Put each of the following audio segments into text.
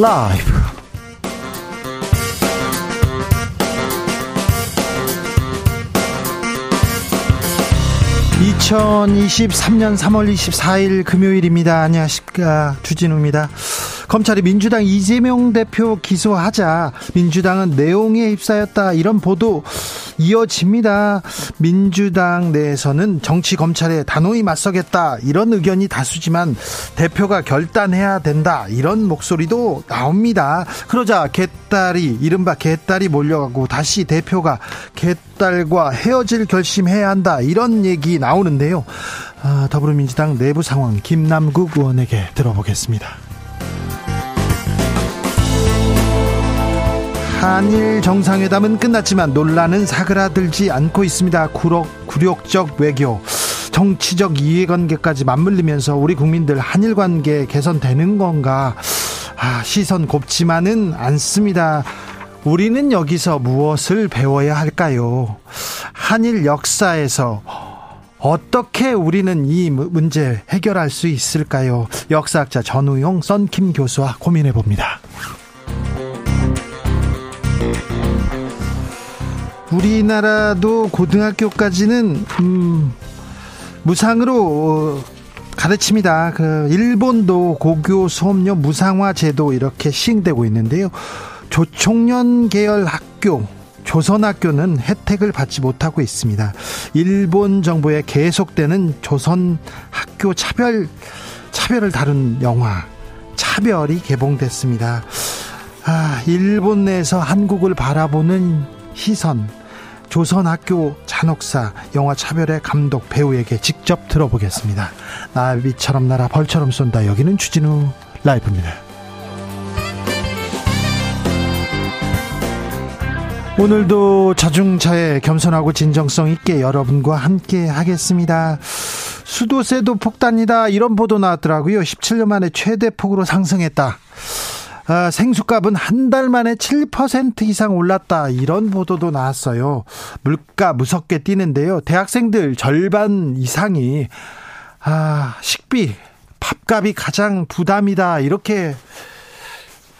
라이브. 2023년 3월 24일 금요일입니다. 안녕하십니까. 주진우입니다. 검찰이 민주당 이재명 대표 기소하자 민주당은 내용에 휩싸였다 이런 보도 이어집니다. 민주당 내에서는 정치 검찰에 단호히 맞서겠다 이런 의견이 다수지만 대표가 결단해야 된다 이런 목소리도 나옵니다. 그러자 개딸이 이른바 개딸이 몰려가고 다시 대표가 개딸과 헤어질 결심해야 한다 이런 얘기 나오는데요. 아, 더불어민주당 내부 상황 김남국 의원에게 들어보겠습니다. 한일 정상회담은 끝났지만 논란은 사그라들지 않고 있습니다. 굴욕, 굴욕적 외교, 정치적 이해관계까지 맞물리면서 우리 국민들 한일 관계 개선되는 건가? 아, 시선 곱지만은 않습니다. 우리는 여기서 무엇을 배워야 할까요? 한일 역사에서 어떻게 우리는 이 문제 해결할 수 있을까요? 역사학자 전우용 썬킴 교수와 고민해 봅니다. 우리나라도 고등학교까지는 음, 무상으로 가르칩니다. 그 일본도 고교 수업료 무상화 제도 이렇게 시행되고 있는데요. 조총련 계열 학교 조선학교는 혜택을 받지 못하고 있습니다. 일본 정부의 계속되는 조선 학교 차별 차별을 다룬 영화 차별이 개봉됐습니다. 아, 일본 내에서 한국을 바라보는 시선 조선학교 잔혹사 영화 차별의 감독 배우에게 직접 들어보겠습니다. 나비처럼 날아 벌처럼 쏜다. 여기는 주진우 라이브입니다. 오늘도 자중차에 겸손하고 진정성 있게 여러분과 함께 하겠습니다. 수도세도 폭탄이다 이런 보도 나왔더라고요. 17년 만에 최대 폭으로 상승했다. 아, 생수값은 한 달 만에 7% 이상 올랐다. 이런 보도도 나왔어요. 물가 무섭게 뛰는데요. 대학생들 절반 이상이 아, 식비, 밥값이 가장 부담이다. 이렇게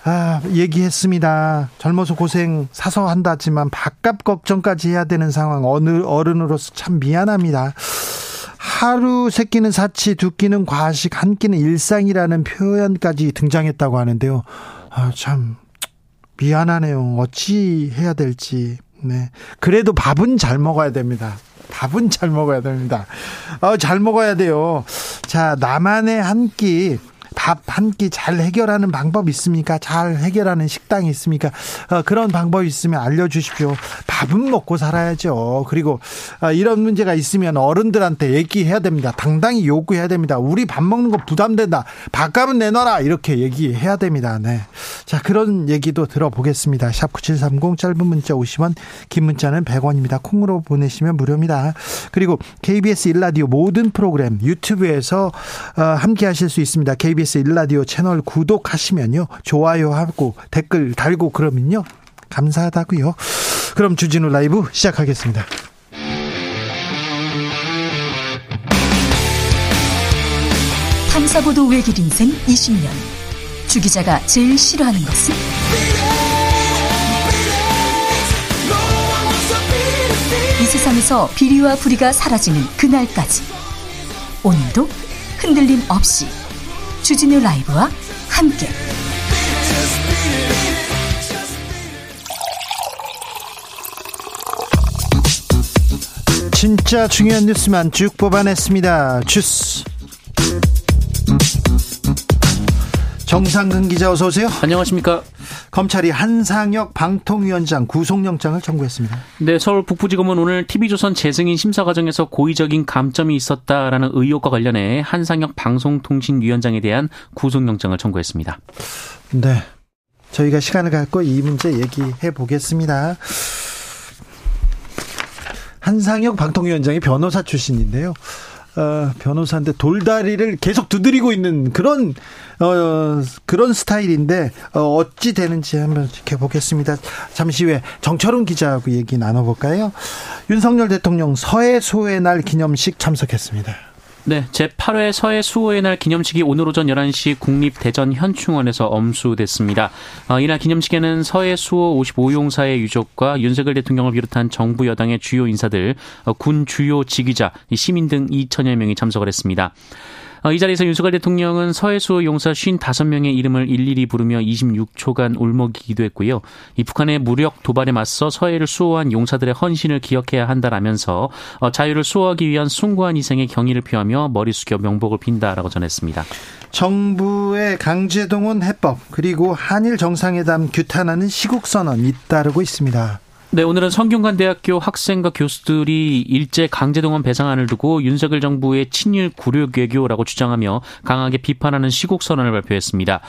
아, 얘기했습니다. 젊어서 고생 사서 한다지만 밥값 걱정까지 해야 되는 상황 어느 어른으로서 참 미안합니다. 하루 세 끼는 사치, 두 끼는 과식, 한 끼는 일상이라는 표현까지 등장했다고 하는데요. 아, 참 미안하네요. 어찌 해야 될지. 네. 그래도 밥은 잘 먹어야 됩니다. 밥은 잘 먹어야 됩니다. 어, 잘 먹어야 돼요. 자, 나만의 한 끼. 밥 한 끼 잘 해결하는 방법 있습니까? 잘 해결하는 식당이 있습니까? 어, 그런 방법이 있으면 알려주십시오. 밥은 먹고 살아야죠. 그리고 어, 이런 문제가 있으면 어른들한테 얘기해야 됩니다. 당당히 요구해야 됩니다. 우리 밥 먹는 거 부담된다. 밥값은 내놔라. 이렇게 얘기해야 됩니다. 네. 자, 그런 얘기도 들어보겠습니다. 샵 9730 짧은 문자 50원, 긴 문자는 100원입니다. 콩으로 보내시면 무료입니다. 그리고 KBS 일라디오 모든 프로그램 유튜브에서 어, 함께 하실 수 있습니다. KBS 일라디오 채널 구독하시면요. 좋아요 하고 댓글 달고 그러면요. 감사하다고요. 그럼 주진우 라이브 시작하겠습니다. 탐사보도 외길 인생 20년. 주 기자가 제일 싫어하는 것은? 이 세상에서 비리와 부리가 사라지는 그날까지. 오늘도 흔들림 없이 주진우 라이브와 함께. 진짜 중요한 뉴스만 쭉 뽑아냈습니다. 주스. 정상근 기자 어서 오세요. 안녕하십니까. 검찰이 한상혁 방통위원장 구속영장을 청구했습니다. 네, 서울 북부지검은 오늘 TV조선 재승인 심사 과정에서 고의적인 감점이 있었다라는 의혹과 관련해 한상혁 방송통신위원장에 대한 구속영장을 청구했습니다. 네. 저희가 시간을 갖고 이 문제 얘기해 보겠습니다. 한상혁 방통위원장이 변호사 출신인데요. 어, 변호사인데 돌다리를 계속 두드리고 있는 그런 어, 그런 스타일인데 어, 어찌 되는지 한번 지켜보겠습니다. 잠시 후에 정철훈 기자하고 얘기 나눠볼까요? 윤석열 대통령 서해 소의 날 기념식 참석했습니다. 네, 제8회 서해 수호의 날 기념식이 오늘 오전 11시 국립대전 현충원에서 엄수됐습니다. 어, 이날 기념식에는 서해 수호 55용사의 유족과 윤석열 대통령을 비롯한 정부 여당의 주요 인사들, 어, 군 주요 지휘자, 시민 등 2천여 명이 참석을 했습니다. 어, 이 자리에서 윤석열 대통령은 서해수 용사 55명의 이름을 일일이 부르며 26초간 울먹이기도 했고요. 이 북한의 무력 도발에 맞서 서해를 수호한 용사들의 헌신을 기억해야 한다라면서 어, 자유를 수호하기 위한 숭고한 희생의 경의를 표하며 머리 숙여 명복을 빈다라고 전했습니다. 정부의 강제 동원 해법 그리고 한일 정상회담 규탄하는 시국 선언 잇따르고 있습니다. 네, 오늘은 성균관대학교 학생과 교수들이 일제 강제동원 배상안을 두고 윤석열 정부의 친일 굴욕 외교라고 주장하며 강하게 비판하는 시국 선언을 발표했습니다.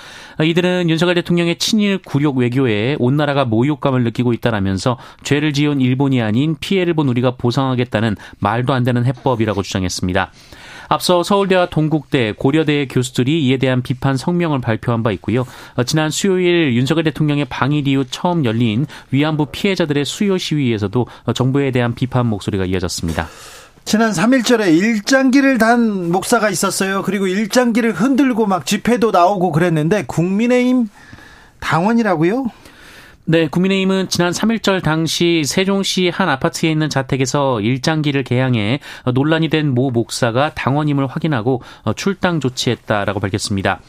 이들은 윤석열 대통령의 친일 굴욕 외교에 온 나라가 모욕감을 느끼고 있다라면서 죄를 지은 일본이 아닌 피해를 본 우리가 보상하겠다는 말도 안 되는 해법이라고 주장했습니다. 앞서 서울대와 동국대, 고려대의 교수들이 이에 대한 비판 성명을 발표한 바 있고요. 어, 지난 수요일 윤석열 대통령의 방일 이후 처음 열린 위안부 피해자들의 수요 시위에서도 어, 정부에 대한 비판 목소리가 이어졌습니다. 지난 3일절에 일장기를 단 목사가 있었어요. 그리고 일장기를 흔들고 막 집회도 나오고 그랬는데 국민의힘 당원이라고요? 네, 국민의힘은 지난 3일절 당시 세종시 한 아파트에 있는 자택에서 일장기를 개항해 논란이 된 모 목사가 당원임을 확인하고 출당 조치했다라고 밝혔습니다.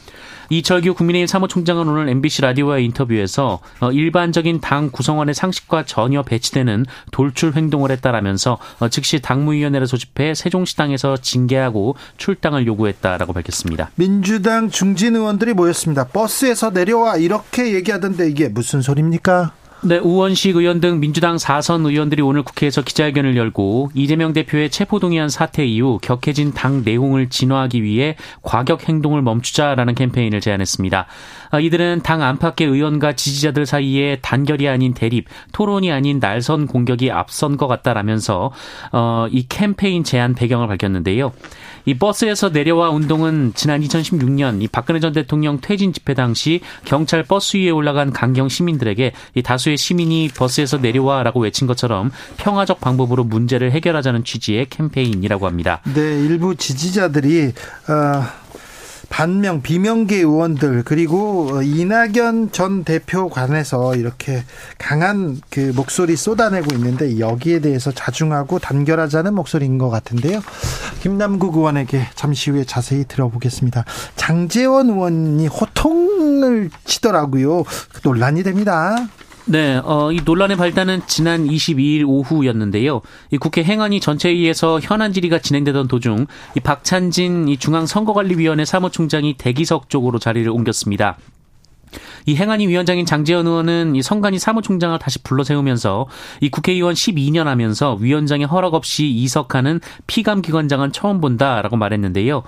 이철규 국민의힘 사무총장은 오늘 MBC 라디오와의 인터뷰에서 어, 일반적인 당 구성원의 상식과 전혀 배치되는 돌출 행동을 했다라면서 어, 즉시 당무위원회를 소집해 세종시당에서 징계하고 출당을 요구했다라고 밝혔습니다. 민주당 중진 의원들이 모였습니다. 버스에서 내려와 이렇게 얘기하던데 이게 무슨 소리입니까? 네, 우원식 의원 등 민주당 4선 의원들이 오늘 국회에서 기자회견을 열고 이재명 대표의 체포동의안 사태 이후 격해진 당 내용을 진화하기 위해 과격 행동을 멈추자라는 캠페인을 제안했습니다. 아, 이들은 당 안팎의 의원과 지지자들 사이에 단결이 아닌 대립, 토론이 아닌 날선 공격이 앞선 것 같다라면서 어, 이 캠페인 제안 배경을 밝혔는데요. 이 버스에서 내려와 운동은 지난 2016년 이 박근혜 전 대통령 퇴진 집회 당시 경찰 버스 위에 올라간 강경 시민들에게 이 다수의 시민이 버스에서 내려와라고 외친 것처럼 평화적 방법으로 문제를 해결하자는 취지의 캠페인이라고 합니다. 네, 일부 지지자들이 어... 반명 비명계 의원들 그리고 이낙연 전 대표 관해서 이렇게 강한 그 목소리 쏟아내고 있는데 여기에 대해서 자중하고 단결하자는 목소리인 것 같은데요. 김남국 의원에게 잠시 후에 자세히 들어보겠습니다. 장재원 의원이 호통을 치더라고요. 논란이 됩니다. 네, 어, 이 논란의 발단은 지난 22일 오후였는데요. 이 국회 행안위 전체회의에서 현안 질의가 진행되던 도중 이 박찬진 이 중앙선거관리위원회 사무총장이 대기석 쪽으로 자리를 옮겼습니다. 이 행안위 위원장인 장재현 의원은 이 성관이 사무총장을 다시 불러 세우면서 이 국회의원 12년 하면서 위원장의 허락 없이 이석하는 피감 기관장은 처음 본다라고 말했는데요.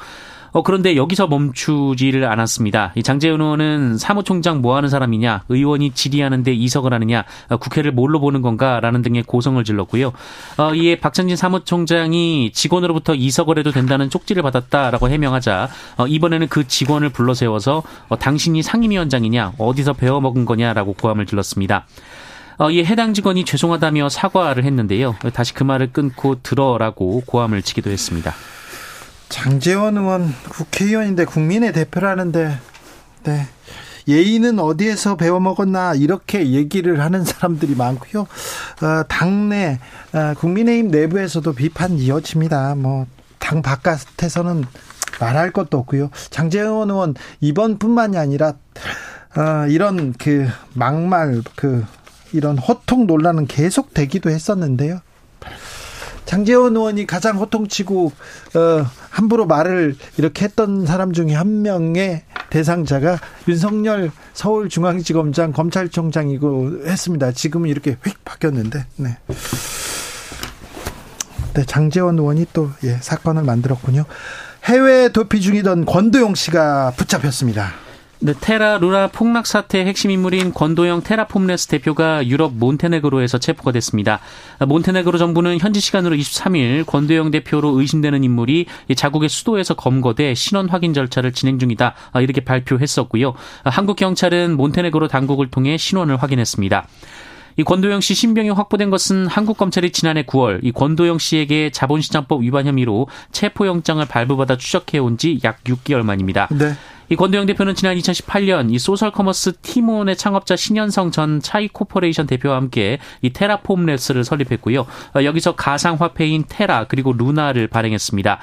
어, 그런데 여기서 멈추지를 않았습니다. 이 장재현 의원은 사무총장 뭐 하는 사람이냐, 의원이 질의하는데 이석을 하느냐, 어, 국회를 뭘로 보는 건가라는 등의 고성을 질렀고요. 어, 이에 박찬진 사무총장이 직원으로부터 이석을 해도 된다는 쪽지를 받았다라고 해명하자 어, 이번에는 그 직원을 불러 세워서 어, 당신이 상임위원장이냐, 어디서 배워 먹은 거냐라고 고함을 질렀습니다. 어, 이에 해당 직원이 죄송하다며 사과를 했는데요. 다시 그 말을 끊고 들어라고 고함을 치기도 했습니다. 장재원 의원 국회의원인데 국민의 대표라는데 네. 예의는 어디에서 배워먹었나 이렇게 얘기를 하는 사람들이 많고요. 어, 당내 어, 국민의힘 내부에서도 비판 이어집니다. 뭐 당 바깥에서는 말할 것도 없고요. 장재원 의원 이번뿐만이 아니라 어, 이런 그 막말 그 이런 호통 논란은 계속 되기도 했었는데요. 장재원 의원이 가장 호통치고 어, 함부로 말을 이렇게 했던 사람 중에 한 명의 대상자가 윤석열 서울중앙지검장 검찰총장이고 했습니다. 지금은 이렇게 휙 바뀌었는데, 네. 네, 장재원 의원이 또 예, 사건을 만들었군요. 해외 도피 중이던 권도용 씨가 붙잡혔습니다. 네, 테라 루나 폭락 사태의 핵심 인물인 권도영 테라폼레스 대표가 유럽 몬테네그로에서 체포가 됐습니다. 몬테네그로 정부는 현지 시간으로 23일 권도영 대표로 의심되는 인물이 자국의 수도에서 검거돼 신원 확인 절차를 진행 중이다 이렇게 발표했었고요. 한국 경찰은 몬테네그로 당국을 통해 신원을 확인했습니다. 이 권도형 씨 신병이 확보된 것은 한국 검찰이 지난해 9월 이 권도형 씨에게 자본시장법 위반 혐의로 체포영장을 발부받아 추적해온 지 약 6개월 만입니다. 네. 이 권도형 대표는 지난 2018년 이 소셜 커머스 티몬의 창업자 신현성 전 차이 코퍼레이션 대표와 함께 이 테라폼 랩스를 설립했고요. 어, 여기서 가상화폐인 테라 그리고 루나를 발행했습니다.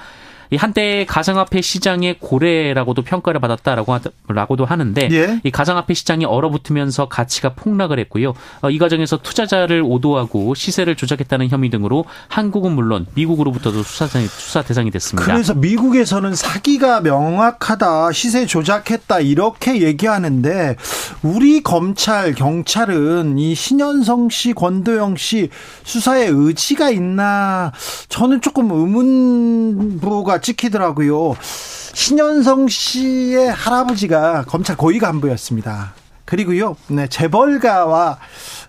이 한때 가상화폐 시장의 고래라고도 평가를 받았다라고 라고도 하는데 예? 이 가상화폐 시장이 얼어붙으면서 가치가 폭락을 했고요. 어, 이 과정에서 투자자를 오도하고 시세를 조작했다는 혐의 등으로 한국은 물론 미국으로부터도 수사, 수사 대상이 됐습니다. 그래서 미국에서는 사기가 명확하다, 시세 조작했다 이렇게 얘기하는데 우리 검찰 경찰은 이 신현성 씨, 권도영 씨 수사에 의지가 있나 저는 조금 의문부가 찍히더라고요. 신현성 씨의 할아버지가 검찰 고위 간부였습니다. 그리고요, 네, 재벌가와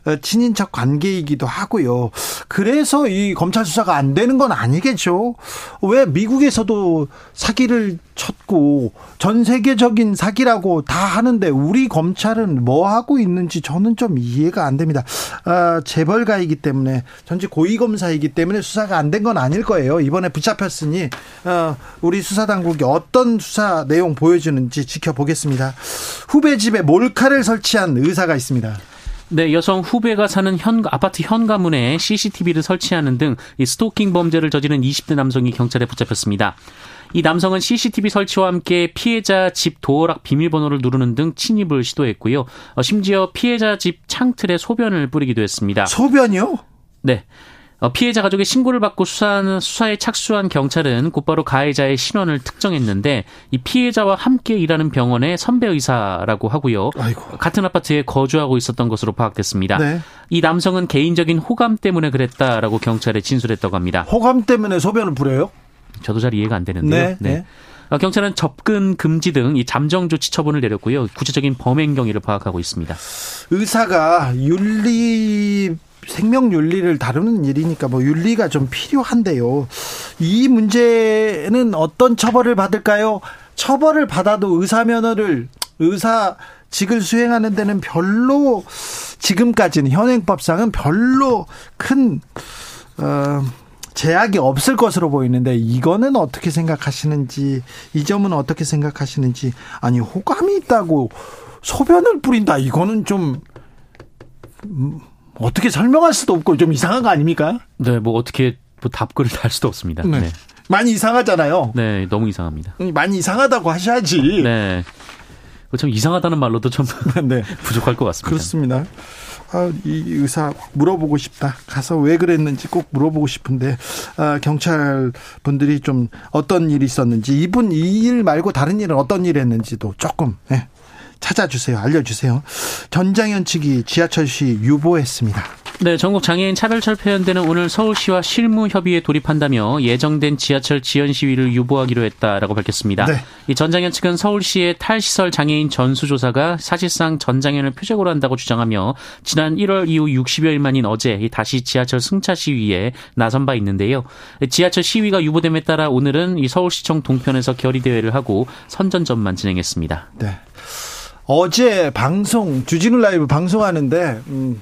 어, 친인척 관계이기도 하고요. 그래서 이 검찰 수사가 안 되는 건 아니겠죠. 왜 미국에서도 사기를 쳤고 전 세계적인 사기라고 다 하는데 우리 검찰은 뭐 하고 있는지 저는 좀 이해가 안 됩니다. 아, 재벌가이기 때문에 전직 고위 검사이기 때문에 수사가 안 된 건 아닐 거예요. 이번에 붙잡혔으니 어, 우리 수사 당국이 어떤 수사 내용 보여주는지 지켜보겠습니다. 후배 집에 몰카를 설치한 의사가 있습니다. 네, 여성 후배가 사는 현 아파트 현관문에 CCTV를 설치하는 등이 스토킹 범죄를 저지른 20대 남성이 경찰에 붙잡혔습니다. 이 남성은 CCTV 설치와 함께 피해자 집 도어락 비밀번호를 누르는 등 침입을 시도했고요. 어, 심지어 피해자 집 창틀에 소변을 뿌리기도 했습니다. 소변이요? 네. 어, 피해자 가족의 신고를 받고 수사하는 수사에 착수한 경찰은 곧바로 가해자의 신원을 특정했는데 이 피해자와 함께 일하는 병원의 선배 의사라고 하고요. 아이고. 같은 아파트에 거주하고 있었던 것으로 파악됐습니다. 네. 이 남성은 개인적인 호감 때문에 그랬다라고 경찰에 진술했다고 합니다. 호감 때문에 소변을 뿌려요? 저도 잘 이해가 안 되는데요. 네. 네. 어, 경찰은 접근 금지 등 이 잠정 조치 처분을 내렸고요. 구체적인 범행 경위를 파악하고 있습니다. 의사가 윤리 생명 윤리를 다루는 일이니까 뭐 윤리가 좀 필요한데요. 이 문제는 어떤 처벌을 받을까요? 처벌을 받아도 의사 면허를 의사 직을 수행하는 데는 별로 지금까지는 현행법상은 별로 큰 어, 제약이 없을 것으로 보이는데 이거는 어떻게 생각하시는지 이 점은 어떻게 생각하시는지 아니 호감이 있다고 소변을 뿌린다 이거는 좀 음, 어떻게 설명할 수도 없고 좀 이상한 거 아닙니까? 네, 뭐 어떻게 뭐 답글을 달 수도 없습니다. 네. 네. 많이 이상하잖아요. 네, 너무 이상합니다. 많이 이상하다고 하셔야지. 네. 참 이상하다는 말로도 좀 네. 부족할 것 같습니다. 그렇습니다. 아, 이 의사 물어보고 싶다. 가서 왜 그랬는지 꼭 물어보고 싶은데 아, 경찰 분들이 좀 어떤 일이 있었는지 이분 이 일 말고 다른 일은 어떤 일 했는지도 조금 네, 찾아주세요. 알려주세요. 전장현 측이 지하철 시 유보했습니다. 네, 전국 장애인 차별철 폐연대는 오늘 서울시와 실무 협의에 돌입한다며 예정된 지하철 지연 시위를 유보하기로 했다라고 밝혔습니다. 네. 이 전장현 측은 서울시의 탈시설 장애인 전수조사가 사실상 전장현을 표적으로 한다고 주장하며 지난 1월 이후 60여일 만인 어제 다시 지하철 승차 시위에 나선 바 있는데요. 지하철 시위가 유보됨에 따라 오늘은 이 서울시청 동편에서 결의 대회를 하고 선전전만 진행했습니다. 네. 어제 방송 주진우 라이브 방송하는데 음,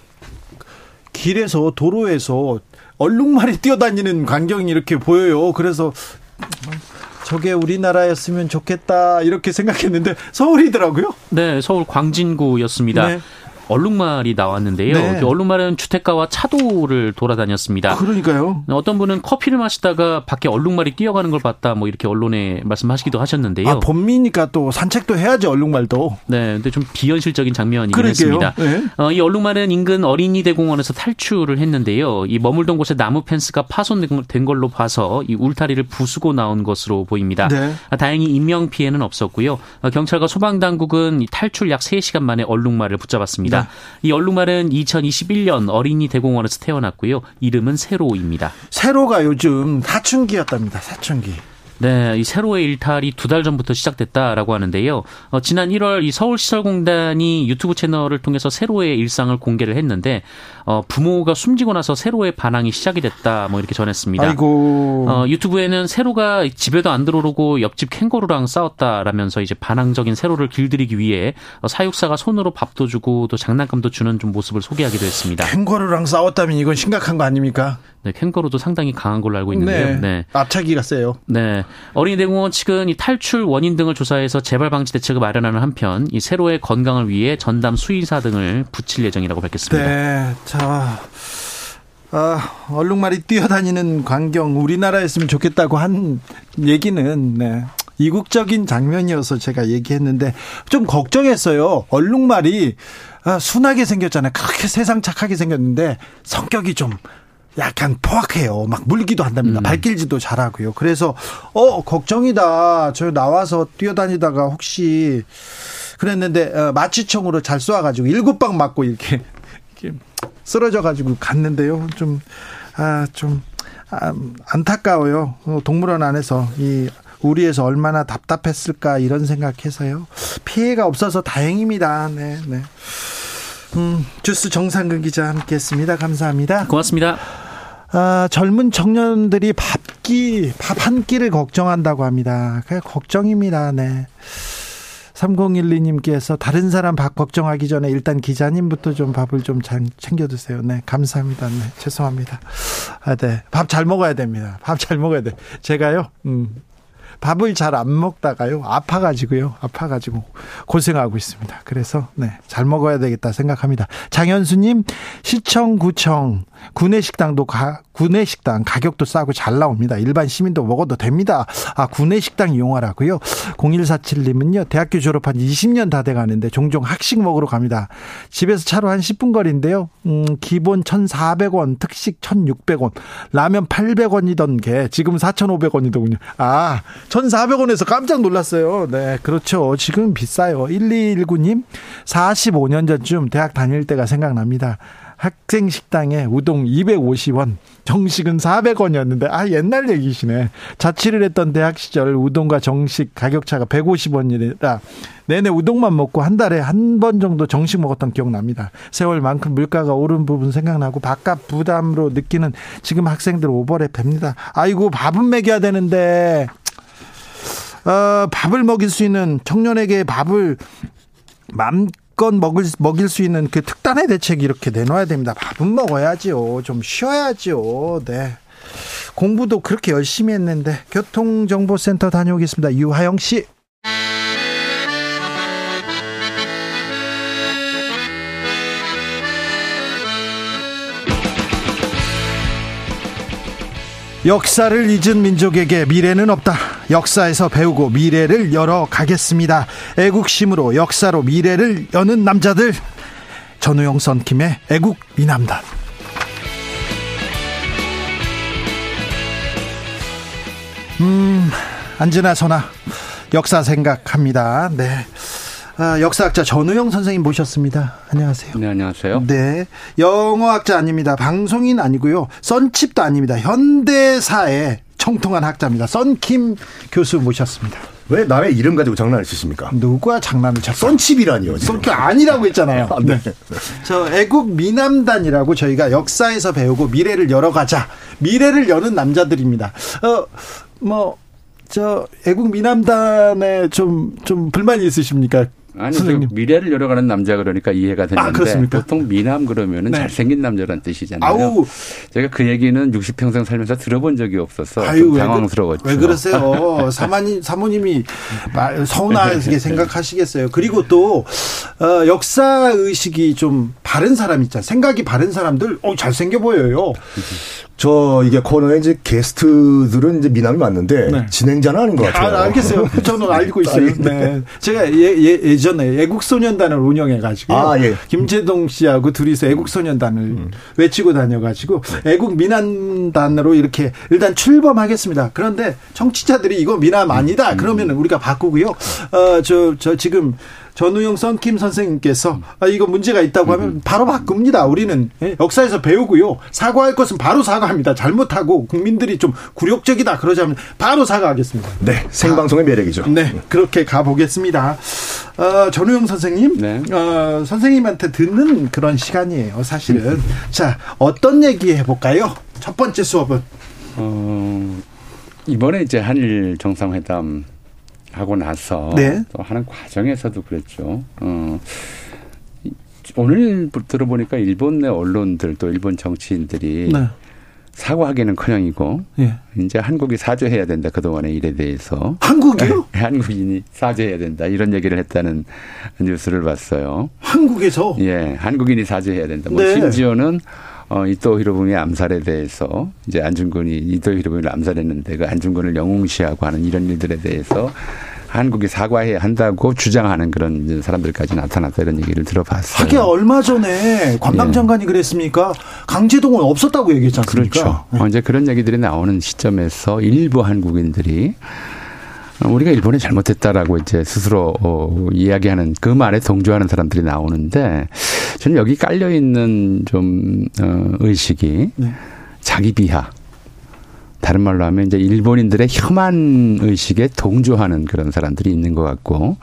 길에서 도로에서 얼룩말이 뛰어다니는 광경이 이렇게 보여요. 그래서 저게 우리나라였으면 좋겠다 이렇게 생각했는데 서울이더라고요. 네, 서울 광진구였습니다. 네. 얼룩말이 나왔는데요. 네. 그 얼룩말은 주택가와 차도를 돌아다녔습니다. 그러니까요. 어떤 분은 커피를 마시다가 밖에 얼룩말이 뛰어가는 걸 봤다. 뭐 이렇게 언론에 말씀하시기도 하셨는데요. 아, 봄이니까 또 산책도 해야지 얼룩말도. 네, 근데 좀 비현실적인 장면이긴 했습니다. 네. 어, 이 얼룩말은 인근 어린이 대공원에서 탈출을 했는데요. 이 머물던 곳에 나무 펜스가 파손된 걸로 봐서 이 울타리를 부수고 나온 것으로 보입니다. 네. 아, 다행히 인명 피해는 없었고요. 어, 경찰과 소방 당국은 탈출 약 3시간 만에 얼룩말을 붙잡았습니다. 있습니다. 네. 이 얼룩말은 2021년 어린이 대공원에서 태어났고요. 이름은 세로입니다. 세로가 요즘 사춘기였답니다. 사춘기. 네, 이 세로의 일탈이 두 달 전부터 시작됐다라고 하는데요. 어, 지난 1월 이 서울시설공단이 유튜브 채널을 통해서 세로의 일상을 공개를 했는데 어, 부모가 숨지고 나서 세로의 반항이 시작이 됐다 뭐 이렇게 전했습니다. 아이고. 어, 유튜브에는 세로가 집에도 안 들어오고 옆집 캥거루랑 싸웠다라면서 이제 반항적인 세로를 길들이기 위해 어, 사육사가 손으로 밥도 주고 또 장난감도 주는 좀 모습을 소개하기도 했습니다. 캥거루랑 싸웠다면 이건 심각한 거 아닙니까? 네, 캥거루도 상당히 강한 걸로 알고 있는데요. 네. 네. 앞차기가 세요. 네. 어린이대공원 측은 이 탈출 원인 등을 조사해서 재발 방지 대책을 마련하는 한편 이 세로의 건강을 위해 전담 수의사 등을 붙일 예정이라고 밝혔습니다. 네. 자. 아, 얼룩말이 뛰어다니는 광경 우리나라였으면 좋겠다고 한 얘기는 네. 이국적인 장면이어서 제가 얘기했는데 좀 걱정했어요. 얼룩말이 아, 순하게 생겼잖아요. 그렇게 세상 착하게 생겼는데 성격이 좀 약간 포악해요. 막 물기도 한답니다. 음. 발길질도 잘하고요. 그래서 어 걱정이다. 저 나와서 뛰어다니다가 혹시 그랬는데 어, 마취총으로 잘 쏘아가지고 일곱 방 맞고 이렇게, 이렇게 쓰러져가지고 갔는데요. 좀 아, 좀 아, 안타까워요. 어, 동물원 안에서 이 우리에서 얼마나 답답했을까 이런 생각해서요. 피해가 없어서 다행입니다. 네, 네. 음, 주스 정상근 기자 함께했습니다. 감사합니다. 고맙습니다. 아, 젊은 청년들이 밥기, 밥 한 끼를 걱정한다고 합니다. 그냥 걱정입니다. 네. 3012님께서 다른 사람 밥 걱정하기 전에 일단 기자님부터 좀 밥을 좀 잘 챙겨 드세요. 네, 감사합니다. 네, 죄송합니다. 아, 네. 밥 잘 먹어야 됩니다. 밥 잘 먹어야 돼. 제가요, 음, 밥을 잘 안 먹다가요, 아파가지고요, 아파가지고 고생하고 있습니다. 그래서, 네, 잘 먹어야 되겠다 생각합니다. 장현수님, 시청, 구청, 구내 식당도 가, 구내 식당 가격도 싸고 잘 나옵니다. 일반 시민도 먹어도 됩니다. 아, 구내 식당 이용하라고요? 0147님은요, 대학교 졸업한 20년 다 돼 가는데 종종 학식 먹으러 갑니다. 집에서 차로 한 10분 거리인데요, 음, 기본 1,400원, 특식 1,600원, 라면 800원이던 게 지금 4,500원이더군요. 아, 1,400원에서 깜짝 놀랐어요. 네, 그렇죠. 지금 비싸요. 1219님, 45년 전쯤 대학 다닐 때가 생각납니다. 학생 식당에 우동 250원, 정식은 400원이었는데 아 옛날 얘기시네. 자취를 했던 대학 시절 우동과 정식 가격 차가 150원이라 내내 우동만 먹고 한 달에 한 번 정도 정식 먹었던 기억 납니다. 세월만큼 물가가 오른 부분 생각나고 밥값 부담으로 느끼는 지금 학생들 오버랩 됩니다. 아이고 밥은 먹여야 되는데 어, 밥을 먹일 수 있는 청년에게 밥을 맘 껏 먹을, 먹일 수 있는 그 특단의 대책 이렇게 내놔야 됩니다. 밥은 먹어야지요. 좀 쉬어야지요. 네. 공부도 그렇게 열심히 했는데 교통정보센터 다녀오겠습니다. 유하영 씨. 역사를 잊은 민족에게 미래는 없다. 역사에서 배우고 미래를 열어 가겠습니다. 애국심으로 역사로 미래를 여는 남자들. 전우영 선킴의 애국 미남단. 음, 안지나 선아 역사 생각합니다. 네. 아, 역사학자 전우영 선생님 모셨습니다. 안녕하세요. 네, 안녕하세요. 네. 영어학자 아닙니다. 방송인 아니고요. 썬칩도 아닙니다. 현대사의 청통한 학자입니다. 썬킴 교수 모셨습니다. 왜 남의 이름 가지고 장난을 치십니까? 누가 장난을 쳤어? 썬칩이라니요. 썬칩 아니라고 했잖아요. 아, 네. 저 애국 미남단이라고 저희가 역사에서 배우고 미래를 열어가자. 미래를 여는 남자들입니다. 어, 뭐, 저 애국 미남단에 좀, 좀 불만이 있으십니까? 아니, 선생님. 그 미래를 열어가는 남자 그러니까 이해가 되는데 아? 보통 미남 그러면은 네. 잘생긴 남자란 뜻이잖아요. 아우. 제가 그 얘기는 60평생 살면서 들어본 적이 없어서 아유, 좀왜 그- 당황스러웠죠. 왜 그러세요? 사모님, 사모님이 말- 서운하게 생각하시겠어요. 그리고 또, 어, 역사 의식이 좀 바른 사람 있잖아요. 생각이 바른 사람들, 어, 잘생겨 보여요. 저 이게 코너에 이제 게스트들은 이제 미남이 맞는데 네. 진행자는 아닌 것 같아요. 아, 알겠어요. 저는 알고 있어요. 아, 예. 네. 제가 예, 예, 예 전에 애국소년단을 운영해가지고. 아, 예. 김재동 씨하고 둘이서 애국소년단을 음. 외치고 다녀가지고 애국 미남단으로 이렇게 일단 출범하겠습니다. 그런데 청취자들이 이거 미남 음. 아니다. 그러면 우리가 바꾸고요. 어, 저, 저 지금 전우영 썬킴 선생님께서 아, 이거 문제가 있다고 하면 바로 바꿉니다. 우리는 예, 역사에서 배우고요. 사과할 것은 바로 사과합니다. 잘못하고 국민들이 좀 굴욕적이다 그러자면 바로 사과하겠습니다. 네, 생방송의 매력이죠. 네, 그렇게 가보겠습니다. 어, 전우영 선생님, 네. 어, 선생님한테 듣는 그런 시간이에요, 사실은. 자, 어떤 얘기 해볼까요? 첫 번째 수업은. 어, 이번에 이제 한일 정상회담 하고 나서 네. 또 하는 과정에서도 그랬죠. 어, 이- 오늘 들어보니까 일본 내 언론들 또 일본 정치인들이 네. 사과하기는커녕이고 예. 이제 한국이 사죄해야 된다 그동안의 일에 대해서 한국이요? 한국인이 사죄해야 된다 이런 얘기를 했다는 뉴스를 봤어요. 한국에서. 예, 한국인이 사죄해야 된다. 뭐 네. 심지어는 어, 이토 히로부미 암살에 대해서 이제 안중근이 이토 히로부미를 암살했는데 그 안중근을 영웅시하고 하는 이런 일들에 대해서 한국이 사과해야 한다고 주장하는 그런 사람들까지 나타났다 이런 얘기를 들어봤어요. 하기야 얼마 전에 관방 예. 장관이 그랬습니까? 강제동원 없었다고 얘기했지 않습니까? 그렇죠. 네. 어, 이제 그런 얘기들이 나오는 시점에서 일부 한국인들이 어, 우리가 일본이 잘못했다라고 이제 스스로 어, 이야기하는 그 말에 동조하는 사람들이 나오는데 저는 여기 깔려 있는 좀 어, 의식이 네. 자기 비하. 다른 말로 하면 이제 일본인들의 혐한 의식에 동조하는 그런 사람들이 있는 것 같고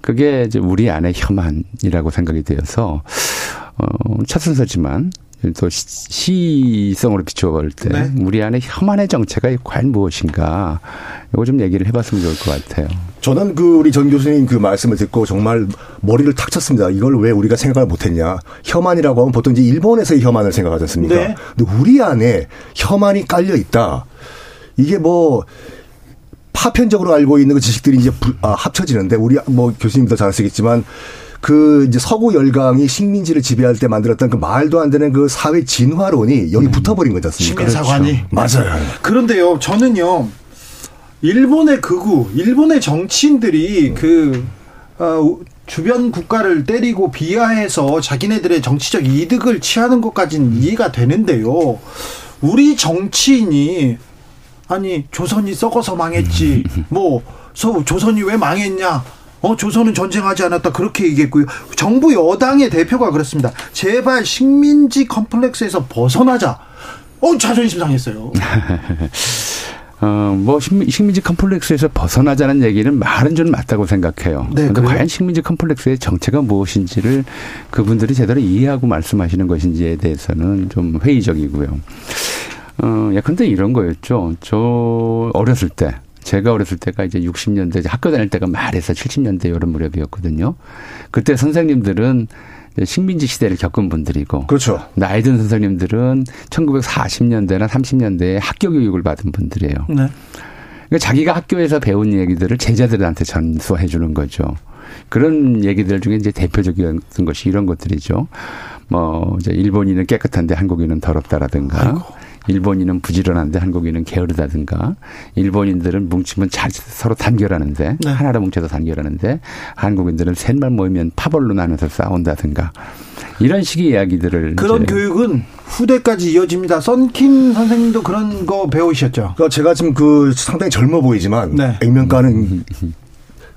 그게 이제 우리 안의 혐한이라고 생각이 되어서 어, 첫 순서지만 또 시- 시성으로 비춰볼 때 네. 우리 안에 혐한의 정체가 과연 무엇인가 이거 좀 얘기를 해봤으면 좋을 것 같아요. 저는 그 우리 전 교수님 그 말씀을 듣고 정말 머리를 탁 쳤습니다. 이걸 왜 우리가 생각을 못했냐. 혐한이라고 하면 보통 이제 일본에서의 혐한을 생각하지 않습니까? 네. 근데 우리 안에 혐한이 깔려 있다. 이게 뭐 파편적으로 알고 있는 그 지식들이 이제 부- 아, 합쳐지는데 우리 뭐 교수님도 잘 아시겠지만 그 이제 서구 열강이 식민지를 지배할 때 만들었던 그 말도 안 되는 그 사회 진화론이 여기 붙어버린 거지 않습니까? 시민사관이. 맞아요. 그런데요, 저는요, 일본의 극우, 일본의 정치인들이 그, 어, 주변 국가를 때리고 비하해서 자기네들의 정치적 이득을 취하는 것까지는 이해가 되는데요. 우리 정치인이, 아니, 조선이 썩어서 망했지, 뭐, 서, 조선이 왜 망했냐, 어, 조선은 전쟁하지 않았다. 그렇게 얘기했고요. 정부 여당의 대표가 그렇습니다. 제발 식민지 컴플렉스에서 벗어나자. 어, 자존심 상했어요. 어, 뭐 식민, 식민지 컴플렉스에서 벗어나자는 얘기는 말은 좀 맞다고 생각해요. 네, 그런데? 과연 식민지 컴플렉스의 정체가 무엇인지를 그분들이 제대로 이해하고 말씀하시는 것인지에 대해서는 좀 회의적이고요. 어, 야, 근데 이런 거였죠. 저 어렸을 때, 제가 어렸을 때가 이제 60년대, 학교 다닐 때가 말해서 70년대 이런 무렵이었거든요. 그때 선생님들은 식민지 시대를 겪은 분들이고, 그렇죠. 나이 든 선생님들은 1940년대나 30년대에 학교 교육을 받은 분들이에요. 네. 그러니까 자기가 학교에서 배운 얘기들을 제자들한테 전수해 주는 거죠. 그런 얘기들 중에 이제 대표적이었던 것이 이런 것들이죠. 뭐 이제 일본인은 깨끗한데 한국인은 더럽다라든가 일본인은 부지런한데 한국인은 게으르다든가 일본인들은 뭉치면 잘 서로 단결하는데 네. 하나로 뭉쳐서 단결하는데 한국인들은 셋만 모이면 파벌로 나눠서 싸운다든가 이런 식의 이야기들을 그런 교육은 후대까지 이어집니다. 썬킴 선생님도 그런 거 배우셨죠? 그러니까 제가 지금 그 상당히 젊어 보이지만 네. 액면가는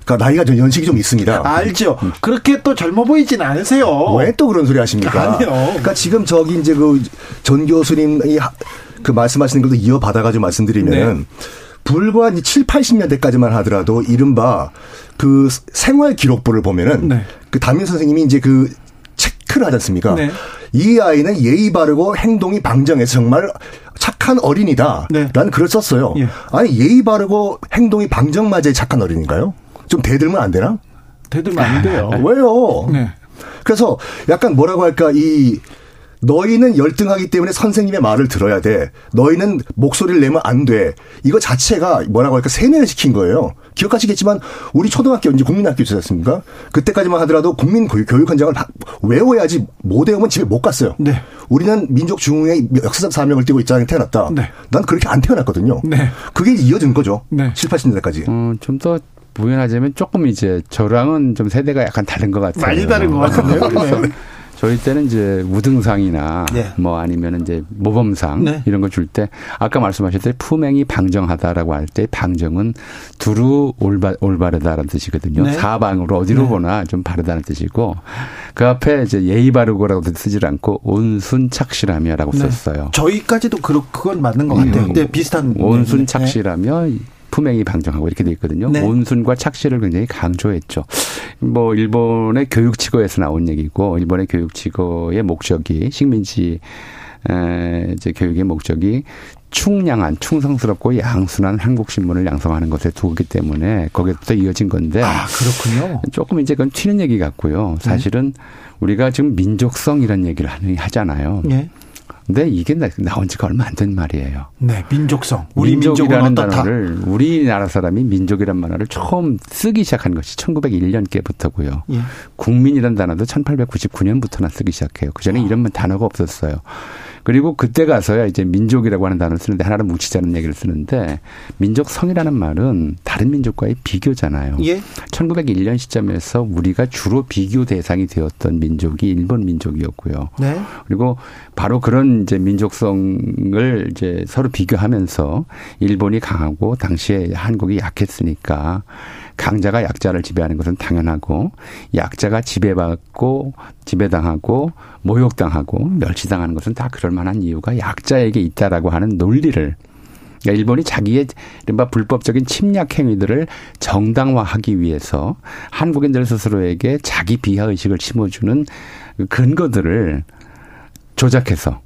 그러니까 나이가 좀 연식이 좀 있습니다. 알죠. 그렇게 또 젊어 보이진 않으세요. 왜 또 그런 소리 하십니까? 아니요. 그러니까 지금 저기 이제 그 전 교수님이 하- 그 말씀하시는 걸도 이어받아가지고 말씀드리면은 네. 불과 이제 7, 80년대까지만 하더라도 이른바 그 생활 기록부를 보면은 네. 그 담임 선생님이 이제 그 체크를 하지 않습니까? 네. 이 아이는 예의 바르고 행동이 방정해서 정말 착한 어린이다. 네. 라는 글을 썼어요. 예. 아니, 예의 바르고 행동이 방정맞아야 착한 어린인가요? 좀 대들면 안 되나? 대들면 안 돼요. 왜요? 네. 그래서 약간 뭐라고 할까 이 너희는 열등하기 때문에 선생님의 말을 들어야 돼. 너희는 목소리를 내면 안 돼. 이거 자체가 뭐라고 할까 세뇌를 시킨 거예요. 기억하시겠지만 우리 초등학교 이제 국민학교 있지 않습니까? 그때까지만 하더라도 국민 교육, 현장을 다 외워야지 못 외우면 집에 못 갔어요. 네. 우리는 민족 중흥의 역사적 사명을 띠고 있자에 태어났다. 네. 난 그렇게 안 태어났거든요. 네. 그게 이어진 거죠. 네. 7, 80년대까지. 어, 좀더 부연하자면 조금 이제 저랑은 좀 세대가 약간 다른 것 같아요. 많이 다른 것 같은데요. 네. 저희 때는 이제 우등상이나 네. 뭐 아니면 이제 모범상 네. 이런 걸줄때 아까 말씀하셨듯이 품행이 방정하다라고 할 때 방정은 두루 올바, 올바르다라는 뜻이거든요. 네. 사방으로 어디로 네. 보나 좀 바르다는 뜻이고 그 앞에 이제 예의 바르고라고 쓰질 않고 온순 착실하며라고 네. 썼어요. 저희까지도 그 그건 맞는 것 같아요. 음. 네, 비슷한 온순 네. 착실하며 품행이 방정하고 이렇게 돼 있거든요. 네. 온순과 착실을 굉장히 강조했죠. 뭐 일본의 교육치고에서 나온 얘기고 일본의 교육치고의 목적이 식민지 에, 이제 교육의 목적이 충량한 충성스럽고 양순한 한국 신문을 양성하는 것에 두기 때문에 거기부터 이어진 건데 아 그렇군요. 조금 이제 그건 튀는 얘기 같고요. 사실은 우리가 지금 민족성이라는 얘기를 하잖아요. 예. 근데 이게 나- 나온 지가 얼마 안 된 말이에요. 네, 민족성. 우리 민족이라는. 단어를 우리나라 사람이 민족이란 말을 처음 쓰기 시작한 것이 1901년께부터고요. 예. 국민이라는 단어도 1899년부터나 쓰기 시작해요. 그 전에 이런 단어가 없었어요. 그리고 그때 가서야 이제 민족이라고 하는 단어를 쓰는데 하나를 뭉치자는 얘기를 쓰는데 민족성이라는 말은 다른 민족과의 비교잖아요. 예. 1901년 시점에서 우리가 주로 비교 대상이 되었던 민족이 일본 민족이었고요. 네. 그리고 바로 그런 이제 민족성을 이제 서로 비교하면서 일본이 강하고 당시에 한국이 약했으니까 강자가 약자를 지배하는 것은 당연하고 약자가 지배받고 지배당하고 모욕당하고 멸치당하는 것은 다 그럴 만한 이유가 약자에게 있다라고 하는 논리를 그러니까 일본이 자기의 이른바 불법적인 침략 행위들을 정당화하기 위해서 한국인들 스스로에게 자기 비하 의식을 심어주는 그 근거들을 조작해서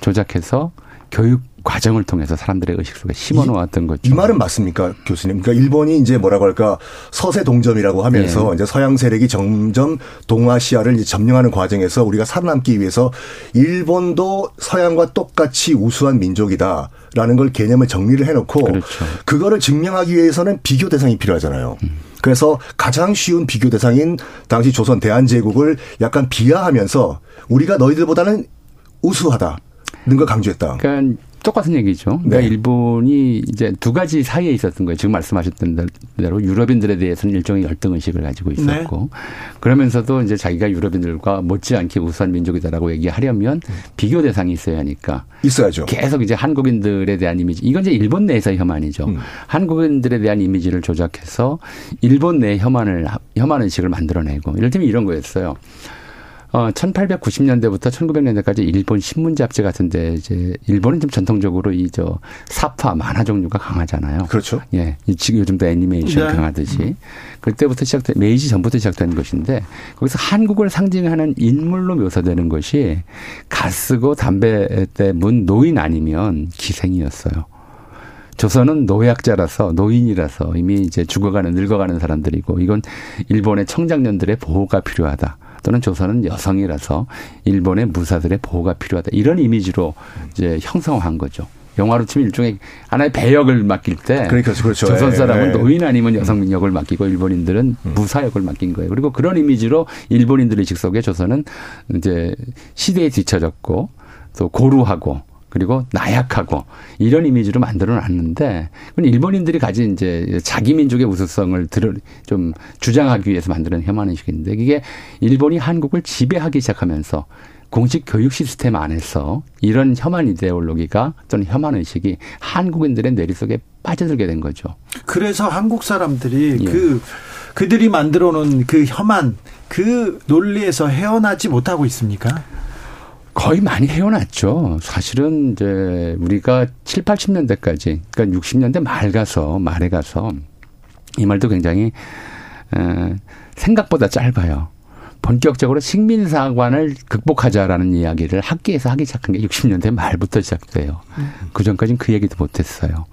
조작해서 교육 과정을 통해서 사람들의 의식 속에 심어 놓았던 거죠. 이 말은 맞습니까, 교수님? 그러니까 일본이 이제 뭐라고 할까 서세 동점이라고 하면서 예. 이제 서양 세력이 점점 동아시아를 점령하는 과정에서 우리가 살아남기 위해서 일본도 서양과 똑같이 우수한 민족이다 라는 걸 개념을 정리를 해놓고 그렇죠. 그거를 증명하기 위해서는 비교 대상이 필요하잖아요. 그래서 가장 쉬운 비교 대상인 당시 조선 대한제국을 약간 비하하면서 우리가 너희들보다는 우수하다 는 걸 강조했다. 그러니까 똑같은 얘기죠. 그러니까 네. 일본이 이제 두 가지 사이에 있었던 거예요. 지금 말씀하셨던 대로 유럽인들에 대해서는 일종의 열등 의식을 가지고 있었고 그러면서도 이제 자기가 유럽인들과 못지않게 우수한 민족이다라고 얘기하려면 비교 대상이 있어야 하니까 있어야죠. 계속 이제 한국인들에 대한 이미지 이건 이제 일본 내에서의 혐한이죠. 음. 한국인들에 대한 이미지를 조작해서 일본 내 혐한을 혐한 의식을 만들어내고 이를테면 이런 거였어요. 어, 1890년대부터 1900년대까지 일본 신문 잡지 같은데 이제 일본은 좀 전통적으로 이 저 사파 만화 종류가 강하잖아요. 그렇죠. 예, 이 지금 요즘도 애니메이션 네. 강하듯이 그때부터 시작된 메이지 전부터 시작된 것인데 거기서 한국을 상징하는 인물로 묘사되는 것이 가 쓰고 담배 때 문 노인 아니면 기생이었어요. 조선은 노약자라서 노인이라서 이미 이제 죽어가는 늙어가는 사람들이고 이건 일본의 청장년들의 보호가 필요하다. 또는 조선은 여성이라서 일본의 무사들의 보호가 필요하다. 이런 이미지로 이제 형성한 거죠. 영화로 치면 일종의 하나의 배역을 맡길 때 그러니까 그렇죠. 조선 예, 사람은 예. 노인 아니면 여성 역을 맡기고 일본인들은 무사 역을 맡긴 거예요. 그리고 그런 이미지로 일본인들의 식 속에 조선은 이제 시대에 뒤처졌고 또 고루하고 그리고 나약하고 이런 이미지로 만들어 놨는데 일본인들이 가진 이제 자기 민족의 우수성을 들을 좀 주장하기 위해서 만드는 혐한 의식인데 이게 일본이 한국을 지배하기 시작하면서 공식 교육 시스템 안에서 이런 혐한 이데올로기가 또는 혐한 의식이 한국인들의 뇌리 속에 빠져들게 된 거죠. 그래서 한국 사람들이 예. 그 그들이 만들어 놓은 그 혐한 그 논리에서 헤어나지 못하고 있습니까? 거의 많이 헤어났죠. 사실은 이제 우리가 7, 80년대까지, 그러니까 60년대 말 가서, 말에 가서 이 말도 굉장히 에, 생각보다 짧아요. 본격적으로 식민사관을 극복하자라는 이야기를 학계에서 하기 시작한 게 60년대 말부터 시작돼요. 그 전까지는 그 얘기도 못했어요.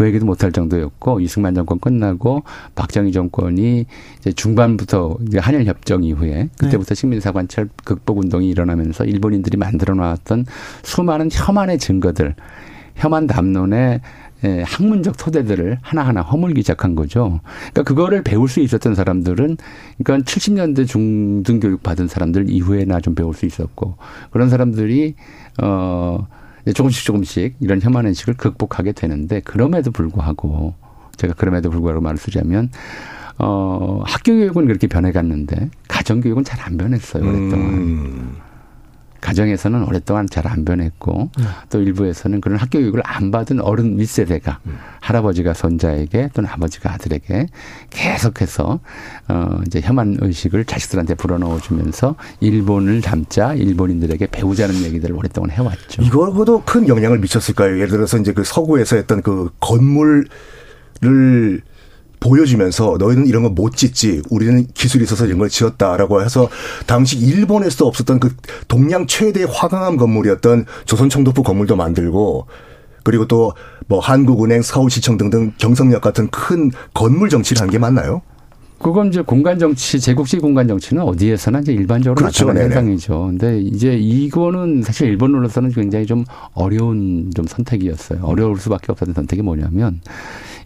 그 얘기도 못할 정도였고 이승만 정권 끝나고 박정희 정권이 이제 중반부터 이제 한일 협정 이후에 그때부터 식민사 관철 극복 운동이 일어나면서 일본인들이 만들어 놨던 수많은 혐한의 증거들, 혐한 담론의 예, 학문적 토대들을 하나하나 허물기 시작한 거죠. 그러니까 그거를 배울 수 있었던 사람들은 그러니까 70년대 중등 교육 받은 사람들 이후에나 좀 배울 수 있었고 그런 사람들이 어 조금씩 조금씩 이런 혐한 의식을 극복하게 되는데 그럼에도 불구하고 제가 그럼에도 불구하고 말을 쓰자면 어 학교 교육은 그렇게 변해갔는데 가정 교육은 잘 안 변했어요, 오랫동안. 음. 가정에서는 오랫동안 잘 안 변했고 네. 또 일부에서는 그런 학교 교육을 안 받은 어른 윗세대가 음. 할아버지가 손자에게 또는 아버지가 아들에게 계속해서 어 이제 혐한 의식을 자식들한테 불어넣어 주면서 일본을 닮자 일본인들에게 배우자는 얘기들을 오랫동안 해왔죠. 이거보다 큰 영향을 미쳤을까요? 예를 들어서 이제 그 서구에서 했던 그 건물을 보여주면서 너희는 이런 거 못 짓지 우리는 기술이 있어서 이런 걸 지었다라고 해서 당시 일본에서도 없었던 그 동양 최대 화강암 건물이었던 조선청도부 건물도 만들고 그리고 또 뭐 한국은행, 서울시청 등등 경성역 같은 큰 건물 정치를 한 게 맞나요? 그건 이제 공간 정치, 제국주의 공간 정치는 어디에서나 이제 일반적으로 그렇죠. 나타나는 네네. 현상이죠. 근데 이제 이거는 사실 일본으로서는 굉장히 좀 어려운 좀 선택이었어요. 어려울 수밖에 없었던 선택이 뭐냐면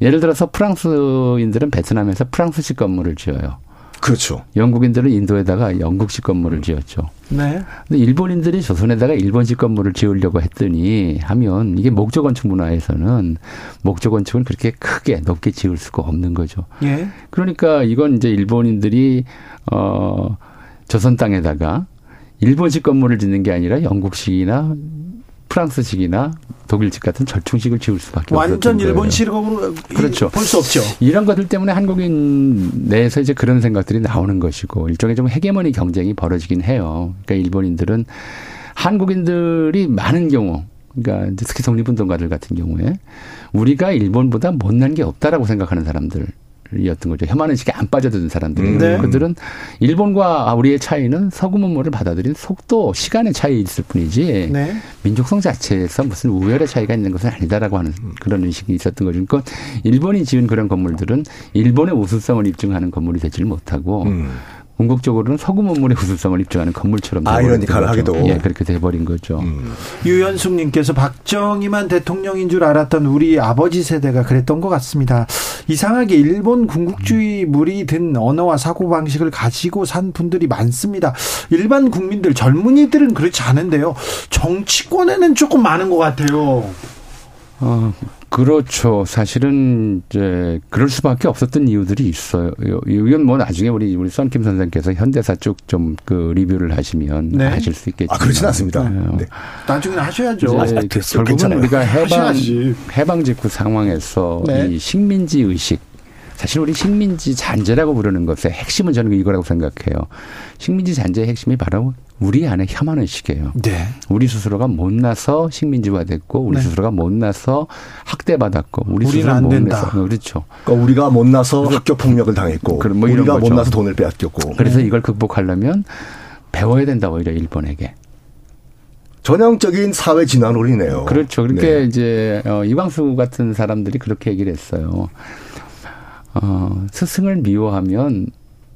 예를 들어서 프랑스인들은 베트남에서 프랑스식 건물을 지어요. 그렇죠. 영국인들은 인도에다가 영국식 건물을 지었죠. 네. 근데 일본인들이 조선에다가 일본식 건물을 지으려고 했더니 하면 이게 목조 건축 문화에서는 목조 건축은 그렇게 크게 높게 지을 수가 없는 거죠. 예. 그러니까 이건 이제 일본인들이 어 조선 땅에다가 일본식 건물을 짓는 게 아니라 영국식이나 프랑스식이나 독일식 같은 절충식을 지을 수밖에 완전 없었던 거예요. 일본식으로 그렇죠. 볼 수 없죠. 이런 것들 때문에 한국인 내에서 이제 그런 생각들이 나오는 것이고 일종의 좀 헤게모니 경쟁이 벌어지긴 해요. 그러니까 일본인들은 한국인들이 많은 경우 그러니까 특히 독립운동가들 같은 경우에 우리가 일본보다 못난 게 없다라고 생각하는 사람들. 이었던 거죠. 혐한 의식에 안 빠져드는 사람들이. 네. 그들은 일본과 우리의 차이는 서구 문물을 받아들인 속도, 시간의 차이 있을 뿐이지 네. 민족성 자체에서 무슨 우열의 차이가 있는 것은 아니다라고 하는 그런 의식이 있었던 거죠. 그러니까 일본이 지은 그런 건물들은 일본의 우수성을 입증하는 건물이 되지를 못하고 음. 궁극적으로는 서구 문물의 우수성을 입증하는 건물처럼 아 이러니컬하게도. 돼버린 거죠. 예, 그렇게 돼버린 거죠. 음. 유현숙님께서 박정희만 대통령인 줄 알았던 우리 아버지 세대가 그랬던 것 같습니다. 이상하게 일본 군국주의 물이 든 언어와 사고 방식을 가지고 산 분들이 많습니다. 일반 국민들 젊은이들은 그렇지 않은데요. 정치권에는 조금 많은 것 같아요. 어, 그렇죠. 사실은 이제 그럴 수밖에 없었던 이유들이 있어요. 이건 뭐 나중에 우리 우리 썬킴 선생께서 현대사 쭉좀그 리뷰를 하시면 네. 아실 수 있겠지만. 아 그렇진 않습니다. 네. 네. 나중에 하셔야죠. 아. 결국은 괜찮아요. 우리가 해방 하셔야지. 해방 직후 상황에서 네. 이 식민지 의식 사실 우리 식민지 잔재라고 부르는 것의 핵심은 저는 이거라고 생각해요. 식민지 잔재의 핵심이 바로 우리 안에 혐한 의식이에요. 네. 우리 스스로가 못나서 식민지화됐고 우리 네. 스스로가 못나서 학대받았고 우리 우리는 스스로 안 된다. 못나서 그렇죠. 그러니까 우리가 못나서 학교 폭력을 당했고 뭐 우리가 거죠. 못나서 돈을 빼앗겼고 그래서 이걸 극복하려면 배워야 된다 오히려 일본에게. 전형적인 사회 진화론이네요. 그렇죠. 그렇게 네. 이제 어, 이광수 같은 사람들이 그렇게 얘기를 했어요. 어, 스승을 미워하면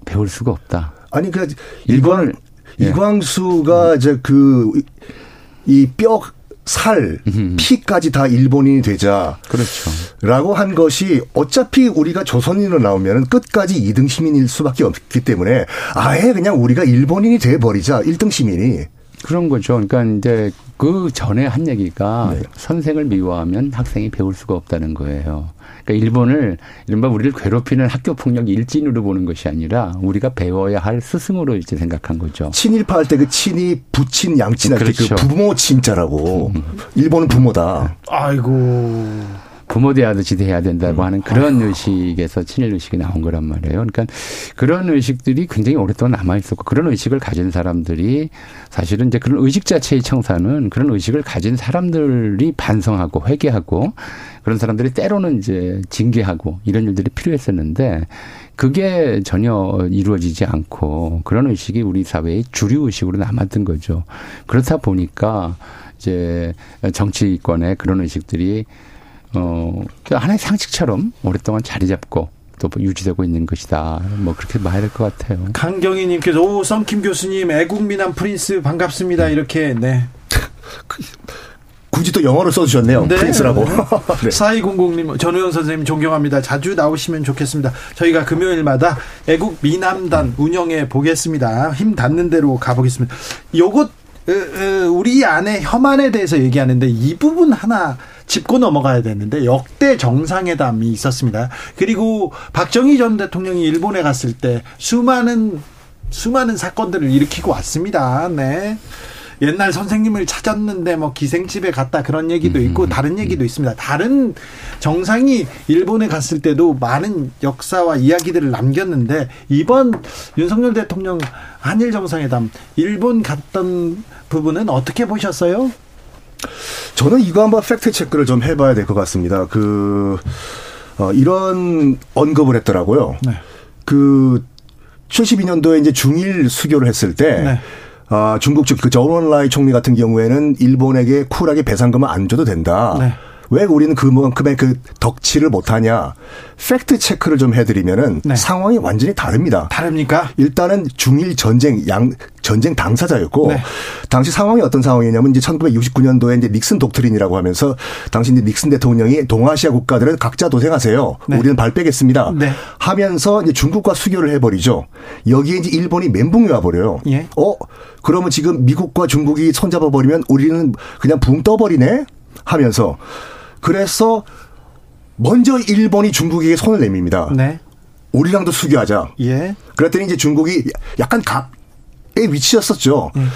배울 수가 없다. 아니 그 일본을 예. 이광수가 이제 그이 뼈, 살, 피까지 다 일본인이 되자라고 그렇죠. 한 것이 어차피 우리가 조선인으로 나오면 끝까지 2등 시민일 수밖에 없기 때문에 아예 그냥 우리가 일본인이 돼 버리자 1등 시민이 그런 거죠. 그러니까 이제 그 전에 한 얘기가 네. 선생을 미워하면 학생이 배울 수가 없다는 거예요. 그러니까 일본을 이른바 우리를 괴롭히는 학교 폭력 일진으로 보는 것이 아니라 우리가 배워야 할 스승으로 이제 생각한 거죠. 친일파 할 때 그 친이 부친 양친 할때그 그렇죠. 부모 친자라고 일본은 부모다. 아이고. 부모 대하듯이 대해야 된다고 하는 그런 의식에서 친일 의식이 나온 거란 말이에요. 그러니까 그런 의식들이 굉장히 오랫동안 남아 있었고 그런 의식을 가진 사람들이 사실은 이제 그런 의식 자체의 청사는 그런 의식을 가진 사람들이 반성하고 회개하고 그런 사람들이 때로는 이제 징계하고 이런 일들이 필요했었는데 그게 전혀 이루어지지 않고 그런 의식이 우리 사회의 주류 의식으로 남았던 거죠. 그렇다 보니까 이제 정치권의 그런 의식들이 어, 그 하나의 상식처럼 오랫동안 자리 잡고 또 유지되고 있는 것이다. 뭐 그렇게 봐야 될 것 같아요. 강경희님께서 오 썬킴 교수님 애국미남 프린스 반갑습니다 이렇게 네 굳이 또 영어를 써주셨네요. 네. 프린스라고. 네. 4200님 전우영 선생님 존경합니다 자주 나오시면 좋겠습니다 저희가 금요일마다 애국 미남단 운영해 보겠습니다 힘 닿는 대로 가보겠습니다 요것 으, 으, 우리 안에 혐한에 대해서 얘기하는데 이 부분 하나 짚고 넘어가야 되는데 역대 정상회담이 있었습니다. 그리고 박정희 전 대통령이 일본에 갔을 때 수많은 수많은 사건들을 일으키고 왔습니다. 네. 옛날 선생님을 찾았는데 뭐 기생집에 갔다 그런 얘기도 있고 음. 다른 얘기도 있습니다. 다른 정상이 일본에 갔을 때도 많은 역사와 이야기들을 남겼는데 이번 윤석열 대통령 한일 정상회담 일본 갔던 부분은 어떻게 보셨어요? 저는 이거 한번 팩트 체크를 좀 해봐야 될 것 같습니다. 그, 어, 이런 언급을 했더라고요. 네. 그, 72년도에 이제 중일 수교를 했을 때, 네. 아, 중국 측, 그 저원라이 총리 같은 경우에는 일본에게 쿨하게 배상금을 안 줘도 된다. 네. 왜 우리는 그만큼의 그 덕치를 못하냐. 팩트 체크를 좀 해드리면은 네. 상황이 완전히 다릅니다. 다릅니까? 일단은 중일 전쟁 양 전쟁 당사자였고 네. 당시 상황이 어떤 상황이냐면 이제 1969년도에 이제 닉슨 독트린이라고 하면서 당시 이제 닉슨 대통령이 동아시아 국가들은 각자 도생하세요. 네. 우리는 발 빼겠습니다. 네. 하면서 이제 중국과 수교를 해버리죠. 여기에 이제 일본이 멘붕이 와버려요. 예. 어 그러면 지금 미국과 중국이 손잡아 버리면 우리는 그냥 붕 떠버리네 하면서 그래서 먼저 일본이 중국에게 손을 내밉니다. 네. 우리랑도 수교하자. 예. 그랬더니 이제 중국이 약간 각의 위치였었죠. 음.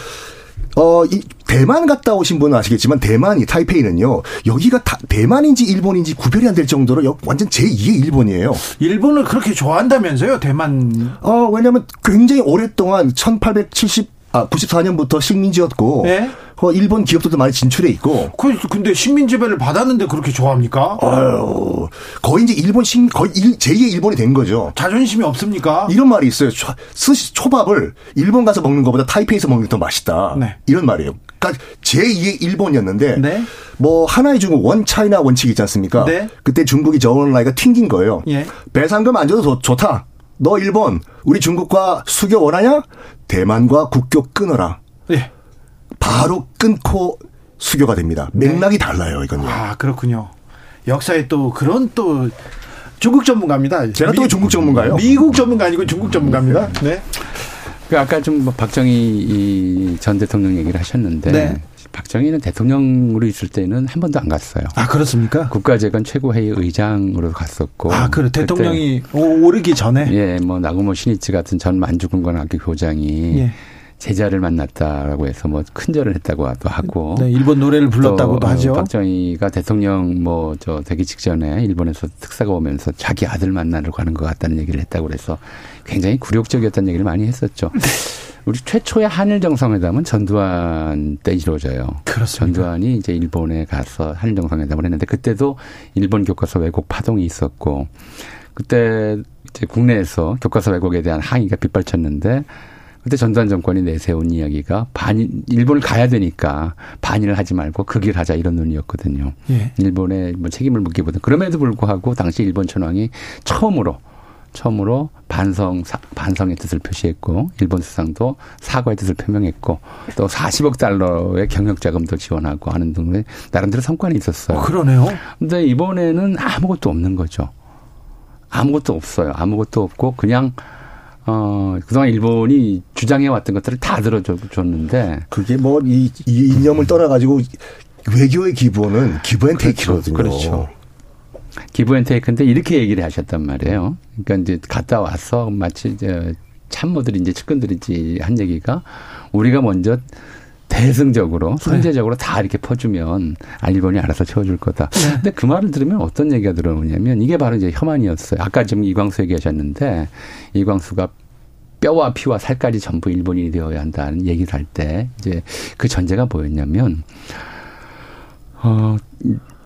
어, 이 대만 갔다 오신 분은 아시겠지만 대만이 타이페이는요. 여기가 다, 대만인지 일본인지 구별이 안 될 정도로 여- 완전 제2의 일본이에요. 일본을 그렇게 좋아한다면서요, 대만. 어, 왜냐면 굉장히 오랫동안 1870 아, 94년부터 식민지였고 네. 어, 일본 기업들도 많이 진출해 있고 그 근데 식민 지배를 받았는데 그렇게 좋아합니까? 아유, 거의 이제 일본 식 거의 일, 제2의 일본이 된 거죠. 자존심이 없습니까? 이런 말이 있어요. 초, 스시 초밥을 일본 가서 먹는 것보다 타이페이에서 먹는 게 더 맛있다. 네. 이런 말이에요. 그러니까 제2의 일본이었는데 네. 뭐 하나의 중국 원 차이나 원칙 있지 않습니까? 네. 그때 중국이 저원라이가 튕긴 거예요. 예. 배상금 안 줘도 좋, 좋다. 너 일본 우리 중국과 수교 원하냐? 대만과 국교 끊어라. 예. 바로 끊고 수교가 됩니다. 맥락이 달라요, 이건요. 아, 그렇군요. 역사에 또 그런 또 중국 전문가입니다. 제가 또 중국 전문가예요? 미국 전문가 아니고 중국 전문가입니다. 네. 그 아까 좀뭐 박정희 전 대통령 얘기를 하셨는데 네. 박정희는 대통령으로 있을 때는 한 번도 안 갔어요. 아, 그렇습니까? 국가재건 최고회의 의장으로 갔었고. 아, 그래. 대통령이 오- 오르기 전에. 예, 뭐 나고모 신이치 같은 전 만주군관 학교 교장이 예. 제자를 만났다라고 해서 뭐 큰절을 했다고도 하고. 네, 일본 노래를 불렀다고도 또, 어, 하죠. 박정희가 대통령 뭐 저 되기 직전에 일본에서 특사가 오면서 자기 아들 만나러 가는 것 같다는 얘기를 했다고 그래서 굉장히 굴욕적이었다는 얘기를 많이 했었죠. 네. 우리 최초의 한일 정상회담은 전두환 때 이루어져요. 그렇습니다. 전두환이 이제 일본에 가서 한일 정상회담을 했는데 그때도 일본 교과서 왜곡 파동이 있었고 그때 이제 국내에서 교과서 왜곡에 대한 항의가 빗발쳤는데 그때 전두환 정권이 내세운 이야기가 반일 일본을 가야 되니까 반일을 하지 말고 극일 하자 이런 논의였거든요. 예. 일본에 뭐 책임을 묻기보다 그럼에도 불구하고 당시 일본 천황이 처음으로 처음으로 반성 사- 반성의 뜻을 표시했고 일본 수상도 사과의 뜻을 표명했고 또 40억 달러의 경영 자금도 지원하고 하는 등의 나름대로 성과는 있었어요. 어, 그러네요. 근데 이번에는 아무것도 없는 거죠. 아무것도 없어요. 아무것도 없고 그냥 어 그동안 일본이 주장해 왔던 것들을 다 들어줬는데 그게 뭐 이 이념을 떠나가지고 외교의 기본은 기브앤테이크거든요. 그렇죠. 기브앤테이크인데 이렇게 얘기를 하셨단 말이에요. 그러니까 이제 갔다 와서 마치 이제 측근들이 이제 한 얘기가 우리가 먼저 대승적으로 선제적으로 다 이렇게 퍼주면 아, 일본이 알아서 채워줄 거다. 근데 그 말을 들으면 어떤 얘기가 들어오냐면 이게 바로 이제 혐한이었어요. 아까 지금 이광수 얘기하셨는데 이광수가 뼈와 피와 살까지 전부 일본인이 되어야 한다는 얘기를 할 때 이제 그 전제가 뭐였냐면 어,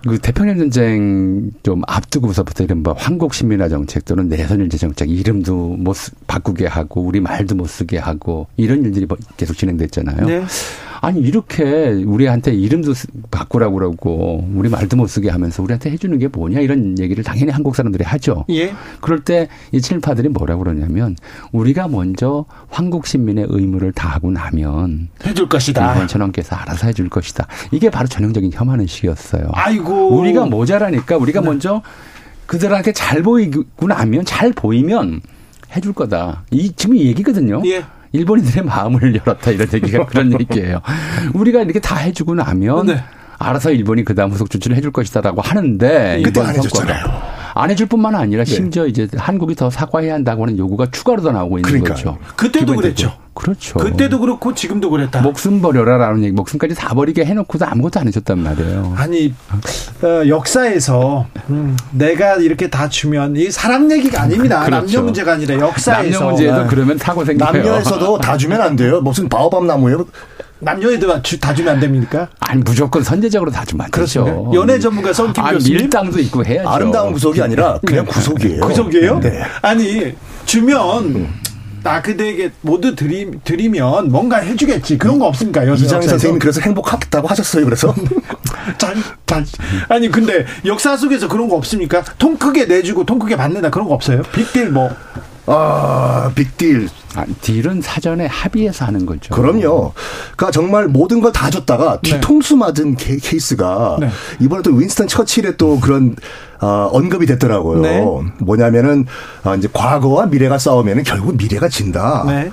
그 태평양 전쟁 좀 앞두고서부터 이런 뭐 한국 신민화 정책 또는 내선 일제 정책 이름도 못 쓰- 바꾸게 하고 우리 말도 못 쓰게 하고 이런 일들이 뭐 계속 진행됐잖아요. 네. 아니 이렇게 우리한테 이름도 쓰- 바꾸라고 그러고 우리 말도 못 쓰게 하면서 우리한테 해주는 게 뭐냐 이런 얘기를 당연히 한국 사람들이 하죠. 예. 그럴 때 이 친일파들이 뭐라고 그러냐면 우리가 먼저 한국 시민의 의무를 다하고 나면 해줄 것이다. 일본 천황께서 알아서 해줄 것이다. 이게 바로 전형적인 혐한의식이었어요. 아이고. 우리가 모자라니까 우리가 네. 먼저 그들한테 잘 보이고 나면 잘 보이면 해줄 거다. 이 지금 이 얘기거든요. 예. 일본인들의 마음을 열었다 이런 얘기가 그런 얘기예요. 우리가 이렇게 다 해주고 나면 네. 알아서 일본이 그다음 후속 조치를 해줄 것이다라고 하는데 그때 안 해줬잖아요. 안 해줄 뿐만 아니라 심지어 이제 한국이 더 사과해야 한다고 하는 요구가 추가로 더 나오고 있는 그러니까요. 거죠. 그때도. 그랬죠. 그렇죠. 그때도 그렇고 지금도 그랬다. 목숨 버려라라는 얘기, 목숨까지 다 버리게 해놓고도 아무것도 안 해줬단 말이에요. 아니 어, 역사에서 음, 내가 이렇게 다 주면 이 사랑 얘기가 아닙니다. 그렇죠. 남녀 문제가 아니라 역사에서 남녀 문제에도 네. 그러면 사고 생겨요. 남녀에서도 다 주면 안 돼요. 무슨 바오밥 나무예요? 남녀에도 주- 다 주면 안 됩니까? 아니 무조건 선제적으로 다 주면 안 되죠. 연애 전문가 썬킴 아, 교수님? 밀당도 있고 해야죠. 아름다운 구속이 아니라 그냥 구속이에요. 구속이에요? 네. 아니 주면 나 그대에게 모두 드리, 드리면 뭔가 해주겠지 그런 거 없습니까? 이장? 선생님이 그래서 행복하다고 하셨어요. 그래서 잘, 잘. 아니 근데 역사 속에서 그런 거 없습니까? 통 크게 내주고 통 크게 받는다 그런 거 없어요? 빅딜 뭐 아 빅딜 아, 딜은 사전에 합의해서 하는 거죠. 그럼요. 그러니까 정말 모든 걸 다 줬다가 뒤통수 맞은 케, 케이스가 네. 이번에 또 윈스턴 처칠의 또 그런 어, 언급이 됐더라고요. 네. 뭐냐면은 아, 이제 과거와 미래가 싸우면은 결국 미래가 진다. 네.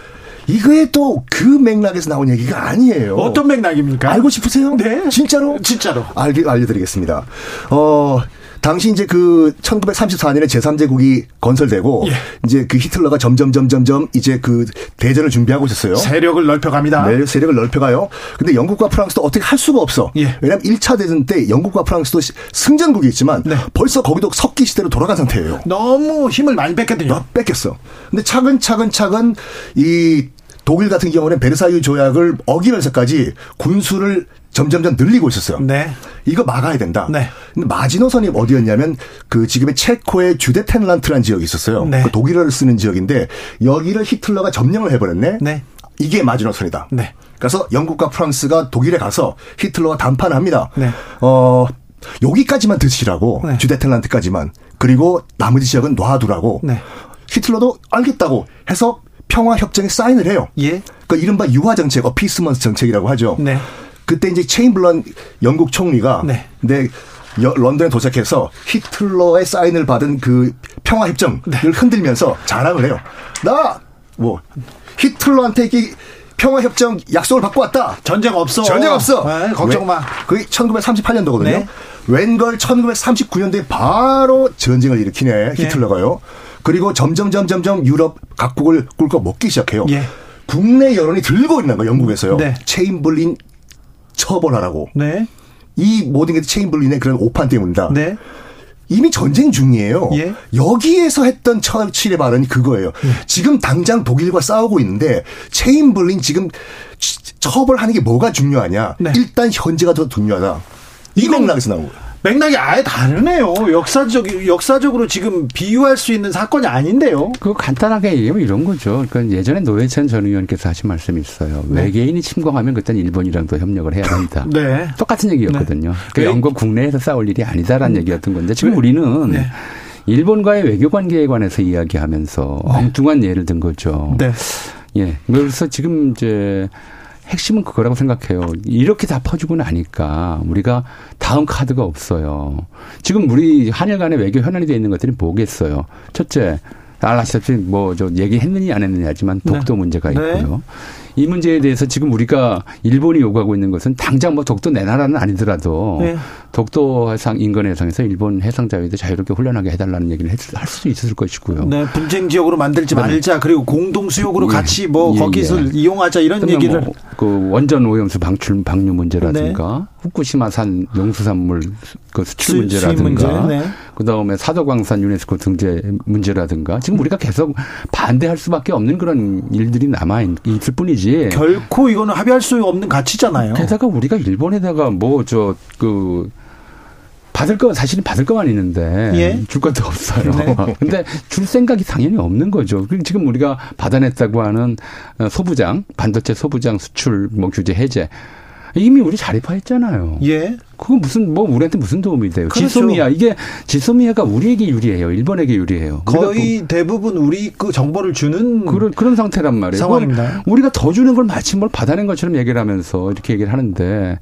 이거에 또 그 맥락에서 나온 얘기가 아니에요. 어떤 맥락입니까? 알고 싶으세요? 네. 진짜로? 진짜로. 알게 알려드리겠습니다. 어. 당시 이제 그 1934년에 제3제국이 건설되고 예. 이제 그 히틀러가 점점 점점점 이제 그 대전을 준비하고 있었어요. 세력을 넓혀갑니다. 네, 세력을 넓혀가요. 근데 영국과 프랑스도 어떻게 할 수가 없어. 예. 왜냐하면 1차 대전 때 영국과 프랑스도 시- 승전국이 있지만 네. 벌써 거기도 석기 시대로 돌아간 상태예요. 너무 힘을 많이 뺐거든요. 너 뺏겼어. 근데 차근차근 차근 이 독일 같은 경우는 베르사유 조약을 어기면서까지 군수를 점점점 늘리고 있었어요. 네. 이거 막아야 된다. 네. 근데 마지노선이 어디였냐면 그 지금의 체코의 주데텐란트라는 지역이 있었어요. 네. 그 독일어를 쓰는 지역인데 여기를 히틀러가 점령을 해버렸네. 네. 이게 마지노선이다. 네. 그래서 영국과 프랑스가 독일에 가서 히틀러와 담판을 합니다. 네. 어, 여기까지만 드시라고 네. 주데텐란트까지만 그리고 나머지 지역은 놔두라고 네. 히틀러도 알겠다고 해서 평화 협정에 사인을 해요. 예. 그 이른바 유화 정책, 어피스먼스 정책이라고 하죠. 네. 그때 이제 체인블런 영국 총리가 네. 네. 여- 런던에 도착해서 히틀러의 사인을 받은 그 평화 협정을 네. 흔들면서 자랑을 해요. 나 뭐 히틀러한테 이 평화 협정 약속을 받고 왔다. 전쟁 없어. 전쟁 없어. 네, 걱정 마. 그게 1938년도거든요. 네. 웬걸 1939년도에 바로 전쟁을 일으키네 히틀러가요. 그리고 점점 점점 점 유럽 각국을 꿀꺽 먹기 시작해요. 예. 국내 여론이 들고 있는 거예요. 영국에서요. 네. 체인블린 처벌하라고. 네. 이 모든 게 체인블린의 그런 오판 때문이다. 네. 이미 전쟁 중이에요. 예. 여기에서 했던 처칠의 발언이 그거예요. 지금 당장 독일과 싸우고 있는데 체인블린 지금 치- 처벌하는 게 뭐가 중요하냐? 네. 일단 현재가 더 중요하다. 이 맥락에서 나온 거예요. 맥락이 아예 다르네요. 역사적 역사적으로 지금 비유할 수 있는 사건이 아닌데요. 그거 간단하게 얘기하면 이런 거죠. 그러니까 예전에 노회찬 전 의원께서 하신 말씀이 있어요. 외계인이 침공하면 그때는 일본이랑도 협력을 해야 한다. 네. 똑같은 얘기였거든요. 그 네. 영국 국내에서 싸울 일이 아니다라는 얘기였던 건데 지금 네. 우리는 네. 일본과의 외교 관계에 관해서 이야기하면서 엉뚱한 예를 든 거죠. 네. 예. 그래서 지금 이제 핵심은 그거라고 생각해요. 이렇게 다 퍼주고 나니까 우리가 다음 카드가 없어요. 지금 우리 한일 간의 외교 현안이 되어 있는 것들이 뭐겠어요. 첫째, 아시다시피 뭐 저 얘기했느냐 안 했느냐 하지만 독도 문제가 네. 있고요. 이 문제에 대해서 지금 우리가 일본이 요구하고 있는 것은 당장 뭐 독도 내 나라는 아니더라도 네. 독도 해상 인근 해상에서 일본 해상 자위대 자유롭게 훈련하게 해달라는 얘기를 했- 할 수도 있을 것이고요. 네, 분쟁 지역으로 만들지 그다음에- 말자. 그리고 공동 수욕으로 예. 같이 뭐 예, 거기서 예. 이용하자 이런 얘기를 뭐, 그 원전 오염수 방출 방류 문제라든가 후쿠시마산 농수산물 그 수출 수- 문제라든가 문제, 네. 그다음에 사도광산 유네스코 등재 문제라든가 지금 우리가 계속 반대할 수밖에 없는 그런 일들이 남아 있- 있을 뿐이지. 결코 이거는 합의할 수 없는 가치잖아요. 게다가 우리가 일본에다가 뭐 저 그 받을 거 사실은 받을 것만 있는데 예. 줄 것도 없어요. 네. 근데 줄 생각이 당연히 없는 거죠. 그리고 지금 우리가 받아냈다고 하는 어, 소부장 반도체 소부장 수출 뭐 규제 해제 이미 우리 자립화했잖아요. 예. 그거 무슨 뭐 우리한테 무슨 도움이 돼요? 그렇죠. 지소미아 이게 지소미아가 우리에게 유리해요. 일본에게 유리해요. 거의 대부분 우리 그 정보를 주는 그런 그런 상태란 말이에요. 상황입니다. 우리가 더 주는 걸 마치 뭘 받아낸 것처럼 얘기를 하면서 이렇게 얘기를 하는데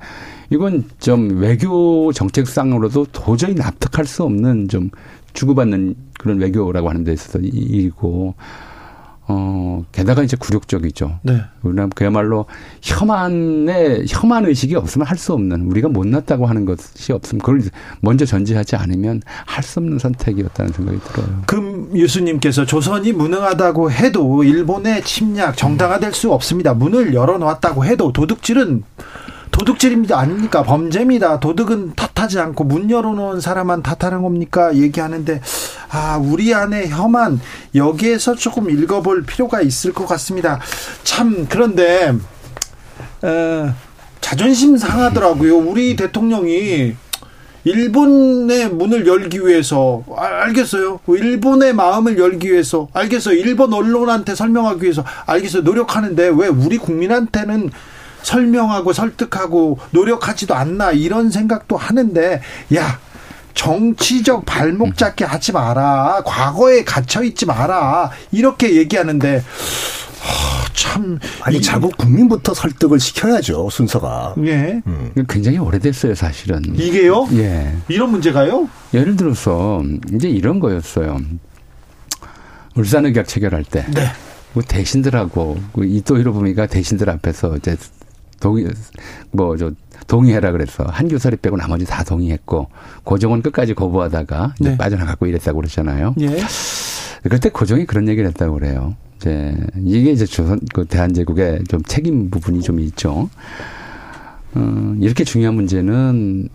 이건 좀 외교 정책상으로도 도저히 납득할 수 없는 좀 주고받는 그런 외교라고 하는 데 있어서 이- 일이고 어, 게다가 이제 굴욕적이죠. 네. 우리는 그야말로 혐한의, 혐한 의식이 없으면 할 수 없는, 우리가 못났다고 하는 것이 없으면 그걸 먼저 전제하지 않으면 할 수 없는 선택이었다는 생각이 들어요. 금 유수님께서 조선이 무능하다고 해도 일본의 침략 정당화될 수 없습니다. 문을 열어놓았다고 해도 도둑질은 도둑질입니다. 아닙니까? 범죄입니다. 도둑은 탓하지 않고 문 열어놓은 사람만 탓하는 겁니까? 얘기하는데, 아, 우리 안에 혐한, 여기에서 조금 읽어볼 필요가 있을 것 같습니다. 참, 그런데, 에, 자존심 상하더라고요. 우리 대통령이 일본의 문을 열기 위해서 아, 알겠어요. 일본의 마음을 열기 위해서 알겠어요. 일본 언론한테 설명하기 위해서 알겠어요. 노력하는데 왜 우리 국민한테는 설명하고 설득하고 노력하지도 않나 이런 생각도 하는데 야 정치적 발목 잡기 하지 마라 과거에 갇혀 있지 마라 이렇게 얘기하는데 참 아니 이- 자국 국민부터 설득을 시켜야죠 순서가. 예 이거 굉장히 오래됐어요, 사실은. 이게요 예. 이런 문제가요 예를 들어서 이제 이런 거였어요. 울산의학 체결할 때. 네그 대신들하고 그 이토 히로부미가 대신들 앞에서 이제 동의 뭐저 동의해라 그래서 한 교사리 빼고 나머지 다 동의했고 고종은 끝까지 거부하다가 이제 네. 빠져나가고 이랬다고 그러잖아요. 예. 그때 고종이 그런 얘기를 했다고 그래요. 이제 이게 이제 조선 그 대한제국의 좀 책임 부분이 좀 있죠. 어, 이렇게 중요한 문제는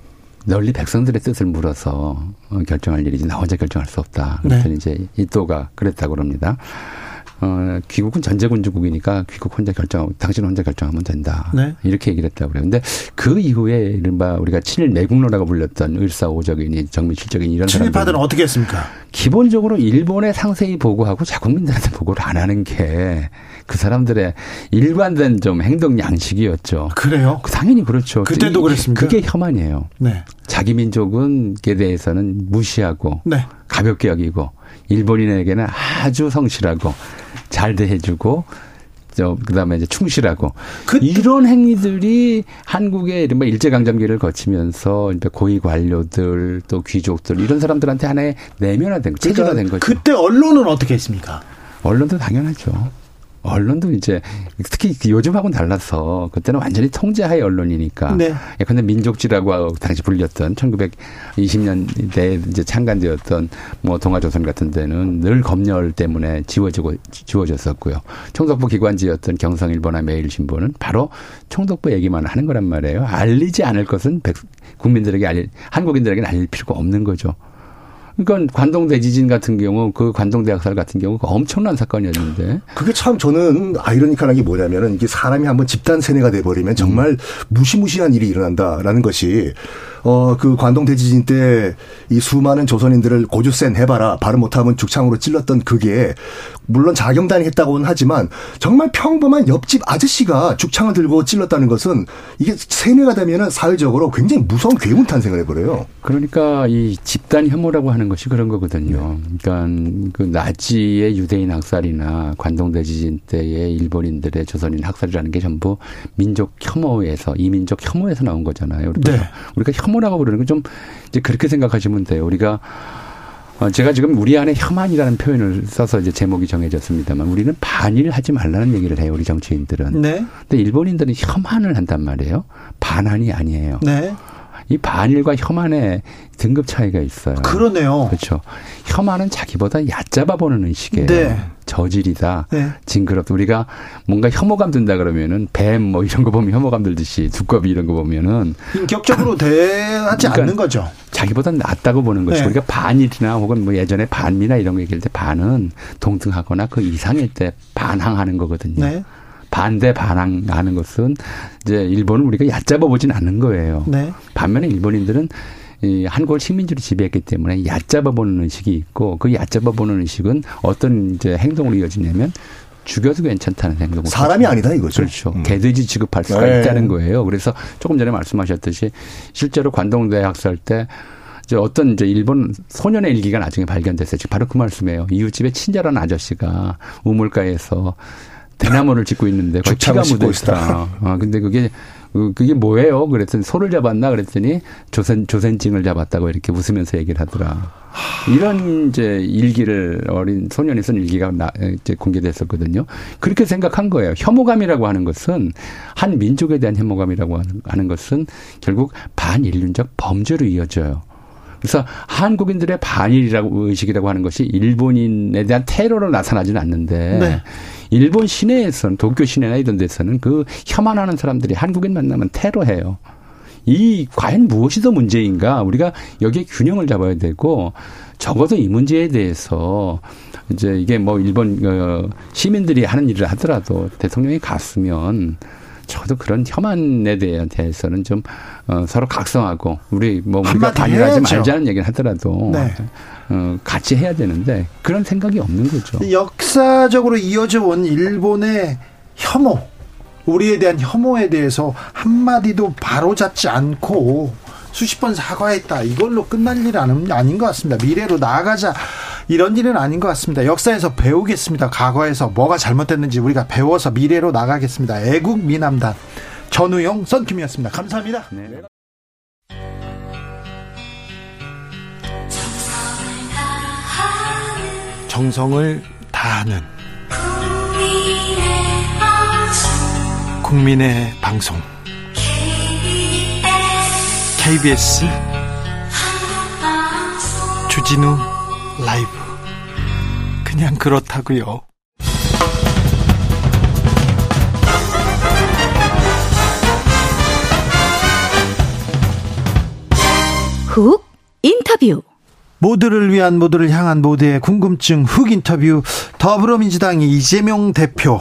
널리 백성들의 뜻을 물어서 어, 결정할 일이지 나 혼자 결정할 수 없다. 네. 그랬더니 이제 이또가 그랬다고 그럽니다. 어, 귀국은 전제군주국이니까 귀국 혼자 결정하고 당신 혼자 결정하면 된다. 네. 이렇게 얘기를 했다고 그래요. 근데 그 이후에 이른바 우리가 친일 매국노라고 불렸던 을사오적이니 정민실적인 이런 친일파들은 어떻게 했습니까? 기본적으로 일본에 상세히 보고하고 자국민들한테 보고를 안 하는 게 그 사람들의 일관된 좀 행동 양식이었죠. 그래요? 당연히 그렇죠. 그때도 이- 그랬습니까? 그게 혐한이에요. 네. 자기 민족은에 대해서는 무시하고 네. 가볍게 여기고 일본인에게는 아주 성실하고 잘 대해주고 저 그다음에 이제 충실하고 그- 이런 행위들이 한국의 이른바 일제강점기를 거치면서 고위 관료들 또 귀족들 이런 사람들한테 하나의 내면화된 거, 체질화된 거죠. 그때 언론은 어떻게 했습니까? 언론도 당연하죠. 언론도 이제 특히 요즘하고는 달라서 그때는 완전히 통제하의 언론이니까. 네. 예컨대 민족지라고 당시 불렸던 1920년대에 이제 창간되었던 뭐 동아조선 같은 데는 늘 검열 때문에 지워지고 지워졌었고요. 총독부 기관지였던 경성일보나 매일신보는 바로 총독부 얘기만 하는 거란 말이에요. 알리지 않을 것은 백- 국민들에게 알 한국인들에게는 알릴 필요가 없는 거죠. 그러니까 관동 대 지진 같은 경우 그 관동 대 학살 같은 경우 그 엄청난 사건이었는데. 그게 참 저는 아이러니컬한 게 뭐냐면은 이게 사람이 한번 집단 세뇌가 돼 버리면 정말 무시무시한 일이 일어난다라는 것이 어 그 관동 대지진 때 이 수많은 조선인들을 고주센 해봐라 발음 못하면 죽창으로 찔렀던 그게 물론 자경단이 했다고는 하지만 정말 평범한 옆집 아저씨가 죽창을 들고 찔렀다는 것은 이게 세뇌가 되면은 사회적으로 굉장히 무서운 괴문 탄생을 해버려요. 그러니까 이 집단 혐오라고 하는 것이 그런 거거든요. 그러니까 그 나치의 유대인 학살이나 관동 대지진 때의 일본인들의 조선인 학살이라는 게 전부 민족 혐오에서 이민족 혐오에서 나온 거잖아요. 우리가, 네. 우리가 혐오 라고 부르는 건 좀 이제 그렇게 생각하시면 돼요. 우리가 어, 제가 지금 우리 안에 혐한이라는 표현을 써서 이제 제목이 정해졌습니다만 우리는 반일 하지 말라는 얘기를 해요. 우리 정치인들은. 네. 근데 일본인들은 혐한을 한단 말이에요. 반한이 아니에요. 네. 이 반일과 혐한의 등급 차이가 있어요. 그러네요. 그렇죠. 혐한은 자기보다 얕잡아 보는 의식이에요. 네. 저질이다. 네. 징그럽다. 우리가 뭔가 혐오감 든다 그러면은 뱀 뭐 이런 거 보면 혐오감 들듯이 두꺼비 이런 거 보면은 인격적으로 대하지 그러니까 않는 거죠. 자기보다 낫다고 보는 것이 네. 우리가 반일이나 혹은 뭐 예전에 반미나 이런 거 얘기할 때 반은 동등하거나 그 이상일 때 반항하는 거거든요. 네. 반대 반항하는 것은 이제 일본은 우리가 얕잡아 보진 않는 거예요. 네. 반면에 일본인들은 이 한국을 식민지로 지배했기 때문에 얕잡아 보는 의식이 있고 그 얕잡아 보는 의식은 어떤 이제 행동으로 이어지냐면 죽여도 괜찮다는 행동을 사람이 하죠. 아니다 이거죠. 그렇죠. 음. 개돼지 취급할 수가 네. 있다는 거예요. 그래서 조금 전에 말씀하셨듯이 실제로 관동대 학살 때 이제 어떤 이제 일본 소년의 일기가 나중에 발견됐어요. 지금 바로 그 말씀이에요. 이웃집에 친절한 아저씨가 우물가에서 대나무를 짓고 있는데 피가 묻어 있다. 아 근데 그게 그- 그게 뭐예요? 그랬더니 소를 잡았나 그랬더니 조선 조센징을 잡았다고 이렇게 웃으면서 얘기를 하더라. 이런 이제 일기를 어린 소년이 쓴 일기가 나, 이제 공개됐었거든요. 그렇게 생각한 거예요. 혐오감이라고 하는 것은 한 민족에 대한 혐오감이라고 하는, 하는 것은 결국 반인륜적 범죄로 이어져요. 그래서 한국인들의 반일이라고 의식이라고 하는 것이 일본인에 대한 테러로 나타나지는 않는데 네. 일본 시내에서는 도쿄 시내나 이런 데서는 그 혐한하는 사람들이 한국인 만나면 테러해요. 이 과연 무엇이 더 문제인가 우리가 여기에 균형을 잡아야 되고 적어도 이 문제에 대해서 이제 이게 뭐 일본 어, 시민들이 하는 일을 하더라도 대통령이 갔으면 적어도 그런 혐한에 대해서는 좀 어, 서로 각성하고 우리 뭐 우리가 반일하지 말자는 얘기를 하더라도 네. 어, 같이 해야 되는데 그런 생각이 없는 거죠. 역사적으로 이어져 온 일본의 혐오, 우리에 대한 혐오에 대해서 한 마디도 바로잡지 않고 수십 번 사과했다. 이걸로 끝날 일은 아닌 것 같습니다. 미래로 나아가자. 이런 일은 아닌 것 같습니다. 역사에서 배우겠습니다. 과거에서 뭐가 잘못됐는지 우리가 배워서 미래로 나가겠습니다. 애국 미남단 전우용 썬킴이었습니다. 감사합니다. 네. 정성을 다하는 국민의 방송 KBS 주진우 라이브. 그냥 그렇다고요. 훅 인터뷰. 모두를 위한 모두를 향한 모두의 궁금증 훅 인터뷰. 더불어민주당이 이재명 대표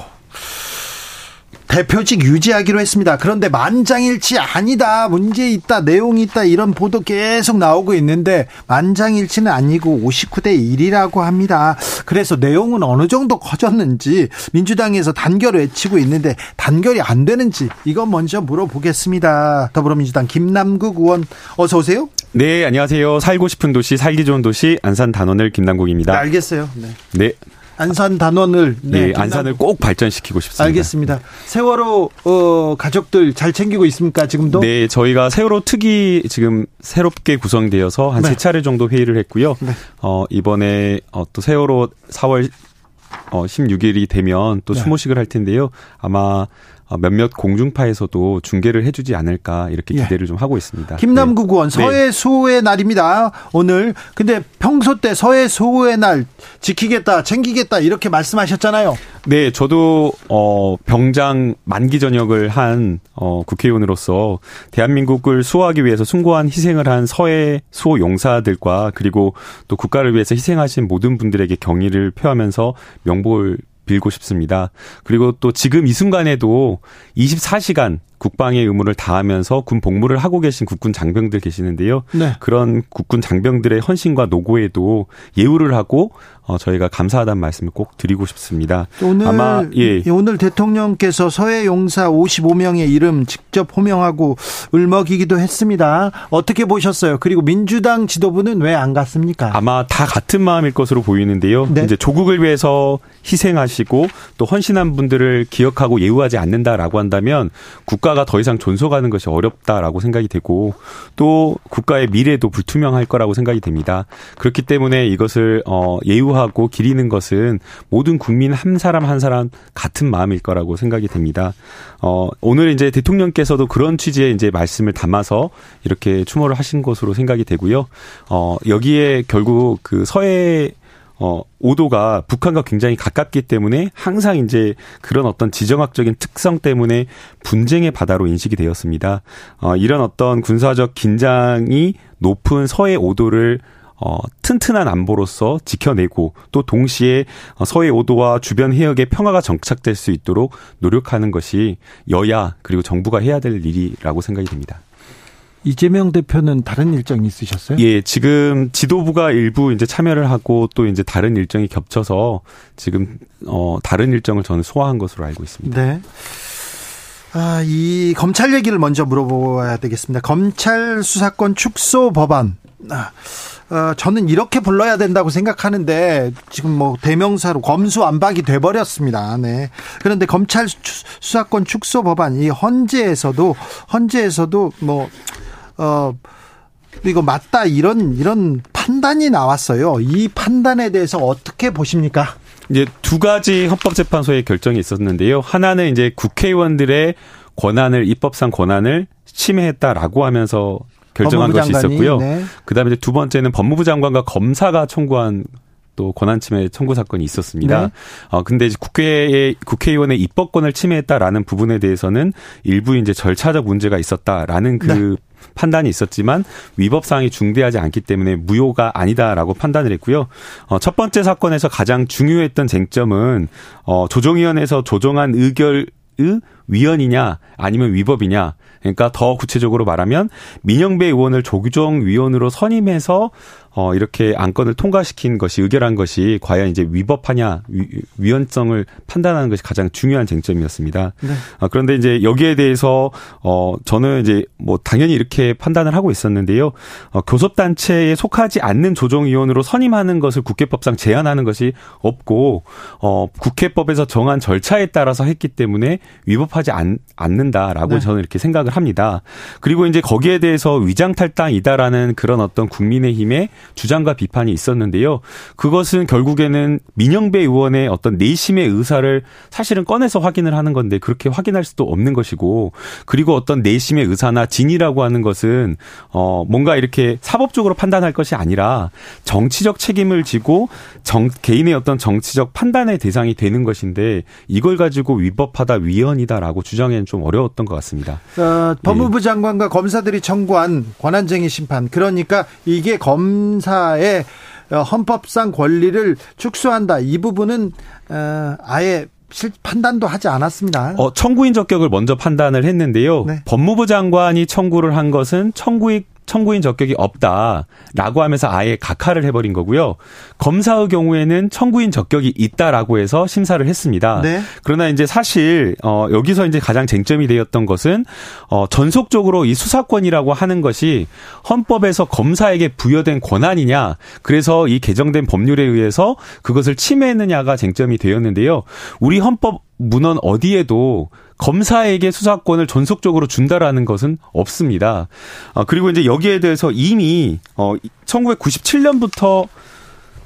대표직 유지하기로 했습니다. 그런데 만장일치 아니다. 문제 있다. 내용이 있다. 이런 보도 계속 나오고 있는데 만장일치는 아니고 59대 1이라고 합니다. 그래서 내용은 어느 정도 커졌는지 민주당에서 단결을 외치고 있는데 단결이 안 되는지 이건 먼저 물어보겠습니다. 더불어민주당 김남국 의원 어서 오세요. 네, 안녕하세요. 살고 싶은 도시, 살기 좋은 도시 안산 단원을 김남국입니다. 네, 알겠어요. 네. 네. 안산 단원을 네, 네 안산을 꼭 발전시키고 싶습니다. 알겠습니다. 세월호 어, 가족들 잘 챙기고 있습니까 지금도? 네, 저희가 세월호 특위 지금 새롭게 구성되어서 한세 네. 차례 정도 회의를 했고요. 네. 어, 이번에 어, 또 세월호 4월 어, 16일이 되면 또 네. 추모식을 할 텐데요. 아마 어, 몇몇 공중파에서도 중계를 해주지 않을까 이렇게 예. 기대를 예. 좀 하고 있습니다. 김남국 네. 의원 네. 서해 수호의 날입니다. 오늘 근데 평소 때 서해 수호의 날 지키겠다, 챙기겠다 이렇게 말씀하셨잖아요. 네, 저도 어 병장 만기 전역을 한 어, 국회의원으로서 대한민국을 수호하기 위해서 숭고한 희생을 한 서해 수호 용사들과 그리고 또 국가를 위해서 희생하신 모든 분들에게 경의를 표하면서 명복을 빌고 싶습니다. 그리고 또 지금 이 순간에도 24시간 국방의 의무를 다하면서 군 복무를 하고 계신 국군 장병들 계시는데요. 네. 그런 국군 장병들의 헌신과 노고에도 예우를 하고 어, 저희가 감사하다는 말씀을 꼭 드리고 싶습니다. 오늘 아마 예. 오늘 대통령께서 서해 용사 55명의 이름 직접 호명하고 울먹이기도 했습니다. 어떻게 보셨어요? 그리고 민주당 지도부는 왜 안 갔습니까? 아마 다 같은 마음일 것으로 보이는데요. 네. 이제 조국을 위해서 희생하시고 또 헌신한 분들을 기억하고 예우하지 않는다라고 한다면 국가가 더 이상 존속하는 것이 어렵다라고 생각이 되고 또 국가의 미래도 불투명할 거라고 생각이 됩니다. 그렇기 때문에 이것을 어 예우 보호하고 기리는 것은 모든 국민 한 사람 한 사람 같은 마음일 거라고 생각이 됩니다. 어, 오늘 이제 대통령께서도 그런 취지의 이제 말씀을 담아서 이렇게 추모를 하신 것으로 생각이 되고요. 어, 여기에 결국 그 서해 어, 오도가 북한과 굉장히 가깝기 때문에 항상 이제 그런 어떤 지정학적인 특성 때문에 분쟁의 바다로 인식이 되었습니다. 어, 이런 어떤 군사적 긴장이 높은 서해 오도를 어, 튼튼한 안보로서 지켜내고 또 동시에 서해 오도와 주변 해역의 평화가 정착될 수 있도록 노력하는 것이 여야 그리고 정부가 해야 될 일이라고 생각이 됩니다. 이재명 대표는 다른 일정이 있으셨어요? 예, 지금 지도부가 일부 이제 참여를 하고 또 이제 다른 일정이 겹쳐서 지금 어 다른 일정을 저는 소화한 것으로 알고 있습니다. 네. 아, 이 검찰 얘기를 먼저 물어봐야 되겠습니다. 검찰 수사권 축소 법안. 아, 어, 저는 이렇게 불러야 된다고 생각하는데 지금 뭐 대명사로 검수안박이 돼버렸습니다. 네. 그런데 검찰 수사권 축소 법안 이 헌재에서도 헌재에서도 뭐 어. 이거 맞다 이런 이런 판단이 나왔어요. 이 판단에 대해서 어떻게 보십니까? 이제 두 가지 헌법재판소의 결정이 있었는데요. 하나는 이제 국회의원들의 권한을 입법상 권한을 침해했다라고 하면서 결정한 것이 장관이, 있었고요. 네. 그다음에 이제 두 번째는 법무부 장관과 검사가 청구한 또 권한 침해 청구 사건이 있었습니다. 네. 어 근데 이제 국회의 국회의원의 입법권을 침해했다라는 부분에 대해서는 일부 이제 절차적 문제가 있었다라는 그 네. 판단이 있었지만 위법 사항이 중대하지 않기 때문에 무효가 아니다라고 판단을 했고요. 어, 첫 번째 사건에서 가장 중요했던 쟁점은 어, 조정위원회에서 조정한 의결의 위헌이냐 아니면 위법이냐. 그러니까 더 구체적으로 말하면 민영배 의원을 조정위원으로 선임해서 어, 이렇게 안건을 통과시킨 것이 의결한 것이 과연 이제 위법하냐 위, 헌성을 판단하는 것이 가장 중요한 쟁점이었습니다. 네. 아, 그런데 이제 여기에 대해서 어 저는 이제 뭐 당연히 이렇게 판단을 하고 있었는데요. 어, 교섭단체에 속하지 않는 조정위원으로 선임하는 것을 국회법상 제한하는 것이 없고 어 국회법에서 정한 절차에 따라서 했기 때문에 위법 하지 않, 않는다라고 네. 저는 이렇게 생각을 합니다. 그리고 이제 거기에 대해서 위장 탈당이다라는 그런 어떤 국민의힘의 주장과 비판이 있었는데요. 그것은 결국에는 민영배 의원의 어떤 내심의 의사를 사실은 꺼내서 확인을 하는 건데 그렇게 확인할 수도 없는 것이고 그리고 어떤 내심의 의사나 진이라고 하는 것은 어 뭔가 이렇게 사법적으로 판단할 것이 아니라 정치적 책임을 지고 정 개인의 어떤 정치적 판단의 대상이 되는 것인데 이걸 가지고 위법하다 위헌이다 라고 주장하기는 좀 어려웠던 것 같습니다. 어, 법무부 장관과 검사들이 청구한 권한쟁의 심판 그러니까 이게 검 검사의 어, 헌법상 권리를 축소한다. 이 부분은 어, 아예 실 판단도 하지 않았습니다. 어, 청구인 적격을 먼저 판단을 했는데요. 네. 법무부 장관이 청구를 한 것은 청구인 청구인 적격이 없다라고 하면서 아예 각하를 해버린 거고요. 검사의 경우에는 청구인 적격이 있다라고 해서 심사를 했습니다. 네. 그러나 이제 사실 어 여기서 이제 가장 쟁점이 되었던 것은 어 전속적으로 이 수사권이라고 하는 것이 헌법에서 검사에게 부여된 권한이냐, 그래서 이 개정된 법률에 의해서 그것을 침해했느냐가 쟁점이 되었는데요. 우리 헌법 문헌 어디에도 검사에게 수사권을 전속적으로 준다라는 것은 없습니다. 아, 그리고 이제 여기에 대해서 이미 어 1997년부터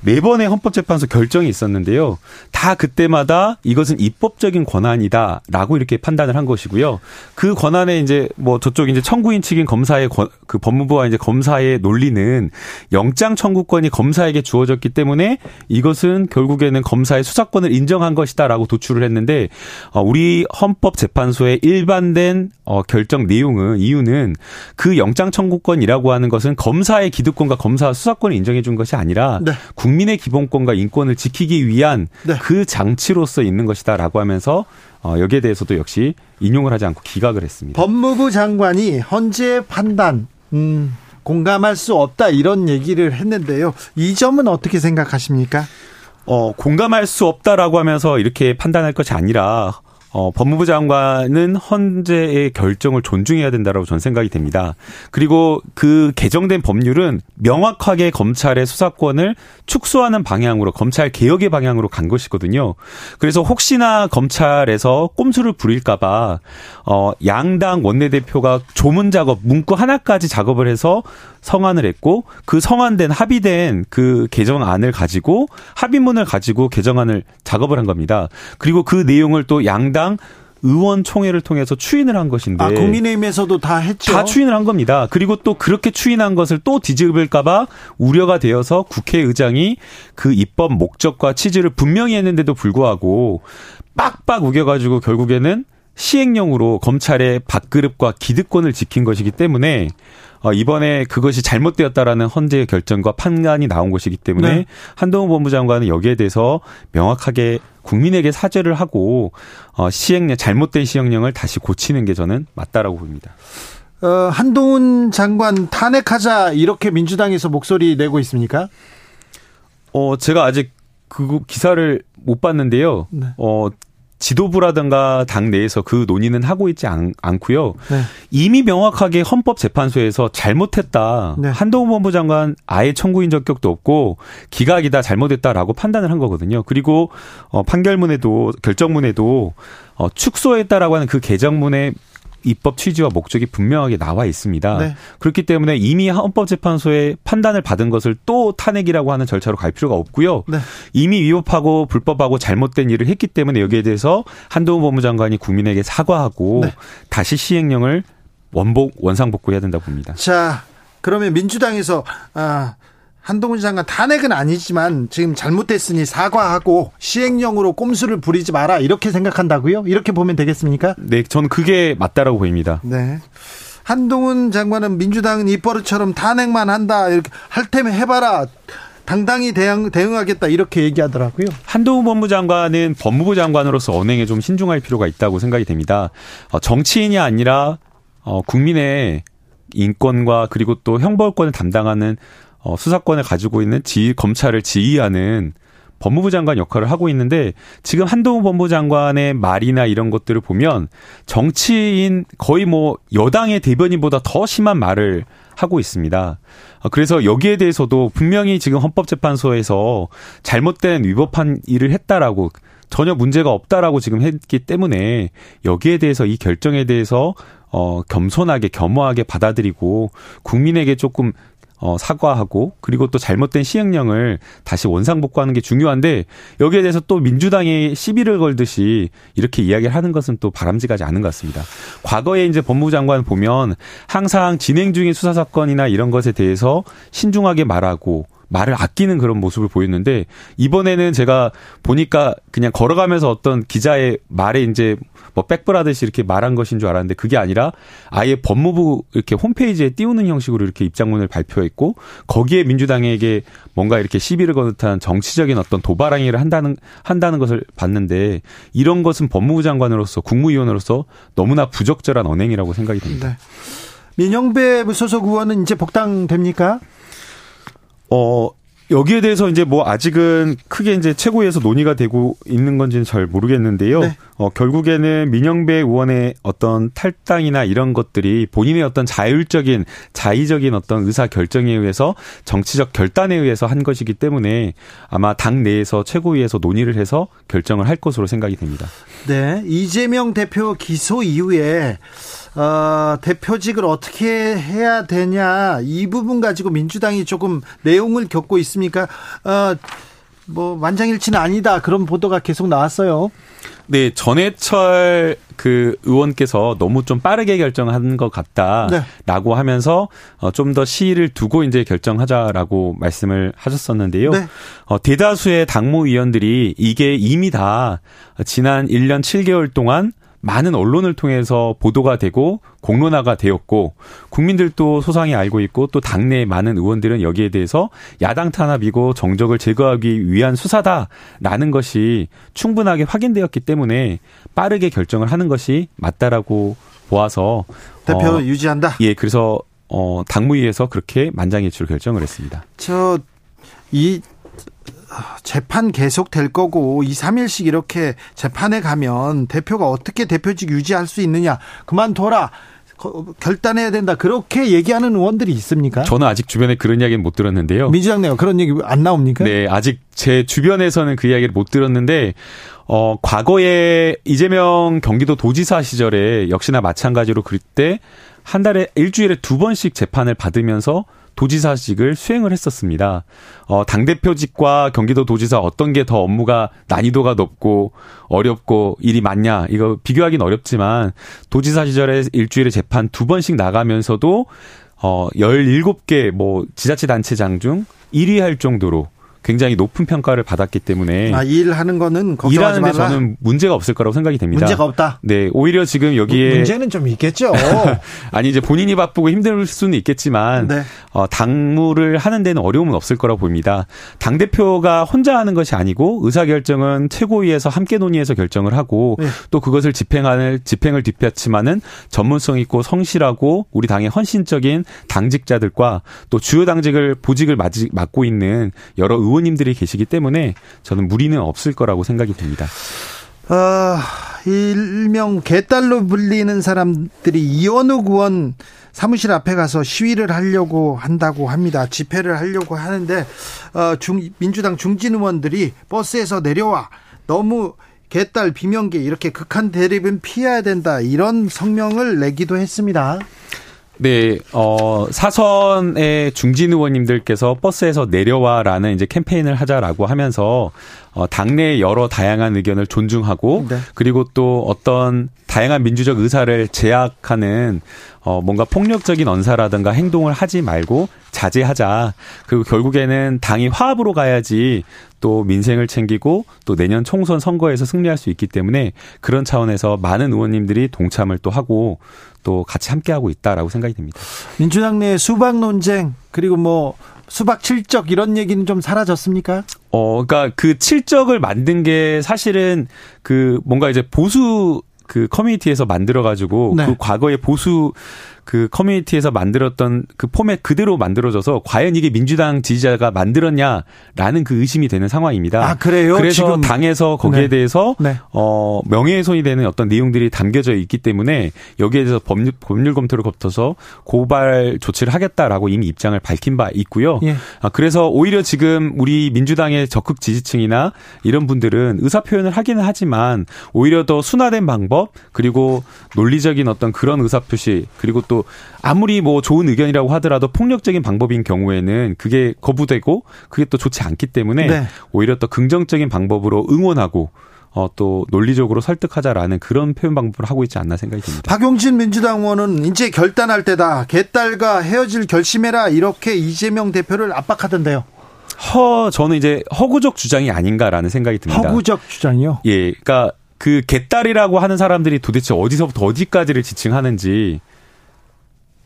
네 번의 헌법재판소 결정이 있었는데요. 다 그때마다 이것은 입법적인 권한이다라고 이렇게 판단을 한 것이고요. 그 권한에 이제 뭐 저쪽 이제 청구인 측인 검사의 권, 그 법무부와 이제 검사의 논리는 영장 청구권이 검사에게 주어졌기 때문에 이것은 결국에는 검사의 수사권을 인정한 것이다라고 도출을 했는데 어, 우리 헌법재판소의 일반된 어, 결정 내용은 이유는 그 영장 청구권이라고 하는 것은 검사의 기득권과 검사 수사권을 인정해 준 것이 아니라 네. 국민의 기본권과 인권을 지키기 위한 네. 그 장치로서 있는 것이다라고 하면서 어, 여기에 대해서도 역시 인용을 하지 않고 기각을 했습니다. 법무부 장관이 헌재 판단 음, 공감할 수 없다 이런 얘기를 했는데요. 이 점은 어떻게 생각하십니까? 어, 공감할 수 없다라고 하면서 이렇게 판단할 것이 아니라 어, 법무부 장관은 헌재의 결정을 존중해야 된다라고 저는 생각이 됩니다. 그리고 그 개정된 법률은 명확하게 검찰의 수사권을 축소하는 방향으로 검찰 개혁의 방향으로 간 것이거든요. 그래서 혹시나 검찰에서 꼼수를 부릴까봐 어, 양당 원내대표가 조문 작업 문구 하나까지 작업을 해서 성안을 했고 그 성안된 합의된 그 개정안을 가지고 합의문을 가지고 개정안을 작업을 한 겁니다. 그리고 그 내용을 또 양당 의원총회를 통해서 추인을 한 것인데. 아, 국민의힘에서도 다 했죠. 다 추인을 한 겁니다. 그리고 또 그렇게 추인한 것을 또 뒤집을까봐 우려가 되어서 국회의장이 그 입법 목적과 취지를 분명히 했는데도 불구하고 빡빡 우겨가지고 결국에는 시행령으로 검찰의 밥그릇과 기득권을 지킨 것이기 때문에 어, 이번에 그것이 잘못되었다라는 헌재의 결정과 판단이 나온 것이기 때문에 네. 한동훈 법무장관은 여기에 대해서 명확하게 국민에게 사죄를 하고 어, 시행령 잘못된 시행령을 다시 고치는 게 저는 맞다라고 봅니다. 어, 한동훈 장관 탄핵하자 이렇게 민주당에서 목소리 내고 있습니까? 어, 제가 아직 그 기사를 못 봤는데요. 네. 어, 지도부라든가 당 내에서 그 논의는 하고 있지 않, 고요 네. 이미 명확하게 헌법재판소에서 잘못했다. 네. 한동훈 법무부 장관 아예 청구인 적격도 없고 기각이다 잘못했다라고 판단을 한 거거든요. 그리고 어 판결문에도 결정문에도 어 축소했다라고 하는 그 개정문에 입법 취지와 목적이 분명하게 나와 있습니다. 네. 그렇기 때문에 이미 헌법재판소의 판단을 받은 것을 또 탄핵이라고 하는 절차로 갈 필요가 없고요. 네. 이미 위법하고 불법하고 잘못된 일을 했기 때문에 여기에 대해서 한동훈 법무장관이 국민에게 사과하고 네. 다시 시행령을 원복 원상복구해야 된다 고 봅니다. 자, 그러면 민주당에서 아 한동훈 장관 탄핵은 아니지만 지금 잘못됐으니 사과하고 시행령으로 꼼수를 부리지 마라 이렇게 생각한다고요? 이렇게 보면 되겠습니까? 네, 저는 그게 맞다라고 보입니다. 네. 한동훈 장관은 민주당은 입버릇처럼 탄핵만 한다 이렇게 할 테면 해봐라. 당당히 대응, 대응하겠다 이렇게 얘기하더라고요. 한동훈 법무장관은 법무부 장관으로서 언행에 좀 신중할 필요가 있다고 생각이 됩니다. 어, 정치인이 아니라 어, 국민의 인권과 그리고 또 형벌권을 담당하는 어, 수사권을 가지고 있는 지 검찰을 지휘하는 법무부 장관 역할을 하고 있는데 지금 한동훈 법무부 장관의 말이나 이런 것들을 보면 정치인 거의 뭐 여당의 대변인보다 더 심한 말을 하고 있습니다. 어, 그래서 여기에 대해서도 분명히 지금 헌법재판소에서 잘못된 위법한 일을 했다라고 전혀 문제가 없다라고 지금 했기 때문에 여기에 대해서 이 결정에 대해서 어 겸손하게 겸허하게 받아들이고 국민에게 조금 어, 사과하고 그리고 또 잘못된 시행령을 다시 원상복구하는 게 중요한데 여기에 대해서 또 민주당이 시비를 걸듯이 이렇게 이야기를 하는 것은 또 바람직하지 않은 것 같습니다. 과거에 이제 법무부 장관 보면 항상 진행 중인 수사 사건이나 이런 것에 대해서 신중하게 말하고 말을 아끼는 그런 모습을 보였는데 이번에는 제가 보니까 그냥 걸어가면서 어떤 기자의 말에 이제 뭐 백브라듯이 이렇게 말한 것인 줄 알았는데 그게 아니라 아예 법무부 이렇게 홈페이지에 띄우는 형식으로 이렇게 입장문을 발표했고 거기에 민주당에게 뭔가 이렇게 시비를 거는 듯한 정치적인 어떤 도발행위를 한다는 한다는 것을 봤는데 이런 것은 법무부 장관으로서 국무위원으로서 너무나 부적절한 언행이라고 생각이 듭니다. 네. 민영배 소속 의원은 이제 복당됩니까? 어, 여기에 대해서 이제 뭐 아직은 크게 이제 최고위에서 논의가 되고 있는 건지는 잘 모르겠는데요. 네. 어, 결국에는 민영배 의원의 어떤 탈당이나 이런 것들이 본인의 어떤 자율적인 자의적인 어떤 의사 결정에 의해서 정치적 결단에 의해서 한 것이기 때문에 아마 당 내에서 최고위에서 논의를 해서 결정을 할 것으로 생각이 됩니다. 네. 이재명 대표 기소 이후에 어, 대표직을 어떻게 해야 되냐 이 부분 가지고 민주당이 조금 내용을 겪고 있습니까? 어, 뭐 만장일치는 아니다 그런 보도가 계속 나왔어요. 네, 전해철 그 의원께서 너무 좀 빠르게 결정한 것 같다라고 네. 하면서 어, 좀더 시일을 두고 이제 결정하자라고 말씀을 하셨었는데요. 네. 어, 대다수의 당무 위원들이 이게 이미 다 지난 1년 7개월 동안 많은 언론을 통해서 보도가 되고 공론화가 되었고 국민들도 소상히 알고 있고 또 당내 많은 의원들은 여기에 대해서 야당 탄압이고 정적을 제거하기 위한 수사다라는 것이 충분하게 확인되었기 때문에 빠르게 결정을 하는 것이 맞다라고 보아서 대표 어, 유지한다. 예, 그래서 어 당무위에서 그렇게 만장일치로 결정을 했습니다. 저 이 재판 계속 될 거고 2, 3일씩 이렇게 재판에 가면 대표가 어떻게 대표직 유지할 수 있느냐. 그만둬라. 결단해야 된다. 그렇게 얘기하는 의원들이 있습니까? 저는 아직 주변에 그런 이야기는 못 들었는데요. 민주당 내가 그런 얘기 안 나옵니까? 네, 아직 제 주변에서는 그 이야기를 못 들었는데 어 과거에 이재명 경기도 도지사 시절에 역시나 마찬가지로 그때 한 달에 일주일에 두 번씩 재판을 받으면서 도지사직을 수행을 했었습니다. 어, 당대표직과 경기도 도지사 어떤 게 더 업무가 난이도가 높고 어렵고 일이 많냐, 이거 비교하기는 어렵지만 도지사 시절에 일주일에 재판 두 번씩 나가면서도 어, 17개 뭐 지자체 단체장 중 1위 할 정도로 굉장히 높은 평가를 받았기 때문에 아, 일하는 거는 일하는 데 저는 문제가 없을 거라고 생각이 됩니다. 문제가 없다. 네, 오히려 지금 여기에 문제는 좀 있겠죠. 아니 이제 본인이 바쁘고 힘들 수는 있겠지만 네. 어, 당무를 하는 데는 어려움은 없을 거라고 봅니다. 당 대표가 혼자 하는 것이 아니고 의사 결정은 최고위에서 함께 논의해서 결정을 하고 네. 또 그것을 집행하는 집행을 뒷받침하는 전문성 있고 성실하고 우리 당의 헌신적인 당직자들과 또 주요 당직을 보직을 맡고 있는 여러 의원님들이 계시기 때문에 저는 무리는 없을 거라고 생각이 듭니다. 아, 일명 개딸로 불리는 사람들이 이원우 의원 사무실 앞에 가서 시위를 하려고 한다고 합니다. 집회를 하려고 하는데 어, 중, 민주당 중진 의원들이 버스에서 내려와 너무 개딸 비명계 이렇게 극한 대립은 피해야 된다 이런 성명을 내기도 했습니다. 네, 어, 사선의 중진 의원님들께서 버스에서 내려와라는 이제 캠페인을 하자라고 하면서 어, 당내 여러 다양한 의견을 존중하고 네. 그리고 또 어떤 다양한 민주적 의사를 제약하는 어, 뭔가 폭력적인 언사라든가 행동을 하지 말고 자제하자. 그리고 결국에는 당이 화합으로 가야지 또 민생을 챙기고 또 내년 총선 선거에서 승리할 수 있기 때문에 그런 차원에서 많은 의원님들이 동참을 또 하고 또 같이 함께하고 있다라고 생각이 듭니다. 민주당 내 수박 논쟁 그리고 뭐 수박 칠적 이런 얘기는 좀 사라졌습니까? 어, 그러니까 그 칠적을 만든 게 사실은 그 뭔가 이제 보수 그 커뮤니티에서 만들어 가지고 네. 그 과거의 보수 그 커뮤니티에서 만들었던 그 포맷 그대로 만들어져서 과연 이게 민주당 지지자가 만들었냐라는 그 의심이 되는 상황입니다. 아 그래요? 그래서 지금. 당에서 거기에 네. 대해서 네. 어 명예훼손이 되는 어떤 내용들이 담겨져 있기 때문에 여기에 대해서 법률, 법률 검토를 거쳐서 고발 조치를 하겠다라고 이미 입장을 밝힌 바 있고요. 예. 아 그래서 오히려 지금 우리 민주당의 적극 지지층이나 이런 분들은 의사 표현을 하기는 하지만 오히려 더 순화된 방법 그리고 논리적인 어떤 그런 의사 표시 그리고 또 아무리 뭐 좋은 의견이라고 하더라도 폭력적인 방법인 경우에는 그게 거부되고 그게 또 좋지 않기 때문에 네. 오히려 또 긍정적인 방법으로 응원하고 어, 또 논리적으로 설득하자라는 그런 표현 방법을 하고 있지 않나 생각이 듭니다. 박용진 민주당 의원은 이제 결단할 때다. 개딸과 헤어질 결심해라. 이렇게 이재명 대표를 압박하던데요. 허, 저는 이제 허구적 주장이 아닌가라는 생각이 듭니다. 허구적 주장이요? 예. 그러니까 그 개딸이라고 하는 사람들이 도대체 어디서부터 어디까지를 지칭하는지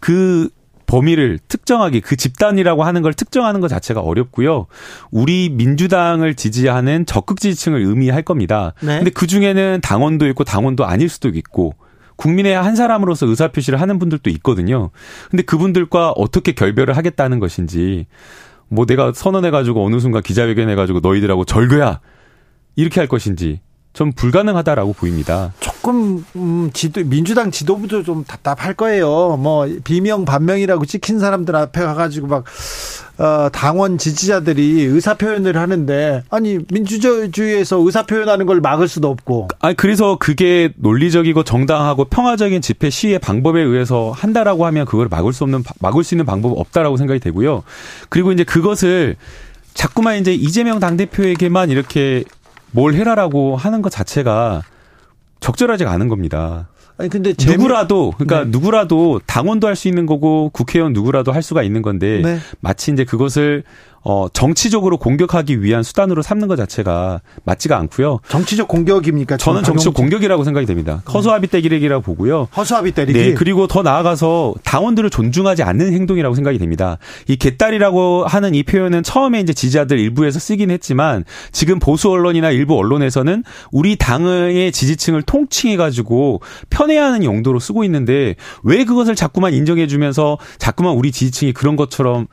그 범위를 특정하기 그 집단이라고 하는 걸 특정하는 것 자체가 어렵고요. 우리 민주당을 지지하는 적극 지지층을 의미할 겁니다. 네. 근데 그 중에는 당원도 있고 당원도 아닐 수도 있고 국민의 한 사람으로서 의사 표시를 하는 분들도 있거든요. 근데 그분들과 어떻게 결별을 하겠다는 것인지 뭐 내가 선언해 가지고 어느 순간 기자회견 해 가지고 너희들하고 절교야. 이렇게 할 것인지 좀 불가능하다라고 보입니다. 조금 음, 지도 민주당 지도부도 좀 답답할 거예요. 뭐 비명 반명이라고 찍힌 사람들 앞에 가가지고 막 어, 당원 지지자들이 의사 표현을 하는데 아니 민주주의에서 의사 표현하는 걸 막을 수도 없고. 아니 그래서 그게 논리적이고 정당하고 평화적인 집회 시위의 방법에 의해서 한다라고 하면 그걸 막을 수 없는 막을 수 있는 방법 없다라고 생각이 되고요. 그리고 이제 그것을 자꾸만 이제 이재명 당대표에게만 이렇게 뭘 해라라고 하는 것 자체가 적절하지가 않은 겁니다. 아니 근데 누구라도 그러니까 네. 누구라도 당원도 할 수 있는 거고 국회의원 누구라도 할 수가 있는 건데 네. 마치 이제 그것을 어, 정치적으로 공격하기 위한 수단으로 삼는 것 자체가 맞지가 않고요. 정치적 공격입니까? 저는 정치적 공격이라고 생각이 됩니다. 음. 허수아비 때리기라고 보고요. 허수아비 때리기. 네, 그리고 더 나아가서 당원들을 존중하지 않는 행동이라고 생각이 됩니다. 이 개딸이라고 하는 이 표현은 처음에 이제 지지자들 일부에서 쓰긴 했지만 지금 보수 언론이나 일부 언론에서는 우리 당의 지지층을 통칭해 가지고 편애하는 용도로 쓰고 있는데 왜 그것을 자꾸만 인정해 주면서 자꾸만 우리 지지층이 그런 것처럼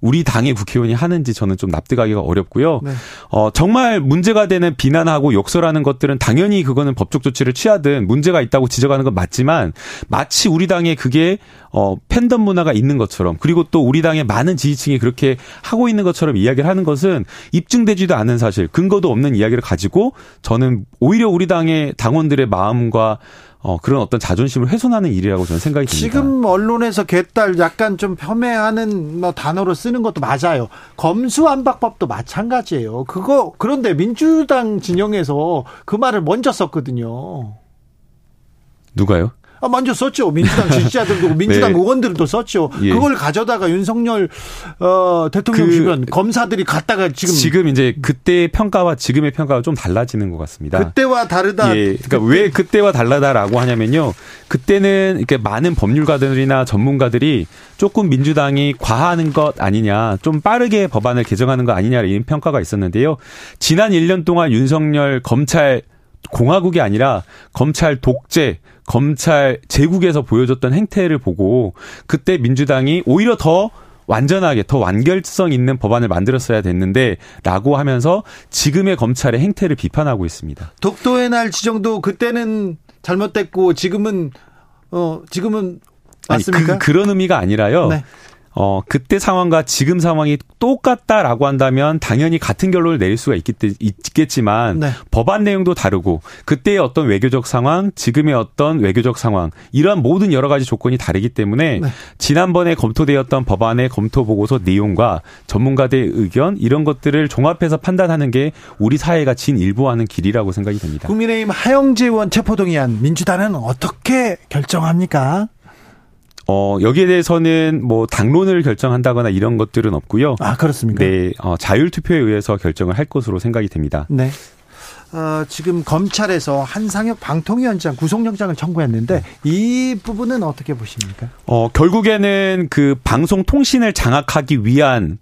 우리 당의 국회의원이 하는지 저는 좀 납득하기가 어렵고요. 네. 어, 정말 문제가 되는 비난하고 욕설하는 것들은 당연히 그거는 법적 조치를 취하든 문제가 있다고 지적하는 건 맞지만 마치 우리 당에 그게 어, 팬덤 문화가 있는 것처럼 그리고 또 우리 당의 많은 지지층이 그렇게 하고 있는 것처럼 이야기를 하는 것은 입증되지도 않은 사실, 근거도 없는 이야기를 가지고 저는 오히려 우리 당의 당원들의 마음과 어, 그런 어떤 자존심을 훼손하는 일이라고 저는 생각이 듭니다. 지금 언론에서 개딸 약간 좀 폄훼하는 뭐 단어로 쓰는 것도 맞아요. 검수안박법도 마찬가지예요. 그거 그런데 민주당 진영에서 그 말을 먼저 썼거든요. 누가요? 아, 먼저 썼죠. 민주당 지지자들도 민주당 네. 의원들도 썼죠. 예. 그걸 가져다가 윤석열 어, 대통령 그, 주변 검사들이 갖다가 지금 지금 이제 그때의 평가와 지금의 평가가 좀 달라지는 것 같습니다. 그때와 다르다. 예. 그러니까 그때. 왜 그때와 달라다라고 하냐면요. 그때는 이렇게 많은 법률가들이나 전문가들이 조금 민주당이 과하는 것 아니냐, 좀 빠르게 법안을 개정하는 것 아니냐 이런 평가가 있었는데요. 지난 1년 동안 윤석열 검찰 공화국이 아니라 검찰 독재, 검찰 제국에서 보여줬던 행태를 보고 그때 민주당이 오히려 더 완전하게 더 완결성 있는 법안을 만들었어야 됐는데 라고 하면서 지금의 검찰의 행태를 비판하고 있습니다. 독도의 날 지정도 그때는 잘못됐고 지금은 어 지금은 맞습니까? 아니, 그, 그런 의미가 아니라요. 네. 어, 그때 상황과 지금 상황이 똑같다라고 한다면 당연히 같은 결론을 내릴 수가 있기, 있겠지만 네. 법안 내용도 다르고 그때의 어떤 외교적 상황, 지금의 어떤 외교적 상황 이러한 모든 여러 가지 조건이 다르기 때문에 네. 지난번에 검토되었던 법안의 검토 보고서 내용과 전문가들의 의견 이런 것들을 종합해서 판단하는 게 우리 사회가 진일보하는 길이라고 생각이 됩니다. 국민의힘 하영재 의원 체포동의안 민주당은 어떻게 결정합니까? 어, 여기에 대해서는 뭐 당론을 결정한다거나 이런 것들은 없고요. 아, 그렇습니까? 네, 어, 자율 투표에 의해서 결정을 할 것으로 생각이 됩니다. 네. 어, 지금 검찰에서 한상혁 방통위원장 구속영장을 청구했는데 이 부분은 어떻게 보십니까? 어, 결국에는 그 방송통신을 장악하기 위한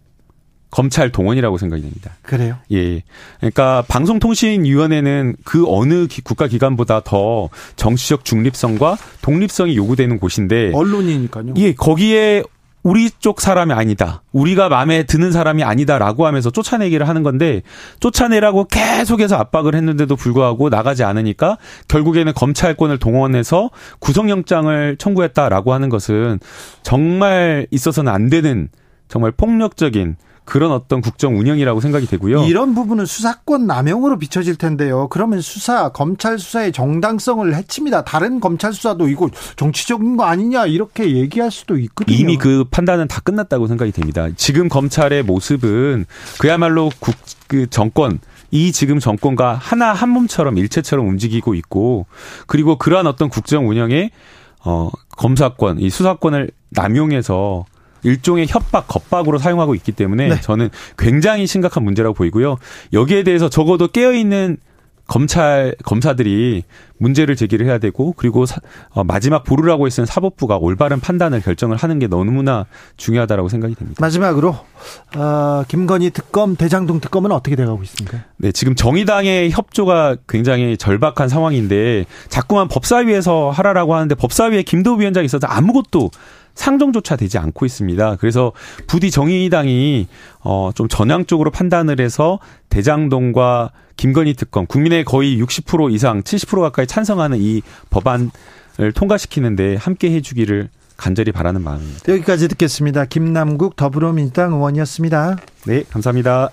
검찰 동원이라고 생각이 됩니다. 그래요? 예. 그러니까 방송통신위원회는 그 어느 국가기관보다 더 정치적 중립성과 독립성이 요구되는 곳인데 언론이니까요. 예, 거기에 우리 쪽 사람이 아니다. 우리가 마음에 드는 사람이 아니다라고 하면서 쫓아내기를 하는 건데 쫓아내라고 계속해서 압박을 했는데도 불구하고 나가지 않으니까 결국에는 검찰권을 동원해서 구속영장을 청구했다라고 하는 것은 정말 있어서는 안 되는 정말 폭력적인 그런 어떤 국정 운영이라고 생각이 되고요. 이런 부분은 수사권 남용으로 비춰질 텐데요. 그러면 수사, 검찰 수사의 정당성을 해칩니다. 다른 검찰 수사도 이거 정치적인 거 아니냐 이렇게 얘기할 수도 있거든요. 이미 그 판단은 다 끝났다고 생각이 됩니다. 지금 검찰의 모습은 그야말로 국, 그 정권, 이 지금 정권과 하나 한 몸처럼 일체처럼 움직이고 있고 그리고 그러한 어떤 국정 운영에 어 검사권, 이 수사권을 남용해서 일종의 협박, 겁박으로 사용하고 있기 때문에 네. 저는 굉장히 심각한 문제라고 보이고요. 여기에 대해서 적어도 깨어있는 검찰 검사들이 문제를 제기를 해야 되고 그리고 사, 어, 마지막 보루라고 했던 사법부가 올바른 판단을 결정을 하는 게 너무나 중요하다라고 생각이 됩니다. 마지막으로 어, 김건희 특검 대장동 특검은 어떻게 돼가고 있습니까? 네, 지금 정의당의 협조가 굉장히 절박한 상황인데 자꾸만 법사위에서 하라라고 하는데 법사위에 김도 위원장이 있어서 아무것도 상정조차 되지 않고 있습니다. 그래서 부디 정의당이 어 좀 전향적으로 판단을 해서 대장동과 김건희 특검 국민의 거의 60% 이상 70% 가까이 찬성하는 이 법안을 통과시키는데 함께 해주기를 간절히 바라는 마음입니다. 여기까지 듣겠습니다. 김남국 더불어민주당 의원이었습니다. 네, 감사합니다.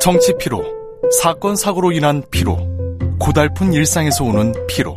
정치 피로, 사건 사고로 인한 피로, 고달픈 일상에서 오는 피로.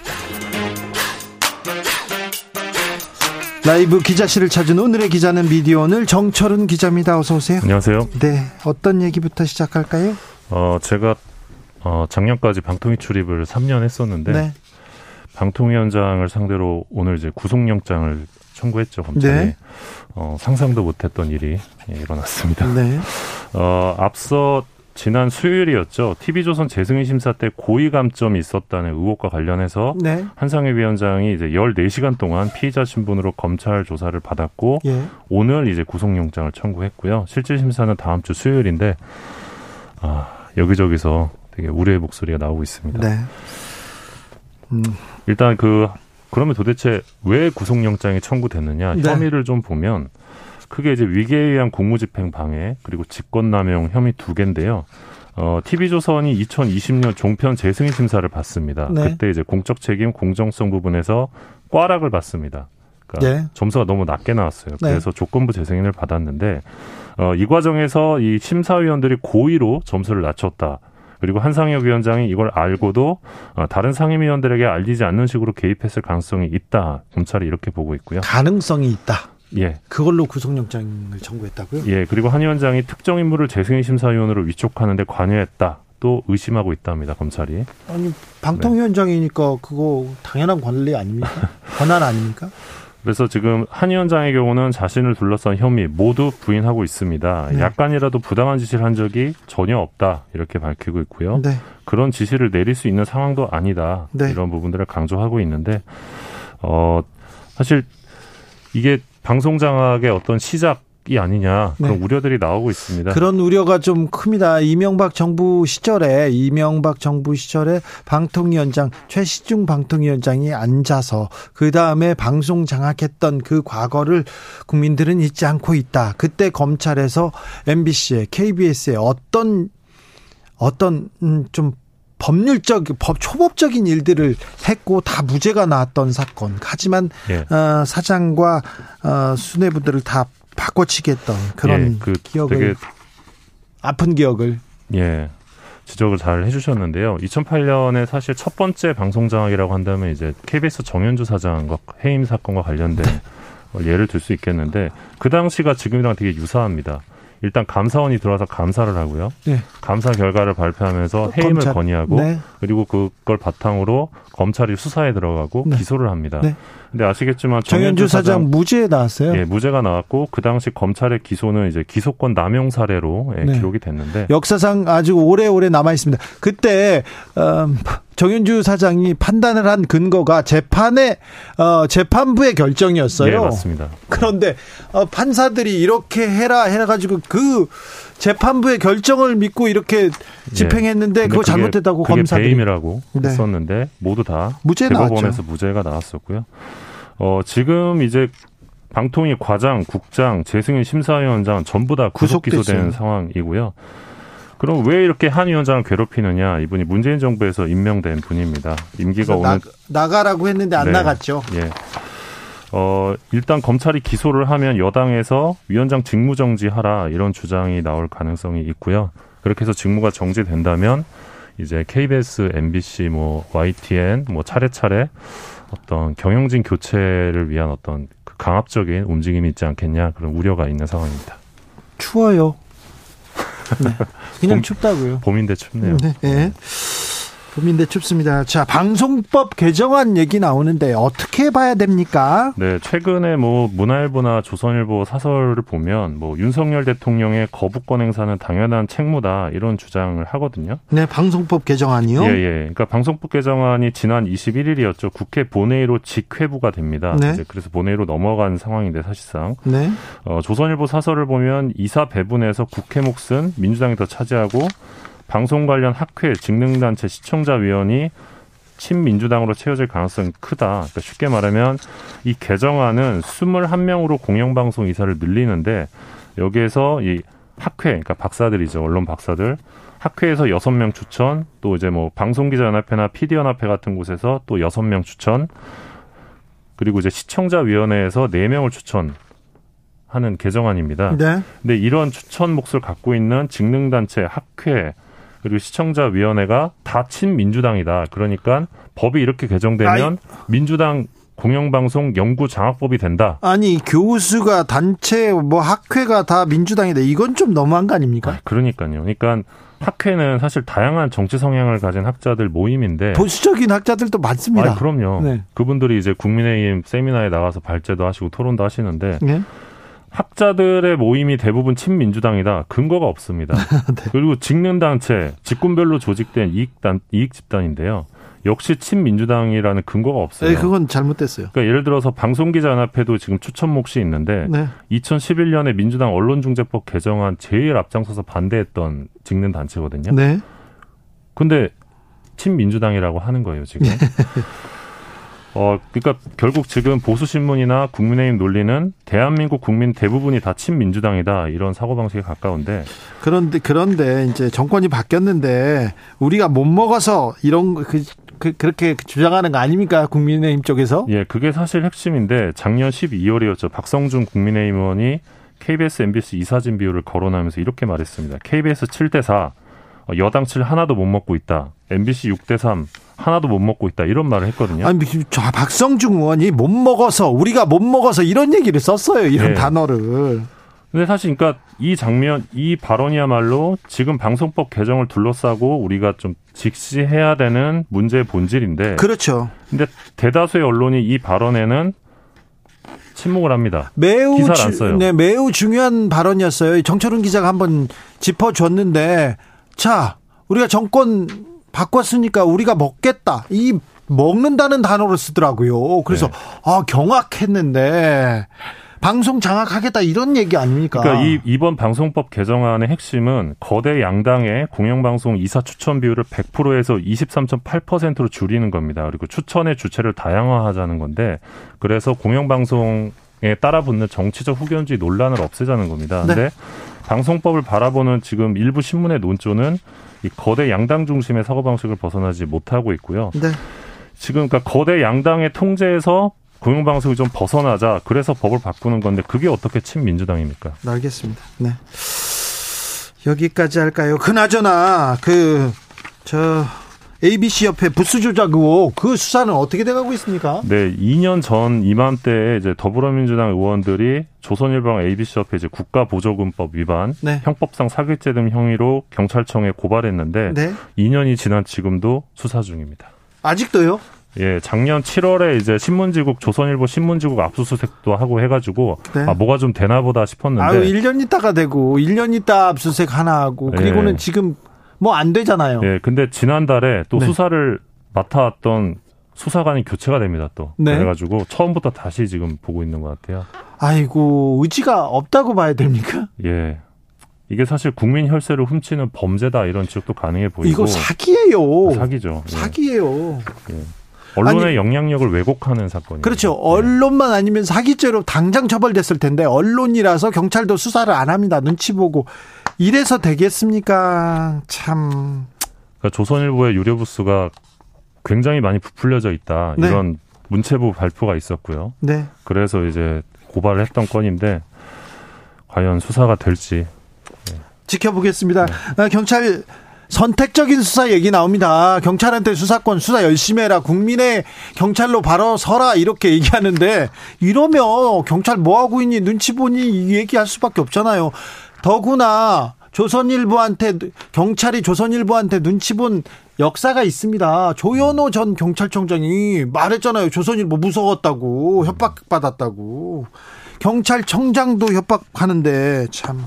라이브 기자실을 찾은 오늘의 기자는 미디어 오늘 정철은 기자입니다. 어서 오세요. 안녕하세요. 네, 어떤 얘기부터 시작할까요? 어, 제가 어, 작년까지 방통위 출입을 3년 했었는데 네. 방통위원장을 상대로 오늘 이제 구속영장을 청구했죠 검찰이. 네. 어, 상상도 못했던 일이 예, 일어났습니다. 네. 어, 앞서 지난 수요일이었죠. TV조선 재승인 심사 때 고의 감점이 있었다는 의혹과 관련해서 네. 한상희 위원장이 이제 14시간 동안 피의자 신분으로 검찰 조사를 받았고 예. 오늘 이제 구속영장을 청구했고요. 실질 심사는 다음 주 수요일인데 아, 여기저기서 되게 우려의 목소리가 나오고 있습니다. 네. 음. 일단 그 그러면 도대체 왜 구속영장이 청구됐느냐 네. 혐의를 좀 보면 크게 이제 위계에 의한 공무집행 방해 그리고 직권남용 혐의 두 개인데요. 어, TV조선이 2020년 종편 재승인 심사를 받습니다. 네. 그때 이제 공적 책임, 공정성 부분에서 꽈락을 받습니다. 그러니까 네. 점수가 너무 낮게 나왔어요. 네. 그래서 조건부 재승인을 받았는데 어, 이 과정에서 이 심사위원들이 고의로 점수를 낮췄다. 그리고 한상혁 위원장이 이걸 알고도 어, 다른 상임위원들에게 알리지 않는 식으로 개입했을 가능성이 있다. 검찰이 이렇게 보고 있고요. 가능성이 있다. 예. 그걸로 구속영장을 청구했다고요? 예. 그리고 한 위원장이 특정 인물을 재승인 심사위원으로 위촉하는데 관여했다. 또 의심하고 있답니다. 검찰이. 아니 방통위원장이니까 네. 그거 당연한 권리 아닙니까? 권한 아닙니까? 그래서 지금 한 위원장의 경우는 자신을 둘러싼 혐의 모두 부인하고 있습니다. 네. 약간이라도 부당한 지시를 한 적이 전혀 없다 이렇게 밝히고 있고요. 네. 그런 지시를 내릴 수 있는 상황도 아니다 네. 이런 부분들을 강조하고 있는데 어 사실 이게 방송 장악의 어떤 시작 이 아니냐 그런 네. 우려들이 나오고 있습니다. 그런 우려가 좀 큽니다. 이명박 정부 시절에 이명박 정부 시절에 방통위원장 최시중 방통위원장이 앉아서 그 다음에 방송 장악했던 그 과거를 국민들은 잊지 않고 있다. 그때 검찰에서 MBC에 KBS에 어떤 어떤 음, 좀 법률적 법 초법적인 일들을 했고 다 무죄가 나왔던 사건. 하지만 예. 어, 사장과 어, 수뇌부들을 다 바꿔치겠던 그런 예, 그 기억을 아픈 기억을 예 지적을 잘 해주셨는데요. 2008년에 사실 첫 번째 방송장악이라고 한다면 이제 KBS 정현주 사장과 해임 사건과 관련된 네. 예를 들 수 있겠는데 그 당시가 지금이랑 되게 유사합니다. 일단 감사원이 들어와서 감사를 하고요. 네. 감사 결과를 발표하면서 해임을 검찰. 건의하고 네. 그리고 그걸 바탕으로 검찰이 수사에 들어가고 네. 기소를 합니다. 네. 근데 아시겠지만 정현주 사장, 사장, 무죄 나왔어요. 예, 무죄가 나왔고 그 당시 검찰의 기소는 이제 기소권 남용 사례로 예, 네. 기록이 됐는데 역사상 아주 오래오래 남아 있습니다. 그때 음, 정현주 사장이 판단을 한 근거가 재판의 어, 재판부의 결정이었어요. 네, 맞습니다. 그런데 어, 판사들이 이렇게 해라 해라 가지고 그 재판부의 결정을 믿고 이렇게 예. 집행했는데 네. 그거 잘못됐다고 그게 검사들이 배임이라고 네. 했었는데 모두 다 무죄 대법원에서 나왔죠. 무죄가 나왔었고요. 어, 지금 이제 방통위 과장, 국장, 재승인 심사위원장 전부 다 구속 기소된 상황이고요. 그럼 왜 이렇게 한 위원장을 괴롭히느냐? 이분이 문재인 정부에서 임명된 분입니다. 임기가 오늘 나, 가라고 했는데 안 네. 나갔죠. 예. 어, 일단 검찰이 기소를 하면 여당에서 위원장 직무 정지하라 이런 주장이 나올 가능성이 있고요. 그렇게 해서 직무가 정지된다면 이제 KBS, MBC, 뭐 YTN 뭐 차례차례 어떤 경영진 교체를 위한 어떤 그 강압적인 움직임이 있지 않겠냐 그런 우려가 있는 상황입니다. 추워요. 네. 그냥 봄, 춥다고요. 봄인데 춥네요. 네. 네. 봄인데 춥습니다. 자, 방송법 개정안 얘기 나오는데 어떻게 봐야 됩니까? 네, 최근에 뭐 문화일보나 조선일보 사설을 보면 뭐 윤석열 대통령의 거부권 행사는 당연한 책무다 이런 주장을 하거든요. 네, 방송법 개정안이요? 예, 예. 그러니까 방송법 개정안이 지난 21일이었죠. 국회 본회의로 직회부가 됩니다. 네. 그래서 본회의로 넘어간 상황인데 사실상 네. 어, 조선일보 사설을 보면 이사 배분에서 국회 몫은 민주당이 더 차지하고 방송 관련 학회, 직능단체, 시청자위원이 친민주당으로 채워질 가능성이 크다. 그러니까 쉽게 말하면 이 개정안은 21명으로 공영방송 이사를 늘리는데 여기에서 이 학회, 그러니까 박사들이죠. 언론 박사들. 학회에서 여섯 명 추천, 또 이제 뭐 방송기자연합회나 PD연합회 같은 곳에서 또 여섯 명 추천, 그리고 이제 시청자위원회에서 네명을 추천, 하는 개정안입니다. 네. 근데 이런 추천 몫을 갖고 있는 직능단체, 학회, 그리고 시청자위원회가 다 친민주당이다. 그러니까 법이 이렇게 개정되면 아이. 민주당 공영방송 연구 장학법이 된다. 아니 교수가 단체 뭐 학회가 다 민주당이다. 이건 좀 너무한 거 아닙니까? 아, 그러니까요. 그러니까 학회는 사실 다양한 정치 성향을 가진 학자들 모임인데 보수적인 학자들도 많습니다. 아, 그럼요. 네. 그분들이 이제 국민의힘 세미나에 나가서 발제도 하시고 토론도 하시는데 네. 학자들의 모임이 대부분 친민주당이다. 근거가 없습니다. 네. 그리고 직능단체, 직군별로 조직된 이익단, 이익 집단인데요. 역시 친민주당이라는 근거가 없어요. 네, 그건 잘못됐어요. 그러니까 예를 들어서 방송기자연합회도 지금 추천 몫이 있는데 네. 2011년에 민주당 언론중재법 개정안 제일 앞장서서 반대했던 직능 단체거든요. 네. 근데 친민주당이라고 하는 거예요, 지금. 네. 어, 그러니까 결국 지금 보수 신문이나 국민의힘 논리는 대한민국 국민 대부분이 다 친민주당이다 이런 사고 방식에 가까운데 그런데 그런데 이제 정권이 바뀌었는데 우리가 못 먹어서 이런 그, 그 그렇게 주장하는 거 아닙니까 국민의힘 쪽에서? 예, 그게 사실 핵심인데 작년 12월이었죠. 박성준 국민의힘 의원이 KBS, MBC 이사진 비율을 거론하면서 이렇게 말했습니다. KBS 7대 4, 여당 7 하나도 못 먹고 있다. MBC 6대 3 하나도 못 먹고 있다 이런 말을 했거든요. 아니 저 박성중 의원이 못 먹어서 우리가 못 먹어서 이런 얘기를 썼어요. 이런 네. 단어를. 근데 사실 그러니까 이 장면 이 발언이야말로 지금 방송법 개정을 둘러싸고 우리가 좀 직시해야 되는 문제의 본질인데. 그렇죠. 근데 대다수의 언론이 이 발언에는 침묵을 합니다. 매우 기사를 안 써요. 네, 매우 중요한 발언이었어요. 정철훈 기자가 한번 짚어줬는데 자 우리가 정권 바꿨으니까 우리가 먹겠다. 이 먹는다는 단어를 쓰더라고요. 그래서 네. 아 경악했는데 방송 장악하겠다 이런 얘기 아닙니까? 그러니까 이 이번 방송법 개정안의 핵심은 거대 양당의 공영방송 이사 추천 비율을 100%에서 23.8%로 줄이는 겁니다. 그리고 추천의 주체를 다양화하자는 건데 그래서 공영방송에 따라붙는 정치적 후견주의 논란을 없애자는 겁니다. 네. 근데 방송법을 바라보는 지금 일부 신문의 논조는 이 거대 양당 중심의 사고 방식을 벗어나지 못하고 있고요. 네. 지금 그러니까 거대 양당의 통제에서 공영방송이 좀 벗어나자 그래서 법을 바꾸는 건데 그게 어떻게 친민주당입니까? 알겠습니다. 네. 여기까지 할까요? 그나저나 그 저 ABC 협회 부수 조작 의혹 그 수사는 어떻게 돼가고 있습니까? 네, 2년 전 이맘때 이제 더불어민주당 의원들이 조선일보랑 ABC 협회 이제 국가보조금법 위반, 네. 형법상 사기죄 등 형의로 경찰청에 고발했는데 네. 2년이 지난 지금도 수사 중입니다. 아직도요? 예, 작년 7월에 이제 신문지국 조선일보 신문지국 압수수색도 하고 해가지고 네. 아 뭐가 좀 되나 보다 싶었는데 아유 1년 있다가 되고 1년 있다 압수수색 하나 하고 그리고는 예. 지금 뭐 안 되잖아요. 예, 근데 지난달에 또 네. 수사를 맡아왔던 수사관이 교체가 됩니다 또 네. 그래가지고 처음부터 다시 지금 보고 있는 것 같아요. 아이고 의지가 없다고 봐야 됩니까? 예. 이게 사실 국민 혈세를 훔치는 범죄다 이런 지적도 가능해 보이고 이거 사기예요. 사기죠. 예. 사기예요. 예. 언론의 아니, 영향력을 왜곡하는 사건이죠. 그렇죠. 네. 언론만 아니면 사기죄로 당장 처벌됐을 텐데 언론이라서 경찰도 수사를 안 합니다. 눈치 보고 이래서 되겠습니까? 참. 그러니까 조선일보의 유료 부수가 굉장히 많이 부풀려져 있다. 네. 이런 문체부 발표가 있었고요. 네. 그래서 이제 고발을 했던 건인데 과연 수사가 될지 네. 지켜보겠습니다. 네. 아, 경찰 선택적인 수사 얘기 나옵니다. 경찰한테 수사권 수사 열심히 해라. 국민의 경찰로 바로 서라. 이렇게 얘기하는데 이러면 경찰 뭐 하고 있니? 눈치 보니 얘기할 수밖에 없잖아요. 더구나 조선일보한테 경찰이 조선일보한테 눈치 본 역사가 있습니다. 조현호 전 경찰청장이 말했잖아요. 조선일보 무서웠다고 협박받았다고 경찰청장도 협박하는데 참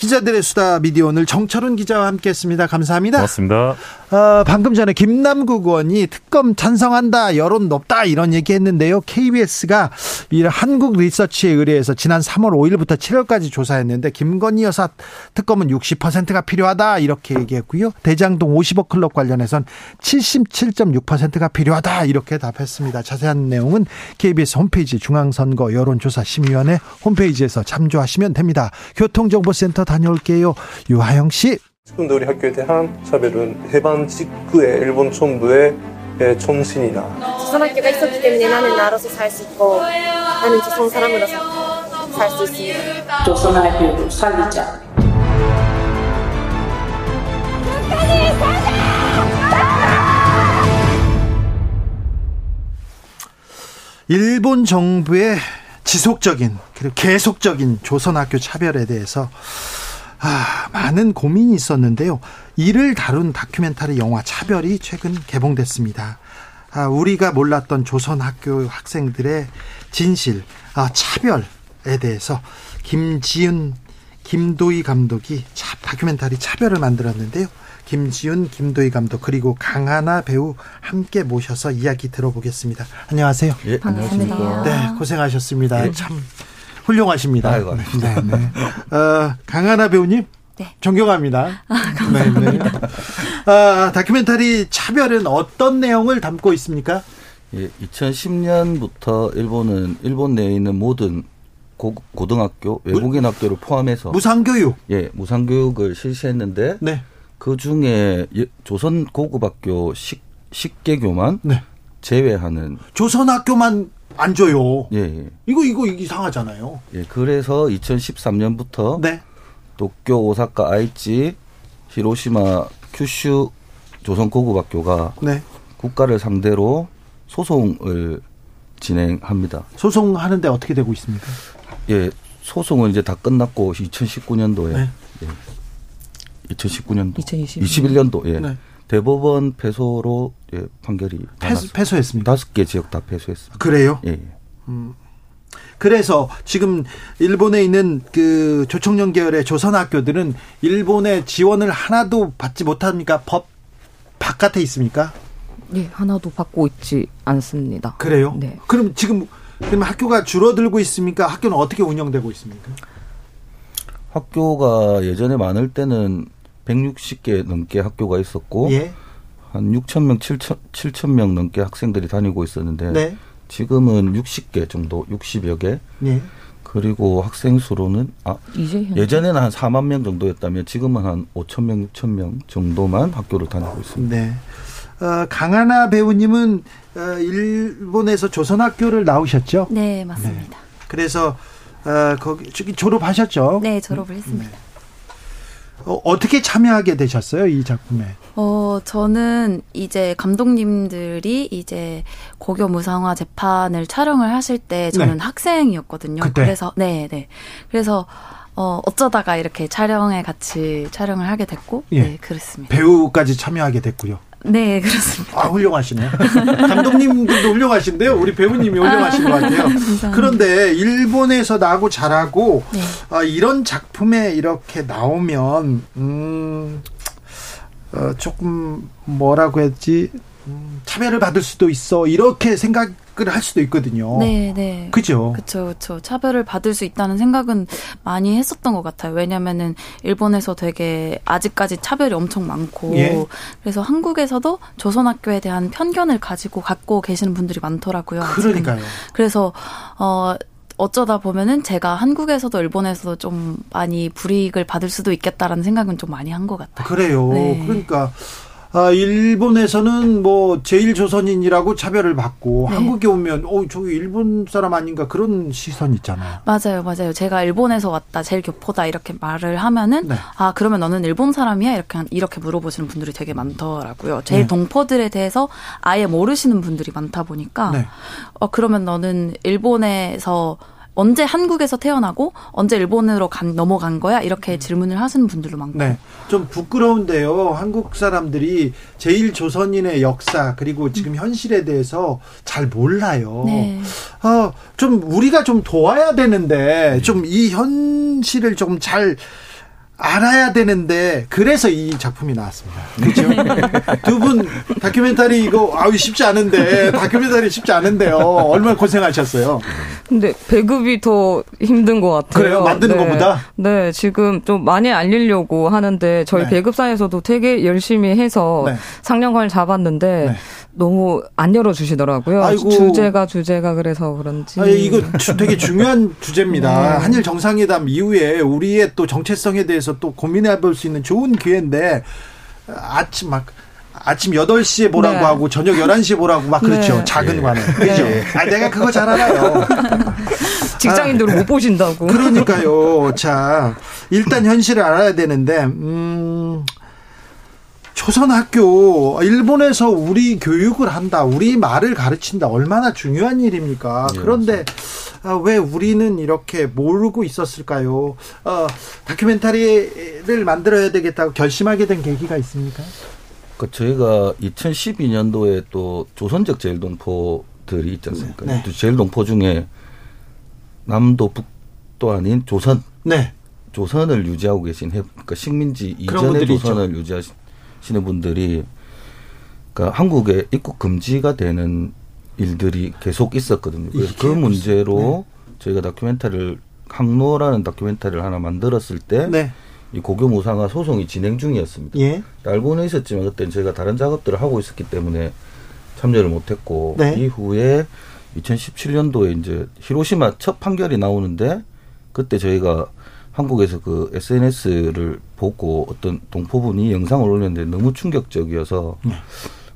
기자들의 수다 미디어 오늘 정철훈 기자와 함께했습니다. 감사합니다. 고맙습니다. 어, 방금 전에 김남국 의원이 특검 찬성한다, 여론 높다 이런 얘기했는데요. KBS가 이 한국 리서치에 의뢰해서 지난 3월 5일부터 7월까지 조사했는데 김건희 여사 특검은 60%가 필요하다 이렇게 얘기했고요. 대장동 50억 클럽 관련해선 77.6%가 필요하다 이렇게 답했습니다. 자세한 내용은 KBS 홈페이지 중앙선거 여론조사심의위원회 홈페이지에서 참조하시면 됩니다. 교통정보센터 다녀올게요. 유하영 씨. 지금도 우리 학교에 대한 차별은 해방 직후에 일본 정부의 정신이나 조선학교가 있었기 때문에 나는 나로서 살 수 있고 나는 조선 사람으로서 살 수 있습니다. 조선학교도 살리자. 일본 정부의 지속적인 그리고 계속적인 조선학교 차별에 대해서 아, 많은 고민이 있었는데요. 이를 다룬 다큐멘터리 영화 차별이 최근 개봉됐습니다. 아, 우리가 몰랐던 조선 학교 학생들의 진실, 아, 차별에 대해서 김지은, 김도희 감독이 차, 다큐멘터리 차별을 만들었는데요. 김지훈, 김도희 감독 그리고 강하나 배우 함께 모셔서 이야기 들어보겠습니다. 안녕하세요. 예, 반갑습니다. 네, 고생하셨습니다. 예. 참 훌륭하십니다. 아이고, 네, 네. 어, 강하나 배우님. 네. 존경합니다. 아, 감사합니다. 네, 네. 아, 다큐멘터리 차별은 어떤 내용을 담고 있습니까? 예, 2010년부터 일본은 일본 내에 있는 모든 고, 고등학교, 외국인 무, 학교를 포함해서 무상교육. 예, 무상교육을 실시했는데 네. 그 중에 조선 고급학교 식, 식계교만 네. 제외하는 조선 학교만 안 줘요. 예, 예. 이거 이거 이상하잖아요. 예, 그래서 2013년부터 네. 도쿄, 오사카, 아이치, 히로시마, 큐슈 조선 고급학교가 네. 국가를 상대로 소송을 진행합니다. 소송하는데 어떻게 되고 있습니까? 예, 소송은 이제 다 끝났고 2019년도에 네. 예, 2019년도, 2021년도 예. 네. 대법원 패소로 예, 판결이 패소, 패소 했습니다. 다섯 개 지역 다 패소했습니다. 그래요? 예. 음. 그래서 지금 일본에 있는 그 조청년 계열의 조선 학교들은 일본의 지원을 하나도 받지 못합니까? 법 바깥에 있습니까? 네, 하나도 받고 있지 않습니다. 그래요? 네. 그럼 지금 그럼 학교가 줄어들고 있습니까? 학교는 어떻게 운영되고 있습니까? 학교가 예전에 많을 때는 160개 넘게 학교가 있었고 예. 한 6천 명, 7천 7천 명 넘게 학생들이 다니고 있었는데 네. 지금은 60개 정도, 60여 개. 예. 그리고 학생 수로는 아 예전에는 한 4만 명 정도였다면 지금은 한 5천 명, 6천 명 정도만 학교를 다니고 있습니다. 네. 어, 강하나 배우님은 어, 일본에서 조선학교를 나오셨죠? 네, 맞습니다. 네. 그래서 어, 거기 저기 졸업하셨죠? 네, 졸업을 했습니다. 네. 어, 어떻게 참여하게 되셨어요 이 작품에? 어 저는 이제 감독님들이 이제 고교 무상화 재판을 촬영을 하실 때 저는 네. 학생이었거든요. 그때? 그래서 네네 네. 그래서 어 어쩌다가 이렇게 촬영에 같이 촬영을 하게 됐고 예. 네 그랬습니다. 배우까지 참여하게 됐고요. 네, 그렇습니다. 아, 훌륭하시네요. 감독님들도 훌륭하신데요. 우리 배우님이 훌륭하신 것 같아요. 그런데 일본에서 나고 자라고 네. 아, 이런 작품에 이렇게 나오면 음, 어, 조금 뭐라고 했지 음, 차별을 받을 수도 있어 이렇게 생각을 할 수도 있거든요. 네, 네. 그죠? 그렇죠, 그렇죠. 차별을 받을 수 있다는 생각은 많이 했었던 것 같아요. 왜냐면은 일본에서 되게 아직까지 차별이 엄청 많고 예. 그래서 한국에서도 조선학교에 대한 편견을 가지고 갖고 계시는 분들이 많더라고요. 그러니까요. 그래서 어 어쩌다 보면은 제가 한국에서도 일본에서도 좀 많이 불이익을 받을 수도 있겠다라는 생각은 좀 많이 한 것 같아요. 그래요. 네. 그러니까 아, 일본에서는 뭐 제일 조선인이라고 차별을 받고 네. 한국에 오면 어 저기 일본 사람 아닌가 그런 시선 있잖아요. 맞아요, 맞아요. 제가 일본에서 왔다 제일 교포다 이렇게 말을 하면은 네. 아 그러면 너는 일본 사람이야 이렇게 이렇게 물어보시는 분들이 되게 많더라고요. 제일 네. 동포들에 대해서 아예 모르시는 분들이 많다 보니까 네. 어 그러면 너는 일본에서 언제 한국에서 태어나고 언제 일본으로 간, 넘어간 거야? 이렇게 음. 질문을 하시는 분들도 많고. 네. 좀 부끄러운데요. 한국 사람들이 제일 조선인의 역사 그리고 지금 현실에 대해서 잘 몰라요. 네. 어, 좀 우리가 좀 도와야 되는데 좀 이 현실을 좀 잘 알아야 되는데 그래서 이 작품이 나왔습니다. 그렇죠? 두 분 다큐멘터리 이거 아우 쉽지 않은데 다큐멘터리 쉽지 않은데요. 얼마나 고생하셨어요. 근데 배급이 더 힘든 것 같아요. 그래요? 만드는 네. 것보다? 네, 지금 좀 많이 알리려고 하는데 저희 네. 배급사에서도 되게 열심히 해서 네. 상영관을 잡았는데 네. 너무 안 열어주시더라고요. 아이고. 주제가 주제가 그래서 그런지. 아니, 이거 되게 중요한 주제입니다. 네. 한일 정상회담 이후에 우리의 또 정체성에 대해서 또 고민해 볼 수 있는 좋은 기회인데 아침 막 아침 8시에 보라고 네. 하고 저녁 11시에 보라고 막 그렇죠. 네. 작은 네. 관에. 그죠? 네. 아, 내가 그거 잘 알아요. 직장인들은 아, 못 보신다고. 그러니까요. 자, 일단 현실을 알아야 되는데, 음, 초선학교 일본에서 우리 교육을 한다, 우리 말을 가르친다 얼마나 중요한 일입니까? 네, 그런데 아, 왜 우리는 이렇게 모르고 있었을까요? 어, 다큐멘터리를 만들어야 되겠다고 결심하게 된 계기가 있습니까? 그 저희가 2012년도에 또 조선적 제일동포들이 있지 않습니까? 네. 제일동포 중에 남도 북도 아닌 조선. 네. 조선을 유지하고 계신 그러니까 식민지 이전의 조선을 있죠. 유지하신 시는 분들이 그러니까 한국에 입국 금지가 되는 일들이 계속 있었거든요. 그래서 그 문제로 네. 저희가 다큐멘터리를 항로라는 다큐멘터리를 하나 만들었을 때 네. 이 고교 무상화 소송이 진행 중이었습니다. 예. 알고는 있었지만 그때는 저희가 다른 작업들을 하고 있었기 때문에 참여를 못했고 네. 이후에 2017년도에 이제 히로시마 첫 판결이 나오는데 그때 저희가 한국에서 그 SNS를 보고 어떤 동포분이 영상을 올렸는데 너무 충격적이어서 네.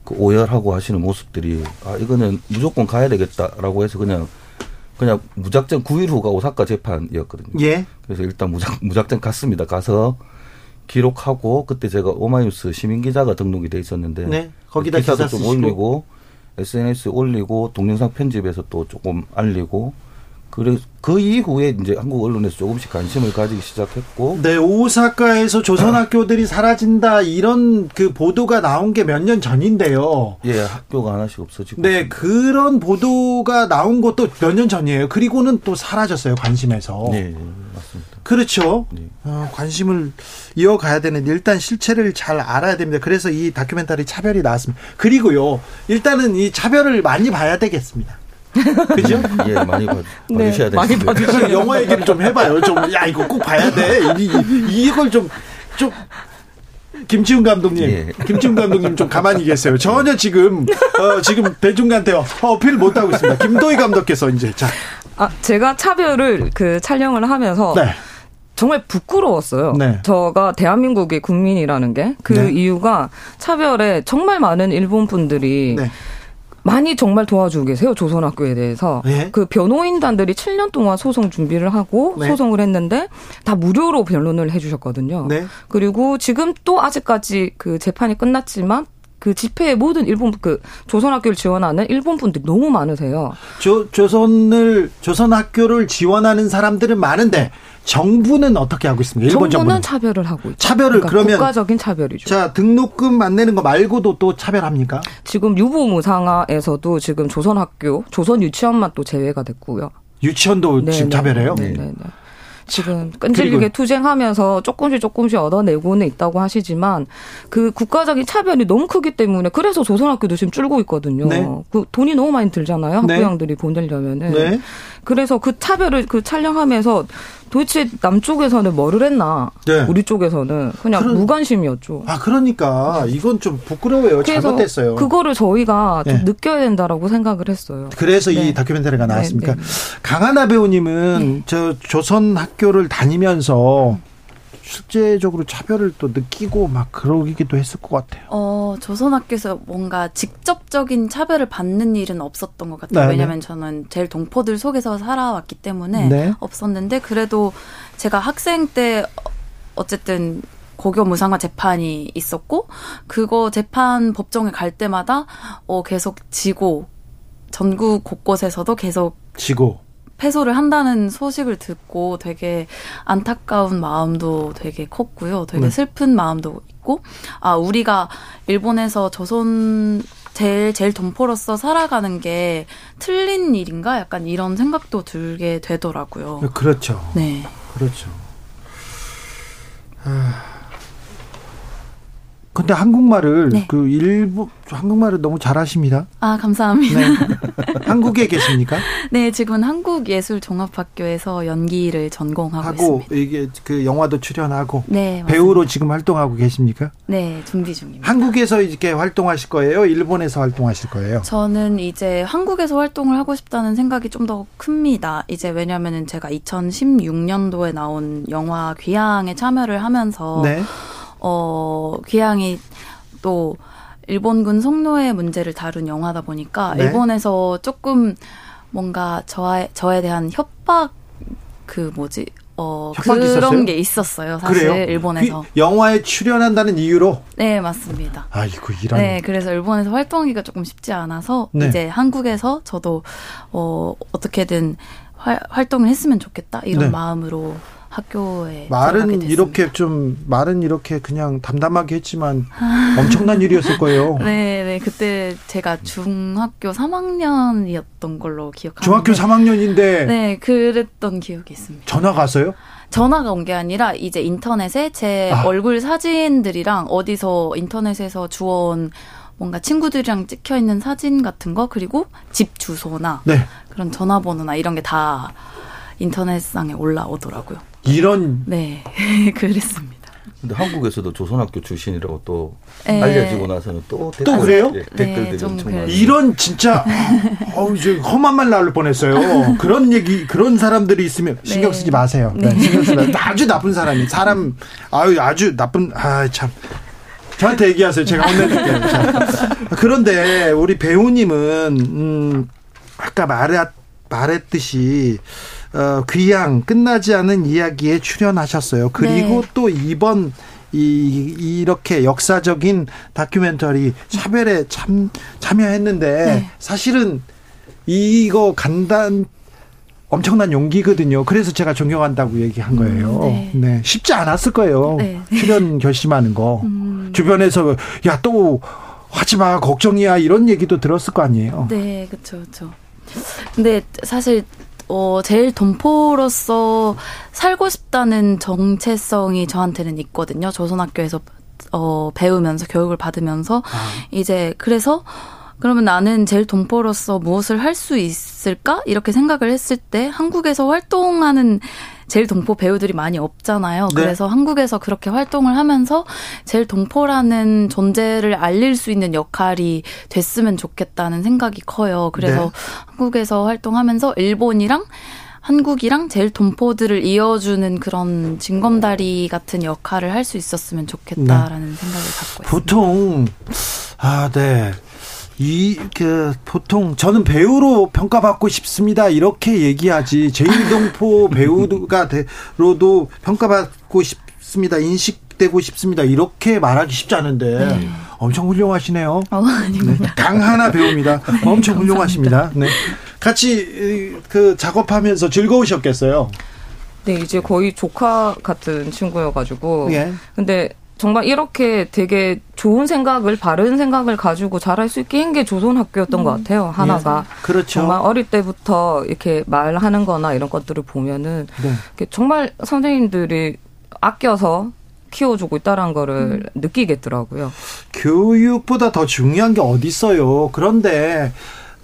그 오열하고 하시는 모습들이 아 이거는 무조건 가야 되겠다라고 해서 그냥 그냥 무작정 9일 후가 오사카 재판이었거든요. 예. 그래서 일단 무작 무작정 갔습니다. 가서 기록하고 그때 제가 오마이뉴스 시민 기자가 등록이 돼 있었는데 네. 거기다 기사도 좀 올리고 SNS 올리고 동영상 편집해서 또 조금 알리고 그래서 그 이후에 이제 한국 언론에서 조금씩 관심을 가지기 시작했고. 네, 오사카에서 조선 학교들이 사라진다 이런 그 보도가 나온 게 몇 년 전인데요. 예, 학교가 하나씩 없어지고. 네, 있습니다. 그런 보도가 나온 것도 몇 년 전이에요. 그리고는 또 사라졌어요 관심에서. 네, 맞습니다. 그렇죠. 네. 어, 관심을 이어가야 되는데 일단 실체를 잘 알아야 됩니다. 그래서 이 다큐멘터리 차별이 나왔습니다. 그리고요, 일단은 이 차별을 많이 봐야 되겠습니다. 그죠? 예, 많이 봐, 네, 봐주셔야 돼요. 많이 봐주셔야 영화 얘기를 좀 해봐요. 좀, 야, 이거 꼭 봐야 돼. 이, 이걸 좀, 좀, 김치훈 감독님, 예. 김치훈 감독님 좀 가만히 계세요. 전혀 지금 어, 지금 배중간테 어필 못 하고 있습니다. 김도희 감독께서 이제 자. 아 제가 차별을 그 촬영을 하면서 네. 정말 부끄러웠어요. 네. 저가 대한민국의 국민이라는 게그 네. 이유가 차별에 정말 많은 일본 분들이 네. 많이 정말 도와주고 계세요. 조선학교에 대해서. 네. 그 변호인단들이 7년 동안 소송 준비를 하고 네. 소송을 했는데 다 무료로 변론을 해 주셨거든요. 네. 그리고 지금 또 아직까지 그 재판이 끝났지만 그 집회에 모든 일본 그 조선 학교를 지원하는 일본 분들이 너무 많으세요. 조, 조선을 조선 학교를 지원하는 사람들은 많은데 정부는 어떻게 하고 있습니까? 일본 정부는, 정부는 차별을 하고 있죠. 차별을 그러니까 그러면 국가적인 차별이죠. 자 등록금 안 내는 거 말고도 또 차별합니까? 지금 유보무상화에서도 지금 조선 학교, 조선 유치원만 또 제외가 됐고요. 유치원도 네네. 지금 네. 차별해요? 네. 네. 지금 끈질기게 투쟁하면서 조금씩 조금씩 얻어내고는 있다고 하시지만 그 국가적인 차별이 너무 크기 때문에 그래서 조선학교도 지금 줄고 있거든요. 네. 그 돈이 너무 많이 들잖아요. 네. 학부형들이 보내려면은. 네. 그래서 그 차별을 그 촬영하면서 도대체 남쪽에서는 뭐를 했나? 네. 우리 쪽에서는 그냥 그런, 무관심이었죠. 아 그러니까 이건 좀 부끄러워요. 잘못됐어요. 그거를 저희가 네. 좀 느껴야 된다라고 생각을 했어요. 그래서 네. 이 다큐멘터리가 나왔습니까? 네, 네. 강하나 배우님은 네. 저 조선 학교를 다니면서 실제적으로 차별을 또 느끼고 막 그러기도 했을 것 같아요. 어, 조선학교에서 뭔가 직접적인 차별을 받는 일은 없었던 것 같아요. 네, 네. 왜냐하면 저는 제일 동포들 속에서 살아왔기 때문에 네. 없었는데 그래도 제가 학생 때 어쨌든 고교 무상화 재판이 있었고 그거 재판 법정에 갈 때마다 어 계속 지고 전국 곳곳에서도 계속 지고 패소를 한다는 소식을 듣고 되게 안타까운 마음도 되게 컸고요. 되게 네. 슬픈 마음도 있고, 아, 우리가 일본에서 조선 제일 제일 동포로서 살아가는 게 틀린 일인가? 약간 이런 생각도 들게 되더라고요. 그렇죠. 네. 그렇죠. 아. 근데 한국말을 네. 그 일부 한국말을 너무 잘하십니다. 아 감사합니다. 네. 한국에 계십니까? 네 지금은 한국예술종합학교에서 연기를 전공하고 하고 있습니다. 이게 그 영화도 출연하고 네, 배우로 지금 활동하고 계십니까? 네 준비 중입니다. 한국에서 이렇게 활동하실 거예요? 일본에서 활동하실 거예요? 저는 이제 한국에서 활동을 하고 싶다는 생각이 좀 더 큽니다. 이제 왜냐면은 제가 2016년도에 나온 영화 귀향에 참여를 하면서. 네. 어, 귀향이 또 일본군 성노예 문제를 다룬 영화다 보니까 네. 일본에서 조금 뭔가 저에 저에 대한 협박 그 뭐지 어 그런 있었어요? 게 있었어요 사실 그래요? 일본에서 그 영화에 출연한다는 이유로 네 맞습니다 아이고 이런 네 그래서 일본에서 활동하기가 조금 쉽지 않아서 네. 이제 한국에서 저도 어 어떻게든 활, 활동을 했으면 좋겠다 이런 네. 마음으로 학교에 말은 이렇게 좀 말은 이렇게 그냥 담담하게 했지만 엄청난 일이었을 거예요. 네, 네. 그때 제가 중학교 3학년이었던 걸로 기억합니다. 중학교 3학년인데 네, 그랬던 기억이 있습니다. 전화가 왔어요? 전화가 온 게 아니라 이제 인터넷에 제 아. 얼굴 사진들이랑 어디서 인터넷에서 주워온 뭔가 친구들이랑 찍혀 있는 사진 같은 거 그리고 집 주소나 네. 그런 전화번호나 이런 게 다 인터넷상에 올라오더라고요. 이런 네 그랬습니다. 근데 한국에서도 조선학교 출신이라고 또 네. 알려지고 나서는 또, 댓글, 또 그래요? 예, 댓글들이 네, 엄청 많아요. 이런 진짜 어우 이제 험한 말 나올 뻔했어요. 그런 얘기 그런 사람들이 있으면 신경 쓰지 네. 마세요. 네. 네. 신경 쓰지 마세요. 아주 나쁜 사람이 사람 아유 아주 나쁜 아 참. 저한테 얘기하세요. 제가 혼내줄게요. 그런데 우리 배우님은 음 아까 말했 말했듯이 어, 귀향 끝나지 않은 이야기에 출연하셨어요. 그리고 네. 또 이번 이, 이렇게 역사적인 다큐멘터리 차별에 참 참여했는데 네. 사실은 이거 간단 엄청난 용기거든요. 그래서 제가 존경한다고 얘기한 거예요. 음, 네. 네. 쉽지 않았을 거예요. 네. 출연 결심하는 거. 음. 주변에서 야 또 하지 마 걱정이야 이런 얘기도 들었을 거 아니에요. 네, 그렇죠, 그렇죠. 근데 사실 어, 제일 동포로서 살고 싶다는 정체성이 저한테는 있거든요. 조선학교에서 어, 배우면서 교육을 받으면서 아. 이제 그래서 그러면 나는 제일 동포로서 무엇을 할 수 있을까? 이렇게 생각을 했을 때 한국에서 활동하는 제일 동포 배우들이 많이 없잖아요. 네. 그래서 한국에서 그렇게 활동을 하면서 제일 동포라는 존재를 알릴 수 있는 역할이 됐으면 좋겠다는 생각이 커요. 그래서 네. 한국에서 활동하면서 일본이랑 한국이랑 제일 동포들을 이어주는 그런 징검다리 같은 역할을 할 수 있었으면 좋겠다라는 네. 생각을 갖고 있습니다. 보통 아, 네. 이, 그, 보통, 저는 배우로 평가받고 싶습니다. 이렇게 얘기하지. 제일동포 배우가 되로도 평가받고 싶습니다. 인식되고 싶습니다. 이렇게 말하기 쉽지 않은데. 네. 엄청 훌륭하시네요. 어, 네. 강하나 배우입니다. 엄청 훌륭하십니다. 네. 같이, 그, 작업하면서 즐거우셨겠어요? 네, 이제 거의 조카 같은 친구여가지고. 예. 근데 정말 이렇게 되게 좋은 생각을 바른 생각을 가지고 잘할 수 있게 한 게 조선 학교였던 음. 것 같아요. 하나가 예. 그렇죠. 정말 어릴 때부터 이렇게 말하는-거나 이런 것들을 보면은 네. 정말 선생님들이 아껴서 키워주고 있다는 거를 음. 느끼겠더라고요. 교육보다 더 중요한 게 어디 있어요. 그런데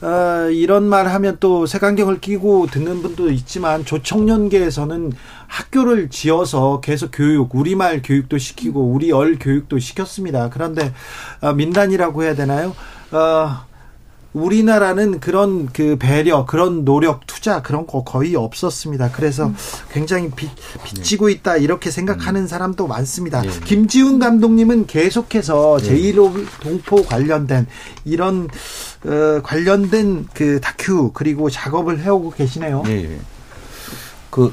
어, 이런 말 하면 또 색안경을 끼고 듣는 분도 있지만 조청년계에서는 학교를 지어서 계속 교육, 우리말 교육도 시키고 우리 얼 교육도 시켰습니다. 그런데 어, 민단이라고 해야 되나요? 어, 우리나라는 그런 그 배려, 그런 노력, 투자 그런 거 거의 없었습니다. 그래서 굉장히 빚, 빚지고 있다 이렇게 생각하는 사람도 많습니다. 네. 김지훈 감독님은 계속해서 제1호 동포 관련된 이런 어, 관련된 그 다큐 그리고 작업을 해오고 계시네요. 네. 그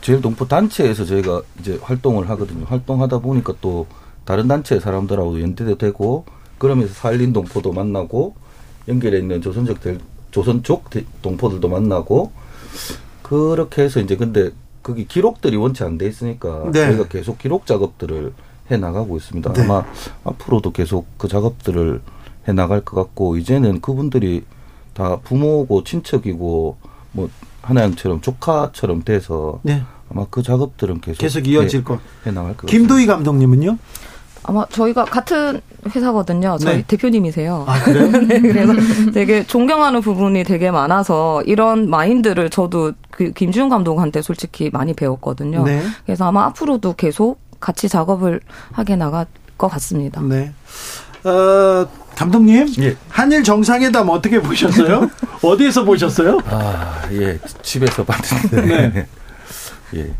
제일 동포 단체에서 저희가 이제 활동을 하거든요. 활동하다 보니까 또 다른 단체 사람들하고도 연대도 되고 그러면서 살린 동포도 만나고 연결해 있는 조선적 조선족 동포들도 만나고 그렇게 해서 이제 근데 거기 기록들이 원치 안돼 있으니까 네. 저희가 계속 기록 작업들을 해 나가고 있습니다. 네. 아마 앞으로도 계속 그 작업들을 해 나갈 것 같고 이제는 그분들이 다 부모고 친척이고 뭐 하나양처럼 조카처럼 돼서 네. 아마 그 작업들은 계속 계속 이어질 거해 나갈 것 김도희 감독님은요? 아마 저희가 같은 회사거든요. 저희 네. 대표님이세요. 아, 그래요? 네, 그래서 되게 존경하는 부분이 되게 많아서 이런 마인드를 저도 그 김지훈 감독한테 솔직히 많이 배웠거든요. 네. 그래서 아마 앞으로도 계속 같이 작업을 하게 나갈 것 같습니다. 네. 어, 감독님, 예. 한일 정상회담 어떻게 보셨어요? 어디에서 보셨어요? 아, 예, 집에서 봤는데. 네. 예.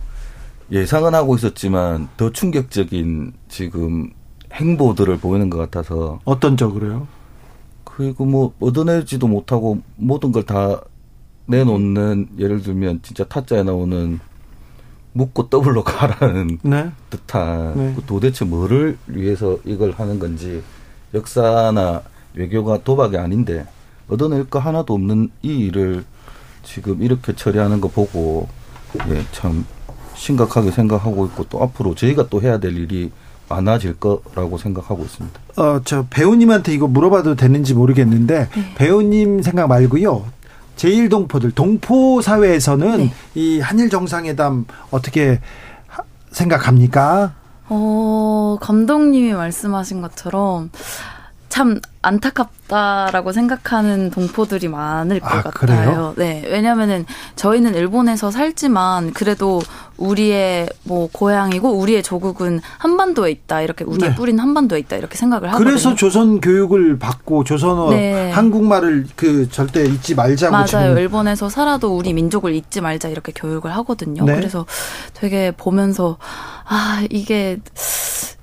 예상은 하고 있었지만 더 충격적인 지금 행보들을 보이는 것 같아서 어떤 적으로요? 그리고 뭐 얻어내지도 못하고 모든 걸 다 내놓는 예를 들면 진짜 타짜에 나오는 묻고 더블로 가라는 네. 듯한 네. 그 도대체 뭐를 위해서 이걸 하는 건지 역사나 외교가 도박이 아닌데 얻어낼 거 하나도 없는 이 일을 지금 이렇게 처리하는 거 보고 예, 참 심각하게 생각하고 있고 또 앞으로 저희가 또 해야 될 일이 많아질 거라고 생각하고 있습니다. 어, 저 배우님한테 이거 물어봐도 되는지 모르겠는데 네. 배우님 생각 말고요. 제일 동포들 동포 사회에서는 네. 이 한일 정상회담 어떻게 생각합니까? 어, 감독님이 말씀하신 것처럼 참 안타깝다라고 생각하는 동포들이 많을 것 아, 같아요. 그래요? 네, 왜냐면은 저희는 일본에서 살지만 그래도 우리의 뭐 고향이고 우리의 조국은 한반도에 있다 이렇게 우리의 네. 뿌리는 한반도에 있다 이렇게 생각을 하거든요. 그래서 조선 교육을 받고 조선어 네. 한국말을 그 절대 잊지 말자고 맞아요. 지금. 일본에서 살아도 우리 민족을 잊지 말자 이렇게 교육을 하거든요. 네. 그래서 되게 보면서 아 이게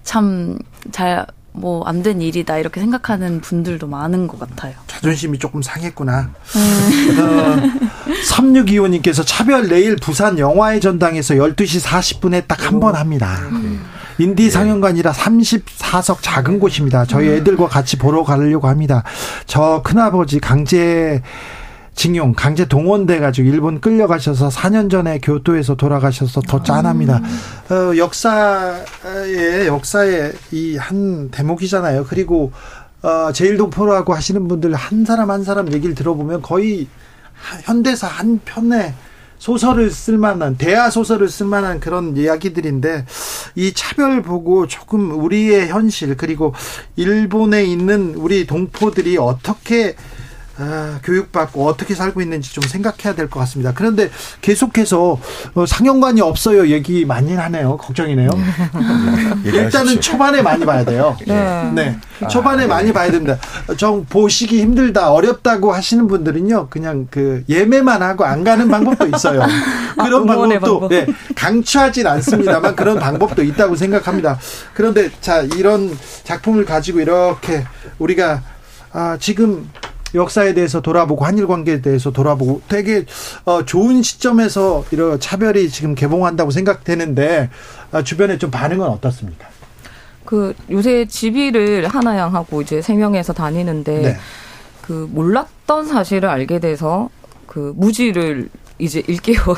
참 잘 뭐 안 된 일이다 이렇게 생각하는 분들도 많은 것 같아요. 자존심이 조금 상했구나. 음. 어, 3625님께서 차별 내일 부산 영화의 전당에서 12시 40분에 딱 한 번 합니다. 음. 인디 상영관이라 34석 작은 곳입니다. 저희 애들과 같이 보러 가려고 합니다. 저 큰아버지 강제 징용 강제 동원돼 가지고 일본 끌려가셔서 4년 전에 교토에서 돌아가셔서 더 짠합니다. 어, 역사의 역사의 이 한 대목이잖아요. 그리고 어, 제일동포라고 하시는 분들 한 사람 한 사람 얘기를 들어보면 거의 현대사 한 편에 소설을 쓸 만한 대하 소설을 쓸 만한 그런 이야기들인데 이 차별 보고 조금 우리의 현실 그리고 일본에 있는 우리 동포들이 어떻게 아, 교육받고 어떻게 살고 있는지 좀 생각해야 될 것 같습니다. 그런데 계속해서 어, 상영관이 없어요. 얘기 많이 하네요. 걱정이네요. 네. 일단은 초반에 많이 봐야 돼요. 네. 네. 초반에 아, 많이 봐야 됩니다. 좀 보시기 힘들다, 어렵다고 하시는 분들은요, 그냥 그 예매만 하고 안 가는 방법도 있어요. 그런 아, 방법도 방법. 네, 강추하진 않습니다만 그런 방법도 있다고 생각합니다. 그런데 자, 이런 작품을 가지고 이렇게 우리가 아, 지금 역사에 대해서 돌아보고 한일 관계에 대해서 돌아보고 되게 어, 좋은 시점에서 이런 차별이 지금 개봉한다고 생각되는데 어, 주변에 좀 반응은 어떻습니까? 그 요새 집이를 하나양 하고 이제 세 명에서 다니는데 네. 그 몰랐던 사실을 알게 돼서 그 무지를 이제 일깨워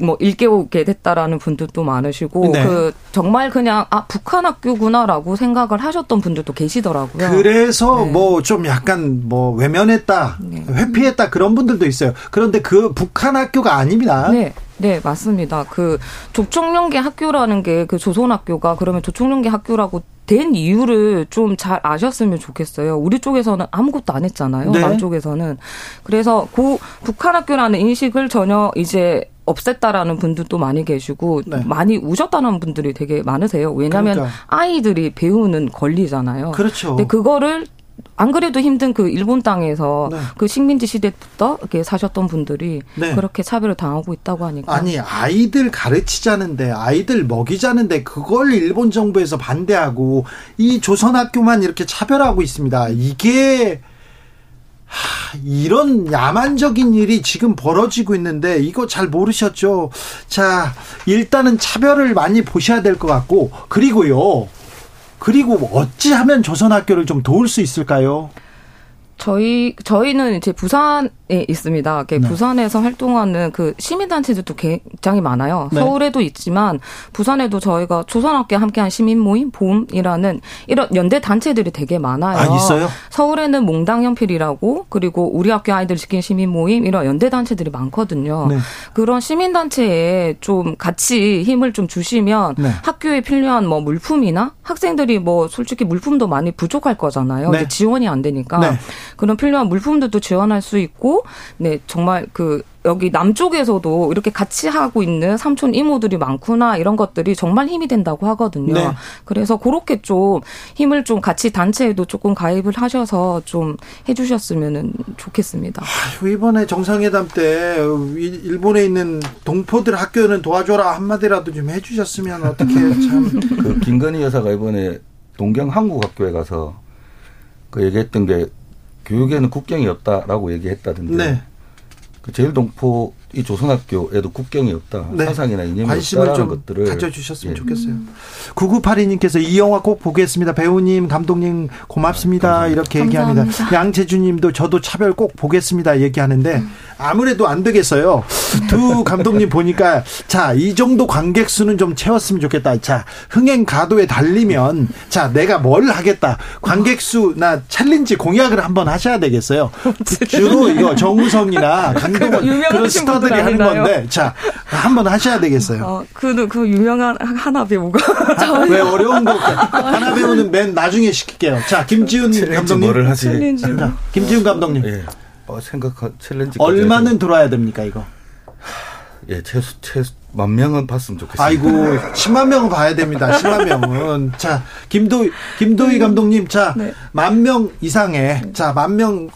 뭐 일깨우게 됐다라는 분들도 많으시고 네. 그 정말 그냥 아 북한 학교구나라고 생각을 하셨던 분들도 계시더라고요. 그래서 네. 뭐좀 약간 뭐 외면했다, 네. 회피했다 그런 분들도 있어요. 그런데 그 북한 학교가 아닙니다. 네. 네, 맞습니다. 그 조총련계 학교라는 게 그 조선 학교가 그러면 조총련계 학교라고 된 이유를 좀 잘 아셨으면 좋겠어요. 우리 쪽에서는 아무것도 안 했잖아요. 네. 남쪽에서는. 그래서 고 북한 학교라는 인식을 전혀 이제 없앴다라는 분들도 많이 계시고 네. 많이 우셨다는 분들이 되게 많으세요. 왜냐하면 그러니까. 아이들이 배우는 권리잖아요. 그렇죠. 근데 그거를 안 그래도 힘든 그 일본 땅에서 네. 그 식민지 시대부터 이렇게 사셨던 분들이 네. 그렇게 차별을 당하고 있다고 하니까 아니 아이들 가르치자는데 아이들 먹이자는데 그걸 일본 정부에서 반대하고 이 조선 학교만 이렇게 차별하고 있습니다. 이게 하, 이런 야만적인 일이 지금 벌어지고 있는데 이거 잘 모르셨죠? 자, 일단은 차별을 많이 보셔야 될 것 같고 그리고요. 그리고 어찌 하면 조선학교를 좀 도울 수 있을까요? 저희 저희는 이제 부산에 있습니다. 네. 부산에서 활동하는 그 시민단체들도 굉장히 많아요. 네. 서울에도 있지만 부산에도 저희가 조선학교 함께한 시민 모임 봄이라는 이런 연대 단체들이 되게 많아요. 아, 있어요? 서울에는 몽당연필이라고 그리고 우리 학교 아이들 지킨 시민 모임 이런 연대 단체들이 많거든요. 네. 그런 시민 단체에 좀 같이 힘을 좀 주시면 네. 학교에 필요한 뭐 물품이나 학생들이 뭐 솔직히 물품도 많이 부족할 거잖아요. 네. 지원이 안 되니까. 네. 그런 필요한 물품들도 지원할 수 있고, 네, 정말 그 여기 남쪽에서도 이렇게 같이 하고 있는 삼촌 이모들이 많구나 이런 것들이 정말 힘이 된다고 하거든요. 네. 그래서 그렇게 좀 힘을 좀 같이 단체에도 조금 가입을 하셔서 좀 해주셨으면 좋겠습니다. 아, 이번에 정상회담 때 일본에 있는 동포들 학교는 도와줘라 한마디라도 좀 해주셨으면 어떻게 참. 그 김건희 여사가 이번에 동경 한국학교에 가서 그 얘기했던 게 교육에는 국경이 없다라고 얘기했다던데. 네. 그 제일동포 이 조선학교에도 국경이 없다. 네. 사상이나 이념이 관심을 좀 것들을 가져주셨으면 예. 좋겠어요. 9982님께서 이 영화 꼭 보겠습니다. 배우님, 감독님 고맙습니다. 아, 이렇게 얘기합니다. 양재주님도 저도 차별 꼭 보겠습니다. 얘기하는데 음. 아무래도 안 되겠어요. 두 감독님 보니까 자 이 정도 관객 수는 좀 채웠으면 좋겠다. 자 흥행 가도에 달리면 자 내가 뭘 하겠다. 관객 수나 챌린지 공약을 한번 하셔야 되겠어요. 주로 이거 정우성이나 강동원 그런 스타 스타들이 하는 건데 자 한번 하셔야 되겠어요. 어, 그, 그 유명한 하나 배우가 왜 어려운 거 하나 배우는 맨 나중에 시킬게요. 자 김지훈 감독님 뭐를 하지? 김지훈 감독님. 예. 어, 생각 챌린지 얼마는 들어야 됩니까 이거? 예, 최소 최소 만 명은 봤으면 좋겠습니다. 아이고, 10만 명은 봐야 됩니다. 10만 명은. 자, 김도희 김도희 감독님, 자, 네. 만명 이상의 자, 만 명,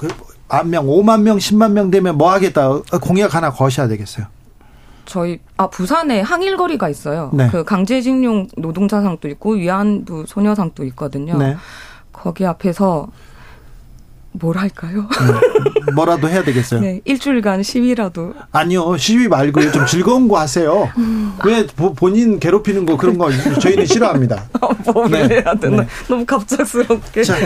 그만 명, 5만 명, 10만 명 되면 뭐 하겠다. 공약 하나 거셔야 되겠어요. 저희 아 부산에 항일거리가 있어요. 네. 그 강제징용 노동자상도 있고 위안부 소녀상도 있거든요. 네. 거기 앞에서 뭘 할까요? 음, 뭐라도 해야 되겠어요. 네, 일주일간 시위라도. 아니요, 시위 말고요. 좀 즐거운 거 하세요. 왜 보, 본인 괴롭히는 거 그런 거 저희는 싫어합니다. 뭐 네. 해야 되나? 네. 너무 갑작스럽게. 자,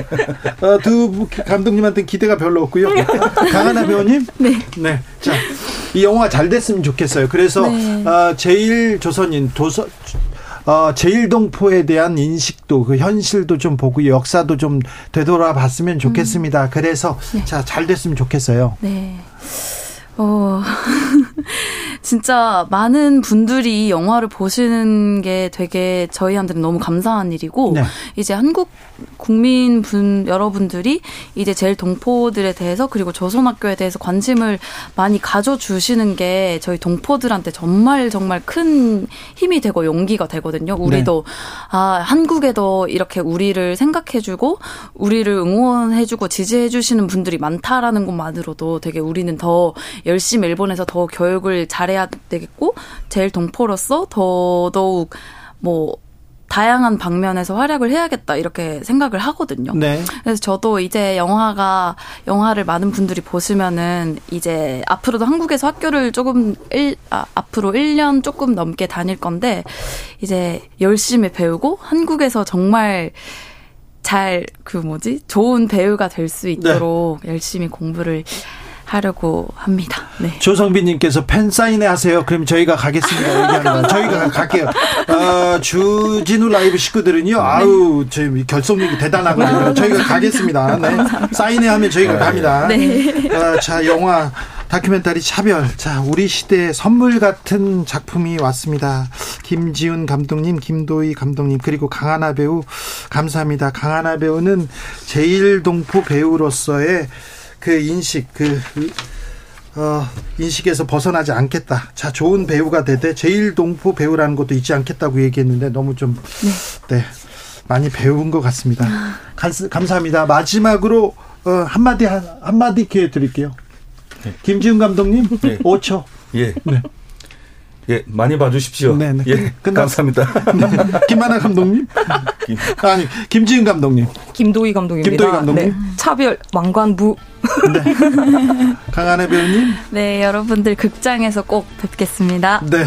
어, 두 감독님한테 기대가 별로 없고요. 강하나 배우님. 네. 네. 자, 이 영화 잘 됐으면 좋겠어요. 그래서 네. 어, 제일 조선인 도서 어, 제일동포에 대한 인식도 그 현실도 좀 보고 역사도 좀 되돌아봤으면 좋겠습니다. 음. 그래서 네. 자잘 됐으면 좋겠어요. 네. 어. 진짜 많은 분들이 영화를 보시는 게 되게 저희한테는 너무 감사한 일이고 네. 이제 한국 국민 분 여러분들이 이제 제일 동포들에 대해서 그리고 조선학교에 대해서 관심을 많이 가져주시는 게 저희 동포들한테 정말 정말 큰 힘이 되고 용기가 되거든요. 우리도 네. 아 한국에도 이렇게 우리를 생각해주고 우리를 응원해주고 지지해주시는 분들이 많다라는 것만으로도 되게 우리는 더 열심히 일본에서 더 교육을 잘해야 되겠고 제일 동포로서 더더욱 뭐 다양한 방면에서 활약을 해야겠다 이렇게 생각을 하거든요. 네. 그래서 저도 이제 영화가 영화를 많은 분들이 보시면은 이제 앞으로도 한국에서 학교를 조금 일, 아, 앞으로 1년 조금 넘게 다닐 건데 이제 열심히 배우고 한국에서 정말 잘 그 뭐지 좋은 배우가 될 수 있도록 네. 열심히 공부를 하려고 합니다. 네. 조성빈님께서 팬 사인회 하세요. 그럼 저희가 가겠습니다. 저희가 갈게요. 어, 주진우 라이브 식구들은요. 아우, 저 결속력이 대단하거든요. 저희가 가겠습니다. 네. 사인회 하면 저희가 네. 갑니다. 네. 어, 자, 영화 다큐멘터리 차별. 자, 우리 시대의 선물 같은 작품이 왔습니다. 김지훈 감독님, 김도희 감독님, 그리고 강하나 배우 감사합니다. 강하나 배우는 제일동포 배우로서의 그 인식 그 어, 인식에서 벗어나지 않겠다. 자, 좋은 배우가 되되 제일 동포 배우라는 것도 잊지 않겠다고 얘기했는데 너무 좀 네. 네 많이 배운 것 같습니다. 감, 감사합니다. 마지막으로 어, 한마디 한, 마디 기회 드릴게요. 네. 김지훈 감독님 네. 5초. 예. 네. 예, 많이 봐주십시오. 네, 네. 예, 끝났... 감사합니다. 네. 김하나 감독님? 아니, 김지은 감독님. 김도희 감독입니다. 김도희 감독님. 네. 차별, 왕관부. 네. 강한혜 배우님. 네, 여러분들 극장에서 꼭 뵙겠습니다. 네.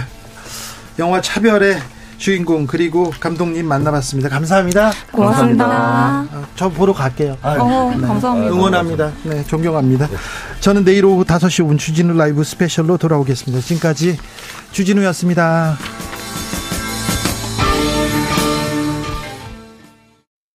영화 차별의 주인공 그리고 감독님 만나봤습니다. 감사합니다. 고맙습니다. 감사합니다. 어, 저 보러 갈게요. 어, 네. 감사합니다. 응원합니다. 네, 존경합니다. 저는 내일 오후 5시 온 주진우 라이브 스페셜로 돌아오겠습니다. 지금까지 주진우였습니다.